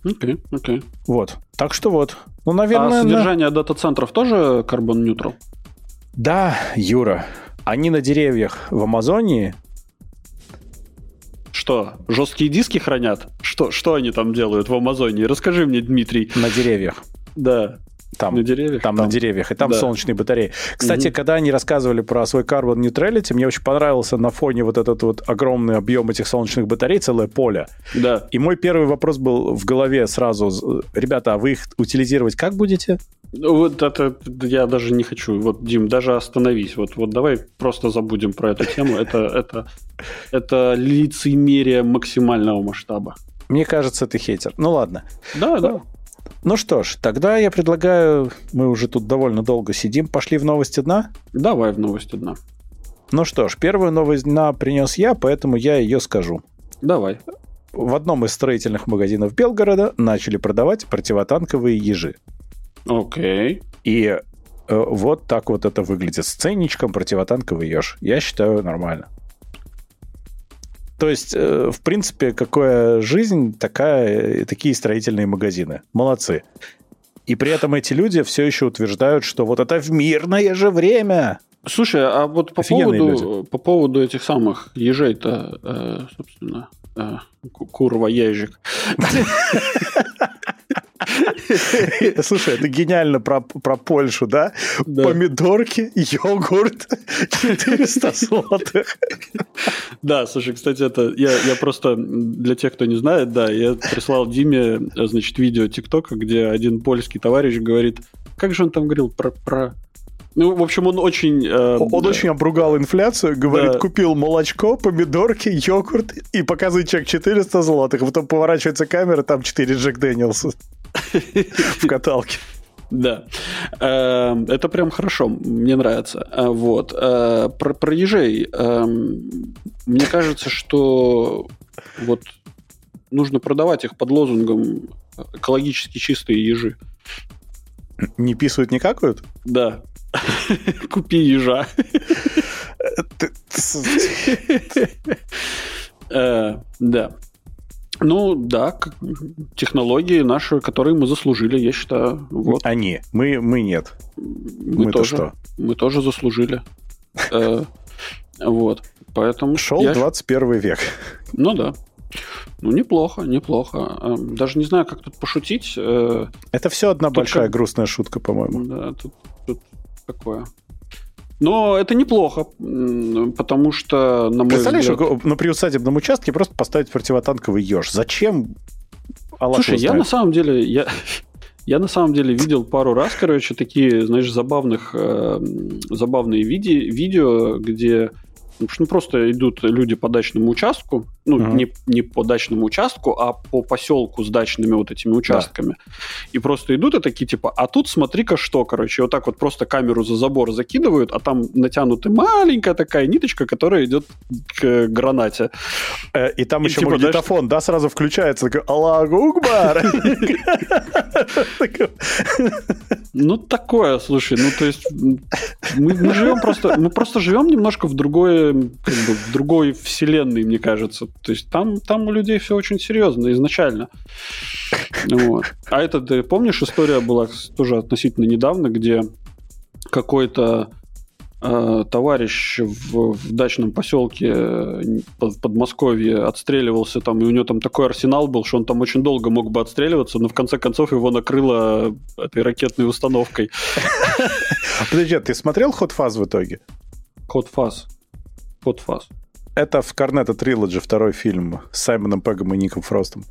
Speaker 1: Окей, okay, окей. Okay.
Speaker 2: Вот. Так что вот. Ну, наверное...
Speaker 1: А содержание на... дата-центров тоже Carbon Neutral?
Speaker 2: Да, Юра. Они на деревьях в Амазонии
Speaker 1: что, жесткие диски хранят? Что, что они там делают в Амазоне? Расскажи мне, Дмитрий.
Speaker 2: На деревьях.
Speaker 1: Да.
Speaker 2: Там,
Speaker 1: на деревьях?
Speaker 2: Там, там на деревьях, и там да. солнечные батареи. Кстати, угу. когда они рассказывали про свой Carbon Neutrality, мне очень понравился на фоне вот этот вот огромный объем этих солнечных батарей, целое поле.
Speaker 1: Да.
Speaker 2: И мой первый вопрос был в голове сразу, ребята, а вы их утилизировать как будете?
Speaker 1: Вот это я даже не хочу. Вот, Дим, даже остановись. Вот, вот давай просто забудем про эту тему. Это, это, это лицемерие максимального масштаба.
Speaker 2: Мне кажется, ты хейтер. Ну ладно.
Speaker 1: Да, да.
Speaker 2: Ну что ж, тогда я предлагаю, мы уже тут довольно долго сидим, пошли в новости дна?
Speaker 1: Давай в новости дна.
Speaker 2: Ну что ж, первую новость дна принес я, поэтому я ее скажу.
Speaker 1: Давай.
Speaker 2: В одном из строительных магазинов Белгорода начали продавать противотанковые ежи.
Speaker 1: Окей.
Speaker 2: И э, вот так вот это выглядит. С ценничком противотанковый еж. Я считаю нормально. То есть, э, в принципе, какая жизнь, такая, такие строительные магазины. Молодцы. И при этом эти люди все еще утверждают, что вот это в мирное же время.
Speaker 1: Слушай, а вот по поводу, по поводу этих самых ежей-то, э, собственно, э, курва ежик.
Speaker 2: Слушай, это гениально про, про Польшу, да? да? Помидорки, йогурт, 400 злотых.
Speaker 1: Да, слушай, кстати, это я, я просто для тех, кто не знает, да, я прислал Диме, значит, видео ТикТока, где один польский товарищ говорит, как же он там говорил про, про ну, в общем, он очень... Э,
Speaker 2: он да. очень обругал инфляцию, говорит, да. купил молочко, помидорки, йогурт и показывает чек 400 злотых. Потом поворачивается камера, там 4 Джек Дэниелса в каталке.
Speaker 1: Да. Эм, это прям хорошо, мне нравится. Э, вот. Э, про, про ежей. Эм, мне кажется, что вот нужно продавать их под лозунгом экологически чистые ежи.
Speaker 2: Не писают, не какают?
Speaker 1: Да. Купи ежа. Э, да. Ну, да, технологии наши, которые мы заслужили, я считаю. Вот.
Speaker 2: Они. Мы, мы нет.
Speaker 1: Мы, мы тоже. что? Мы тоже заслужили. Э, вот. Поэтому...
Speaker 2: Шел 21 век.
Speaker 1: Ну да. Ну, неплохо, неплохо. Э, даже не знаю, как тут пошутить.
Speaker 2: Это все одна большая грустная шутка, по-моему.
Speaker 1: Да, тут такое. Но это неплохо, потому что, на мой
Speaker 2: Представляешь, взгляд... на приусадебном участке просто поставить противотанковый еж. Зачем?
Speaker 1: Аллах Слушай, я на самом деле... Я... Я на самом деле видел пару раз, короче, такие, знаешь, забавных, э, забавные виде, видео, где потому что ну, просто идут люди по дачному участку, ну, uh-huh. не, не по дачному участку, а по поселку с дачными вот этими участками. Да. И просто идут и такие, типа, а тут смотри-ка что, короче, вот так вот просто камеру за забор закидывают, а там натянута маленькая такая ниточка, которая идет к гранате.
Speaker 2: Э, и там и, еще типа, магнитофон, да, сразу включается, такой, Аллаху Укбар!
Speaker 1: Ну, такое, слушай, ну, то есть мы, живем просто, мы просто живем немножко в как бы, в другой вселенной, мне кажется. То есть там, там у людей все очень серьезно изначально. Вот. А это, ты помнишь, история была тоже относительно недавно, где какой-то э, товарищ в, в дачном поселке э, в Подмосковье отстреливался там, и у него там такой арсенал был, что он там очень долго мог бы отстреливаться, но в конце концов его накрыло этой ракетной установкой.
Speaker 2: Подожди, а ты смотрел Hot Fuzz в итоге?
Speaker 1: Hot Fuzz. Hot Fuzz.
Speaker 2: Это в Корнета Трилоджи второй фильм с Саймоном Пегом и Ником Фростом.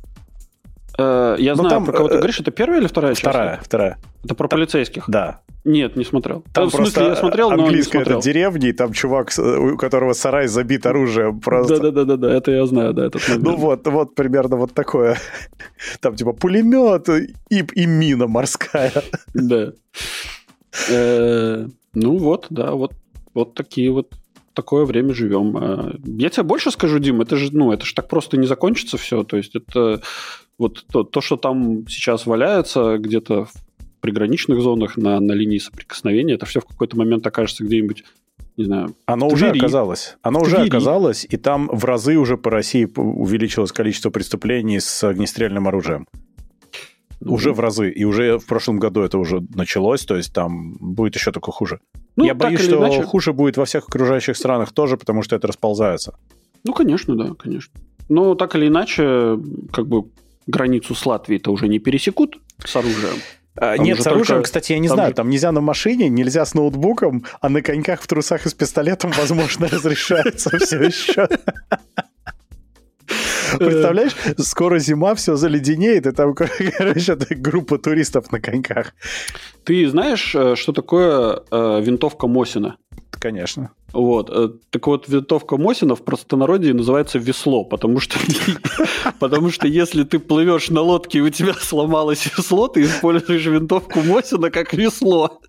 Speaker 1: Э, я ну, знаю, там, про кого ты э, говоришь, это первая или вторая
Speaker 2: вторая,
Speaker 1: часть?
Speaker 2: Вторая,
Speaker 1: Это про полицейских?
Speaker 2: Да.
Speaker 1: Нет, не смотрел.
Speaker 2: Там в смысле, я смотрел, но не смотрел. это деревня, и там чувак, у которого сарай забит оружием просто.
Speaker 1: Да-да-да, это я знаю, да, этот.
Speaker 2: Ну вот, вот примерно вот такое. Там типа пулемет и, и мина морская.
Speaker 1: Да. Э, ну вот, да, вот, вот такие вот такое время живем. Э, я тебе больше скажу, Дим, это же, ну, это же так просто не закончится все. То есть это вот то, то что там сейчас валяется где-то в приграничных зонах на, на линии соприкосновения, это все в какой-то момент окажется где-нибудь не знаю.
Speaker 2: Оно уже оказалось. Оно уже оказалось, и там в разы уже по России увеличилось количество преступлений с огнестрельным оружием. Уже в разы. И уже в прошлом году это уже началось, то есть там будет еще только хуже. Ну, Я боюсь, что иначе... хуже будет во всех окружающих странах тоже, потому что это расползается.
Speaker 1: Ну, конечно, да, конечно. Но так или иначе, как бы границу с Латвией-то уже не пересекут с оружием.
Speaker 2: А, нет, с оружием, только... кстати, я не там знаю. Же... Там нельзя на машине, нельзя с ноутбуком, а на коньках в трусах и с пистолетом, возможно, разрешается все еще. Представляешь, скоро зима, все заледенеет, и там, короче, группа туристов на коньках.
Speaker 1: Ты знаешь, э, что такое э, винтовка Мосина?
Speaker 2: Конечно.
Speaker 1: Вот. Э, так вот, винтовка Мосина в простонародье называется весло, потому что, потому что если ты плывешь на лодке и у тебя сломалось весло, ты используешь винтовку Мосина как весло.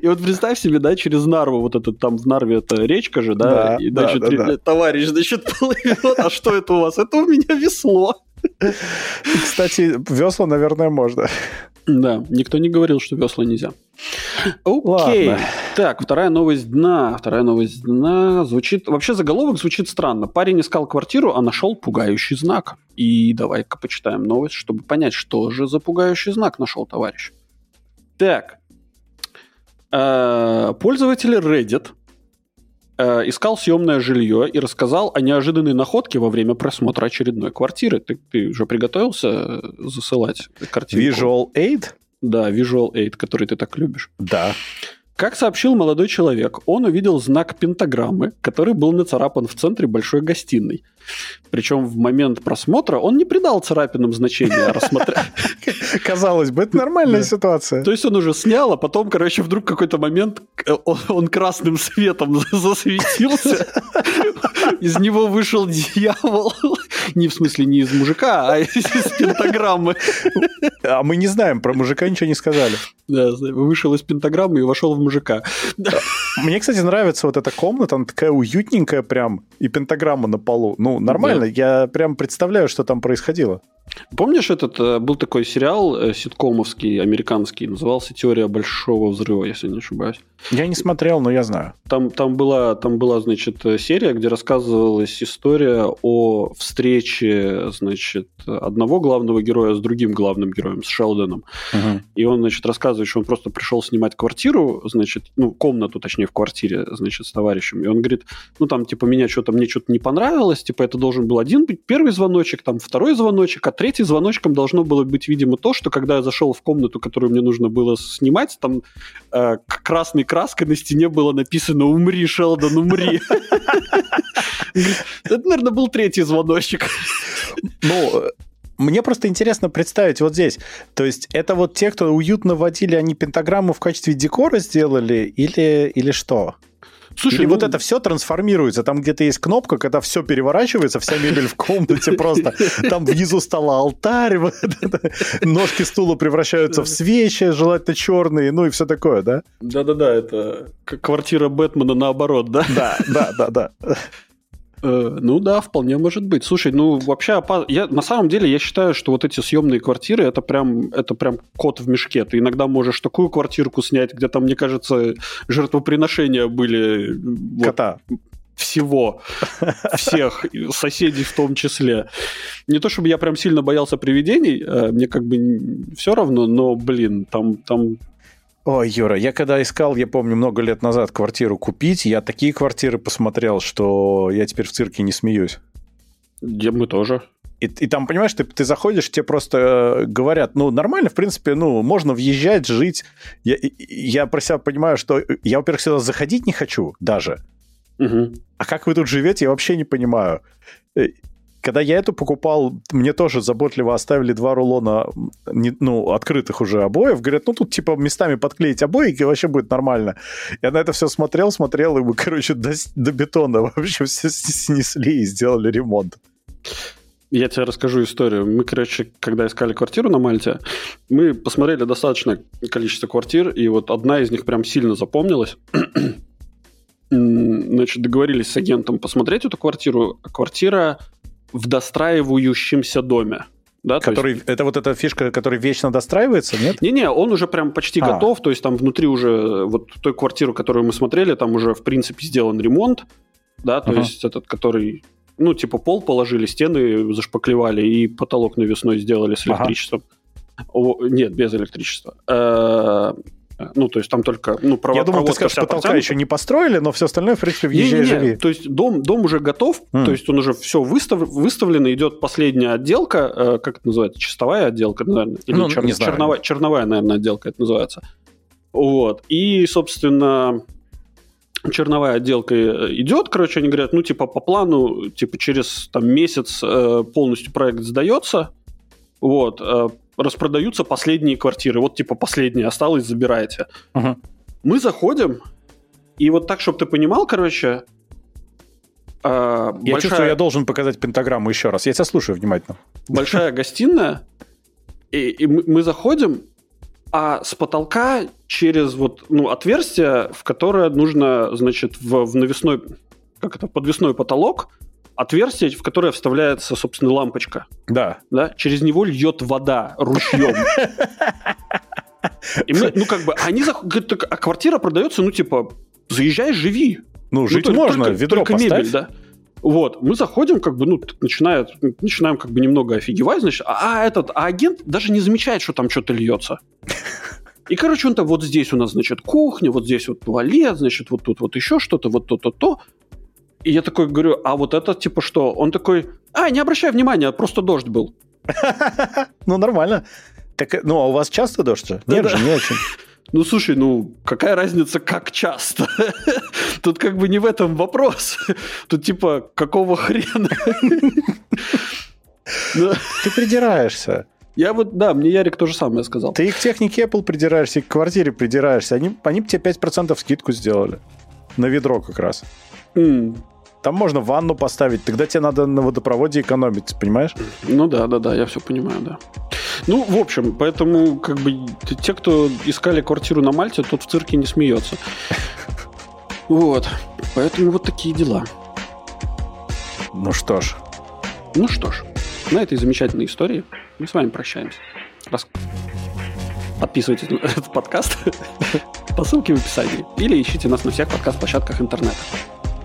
Speaker 1: И вот представь себе, да, через Нарву, вот этот там в Нарве это речка же, да, да и, значит, да, да, да. товарищ, значит, плывет, а что это у вас? Это у меня весло.
Speaker 2: Кстати, весла, наверное, можно.
Speaker 1: Да, никто не говорил, что весла нельзя. Окей. Ладно. Так, вторая новость дна. Вторая новость дна звучит... Вообще заголовок звучит странно. Парень искал квартиру, а нашел пугающий знак. И давай-ка почитаем новость, чтобы понять, что же за пугающий знак нашел товарищ. Так. Э, пользователь Reddit э, искал съемное жилье и рассказал о неожиданной находке во время просмотра очередной квартиры. Ты, ты уже приготовился э, засылать картинку?
Speaker 2: Visual Aid?
Speaker 1: Да, Visual Aid, который ты так любишь.
Speaker 2: Да.
Speaker 1: Как сообщил молодой человек, он увидел знак пентаграммы, который был нацарапан в центре большой гостиной. Причем в момент просмотра он не придал царапинам значения, а рассмотрел...
Speaker 2: Казалось бы, это нормальная ситуация.
Speaker 1: То есть он уже снял, а потом, короче, вдруг какой-то момент он красным светом засветился. Из него вышел дьявол. Не в смысле не из мужика, а из пентаграммы.
Speaker 2: А мы не знаем, про мужика ничего не сказали.
Speaker 1: Да, вышел из пентаграммы и вошел в мужика.
Speaker 2: Мне, кстати, нравится вот эта комната, она такая уютненькая прям, и пентаграмма на полу. Ну, нормально, я прям представляю, что там происходило.
Speaker 1: Помнишь, этот э, был такой сериал э, ситкомовский, американский, назывался «Теория большого взрыва», если не ошибаюсь?
Speaker 2: Я не смотрел, но я знаю.
Speaker 1: Там, там, была, там была, значит, серия, где рассказывалась история о встрече, значит, одного главного героя с другим главным героем, с Шелдоном. Угу. И он, значит, рассказывает, что он просто пришел снимать квартиру, значит, ну, комнату, точнее, в квартире, значит, с товарищем. И он говорит, ну, там, типа, меня что-то, мне что-то не понравилось, типа, это должен был один быть первый звоночек, там, второй звоночек, а третий звоночком должно было быть, видимо, то, что когда я зашел в комнату, которую мне нужно было снимать, там э, красной краской на стене было написано «Умри, Шелдон, умри». Это, наверное, был третий звоночек.
Speaker 2: Ну, мне просто интересно представить вот здесь. То есть это вот те, кто уютно водили, они пентаграмму в качестве декора сделали или, или что? Слушай, Или ну... вот это все трансформируется. Там где-то есть кнопка, когда все переворачивается, вся мебель в комнате просто. Там внизу стола алтарь, ножки стула превращаются в свечи, желательно черные, ну и все такое, да?
Speaker 1: Да-да-да, это квартира Бэтмена наоборот, да?
Speaker 2: Да, да, да, да.
Speaker 1: Э, ну да, вполне может быть. Слушай, ну вообще опас... я на самом деле я считаю, что вот эти съемные квартиры это прям это прям кот в мешке. Ты иногда можешь такую квартирку снять, где там, мне кажется, жертвоприношения были.
Speaker 2: Кота.
Speaker 1: Вот, всего, всех, соседей в том числе. Не то чтобы я прям сильно боялся привидений, э, мне как бы все равно, но, блин, там, там
Speaker 2: Ой, Юра, я когда искал, я помню, много лет назад квартиру купить, я такие квартиры посмотрел, что я теперь в цирке не смеюсь.
Speaker 1: Где мы тоже.
Speaker 2: И, и там, понимаешь, ты, ты заходишь, тебе просто э, говорят, ну, нормально, в принципе, ну, можно въезжать, жить. Я, я про себя понимаю, что я, во-первых, сюда заходить не хочу даже. Угу. А как вы тут живете, я вообще не понимаю. Когда я эту покупал, мне тоже заботливо оставили два рулона ну, открытых уже обоев. Говорят, ну тут типа местами подклеить обои, и вообще будет нормально. Я на это все смотрел, смотрел, и мы, короче, до, до бетона вообще все снесли и сделали ремонт.
Speaker 1: Я тебе расскажу историю. Мы, короче, когда искали квартиру на Мальте, мы посмотрели достаточное количество квартир, и вот одна из них прям сильно запомнилась. Значит, договорились с агентом посмотреть эту квартиру. Квартира в достраивающемся доме.
Speaker 2: Да, который, есть... Это вот эта фишка, которая вечно достраивается, нет?
Speaker 1: Не-не, он уже прям почти а. готов, то есть там внутри уже, вот той квартиру, которую мы смотрели, там уже, в принципе, сделан ремонт, да, то ага. есть этот, который, ну, типа пол положили, стены зашпаклевали и потолок навесной сделали с электричеством. Ага. О, нет, без электричества. Э, ну, то есть там только ну,
Speaker 2: провод, Я думал, ты скажешь, потолка еще не построили, но все остальное, в принципе, въезжай не, не, живи.
Speaker 1: То есть дом, дом уже готов, mm. то есть он уже все выстав, выставлен, идет последняя отделка, э, как это называется, чистовая отделка, наверное, или ну, чер, не знаю. черновая, черновая, наверное, отделка это называется. Вот. И, собственно, черновая отделка э, идет, короче, они говорят, ну, типа, по плану, типа, через там, месяц э, полностью проект сдается, вот, э, распродаются последние квартиры. Вот типа последняя осталась, забирайте. Угу. Мы заходим, и вот так, чтобы ты понимал, короче...
Speaker 2: Э, я большая... чувствую, я должен показать пентаграмму еще раз. Я тебя слушаю внимательно.
Speaker 1: Большая гостиная, и, и мы заходим, а с потолка через вот ну, отверстие, в которое нужно, значит, в, в навесной, как это, подвесной потолок, отверстие, в которое вставляется, собственно, лампочка.
Speaker 2: Да.
Speaker 1: Да? Через него льет вода ручьем. И мы, ну, как бы, они говорят, а квартира продается, ну, типа, заезжай, живи.
Speaker 2: Ну, жить ну, можно, только, ведро только поставь. мебель, да.
Speaker 1: Вот, мы заходим, как бы, ну, начинает, начинаем как бы немного офигевать, значит, а, а этот, а агент даже не замечает, что там что-то льется. И, короче, он там вот здесь у нас, значит, кухня, вот здесь вот туалет, значит, вот тут вот еще что-то, вот то-то-то. И я такой говорю, а вот это типа что? Он такой, а, не обращай внимания, просто дождь был.
Speaker 2: Ну, нормально. Так, ну, а у вас часто дождь же? Нет же, не очень.
Speaker 1: Ну, слушай, ну, какая разница, как часто? Тут как бы не в этом вопрос. Тут типа, какого хрена?
Speaker 2: Ты придираешься.
Speaker 1: Я вот, да, мне Ярик то же самое сказал.
Speaker 2: Ты и к технике Apple придираешься, и к квартире придираешься. Они, они бы тебе 5% скидку сделали. На ведро как раз. Mm. Там можно ванну поставить, тогда тебе надо на водопроводе экономить, понимаешь?
Speaker 1: Ну да, да, да, я все понимаю, да. Ну, в общем, поэтому как бы те, кто искали квартиру на Мальте, тот в цирке не смеется. Вот. Поэтому вот такие дела.
Speaker 2: Ну что ж.
Speaker 1: Ну что ж. На этой замечательной истории мы с вами прощаемся. Раз... Подписывайтесь на этот подкаст по ссылке в описании или ищите нас на всех подкаст-площадках интернета.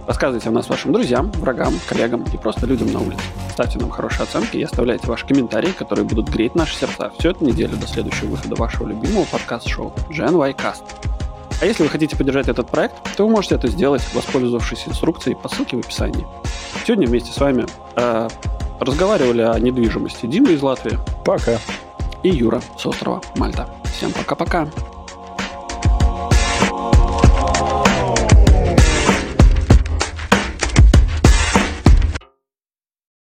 Speaker 1: Рассказывайте о нас вашим друзьям, врагам, коллегам и просто людям на улице. Ставьте нам хорошие оценки и оставляйте ваши комментарии, которые будут греть наши сердца всю эту неделю до следующего выхода вашего любимого подкаст-шоу GNY Cast. А если вы хотите поддержать этот проект, то вы можете это сделать, воспользовавшись инструкцией по ссылке в описании. Сегодня вместе с вами э, разговаривали о недвижимости Дима из Латвии.
Speaker 2: Пока.
Speaker 1: И Юра с острова Мальта. Всем пока-пока.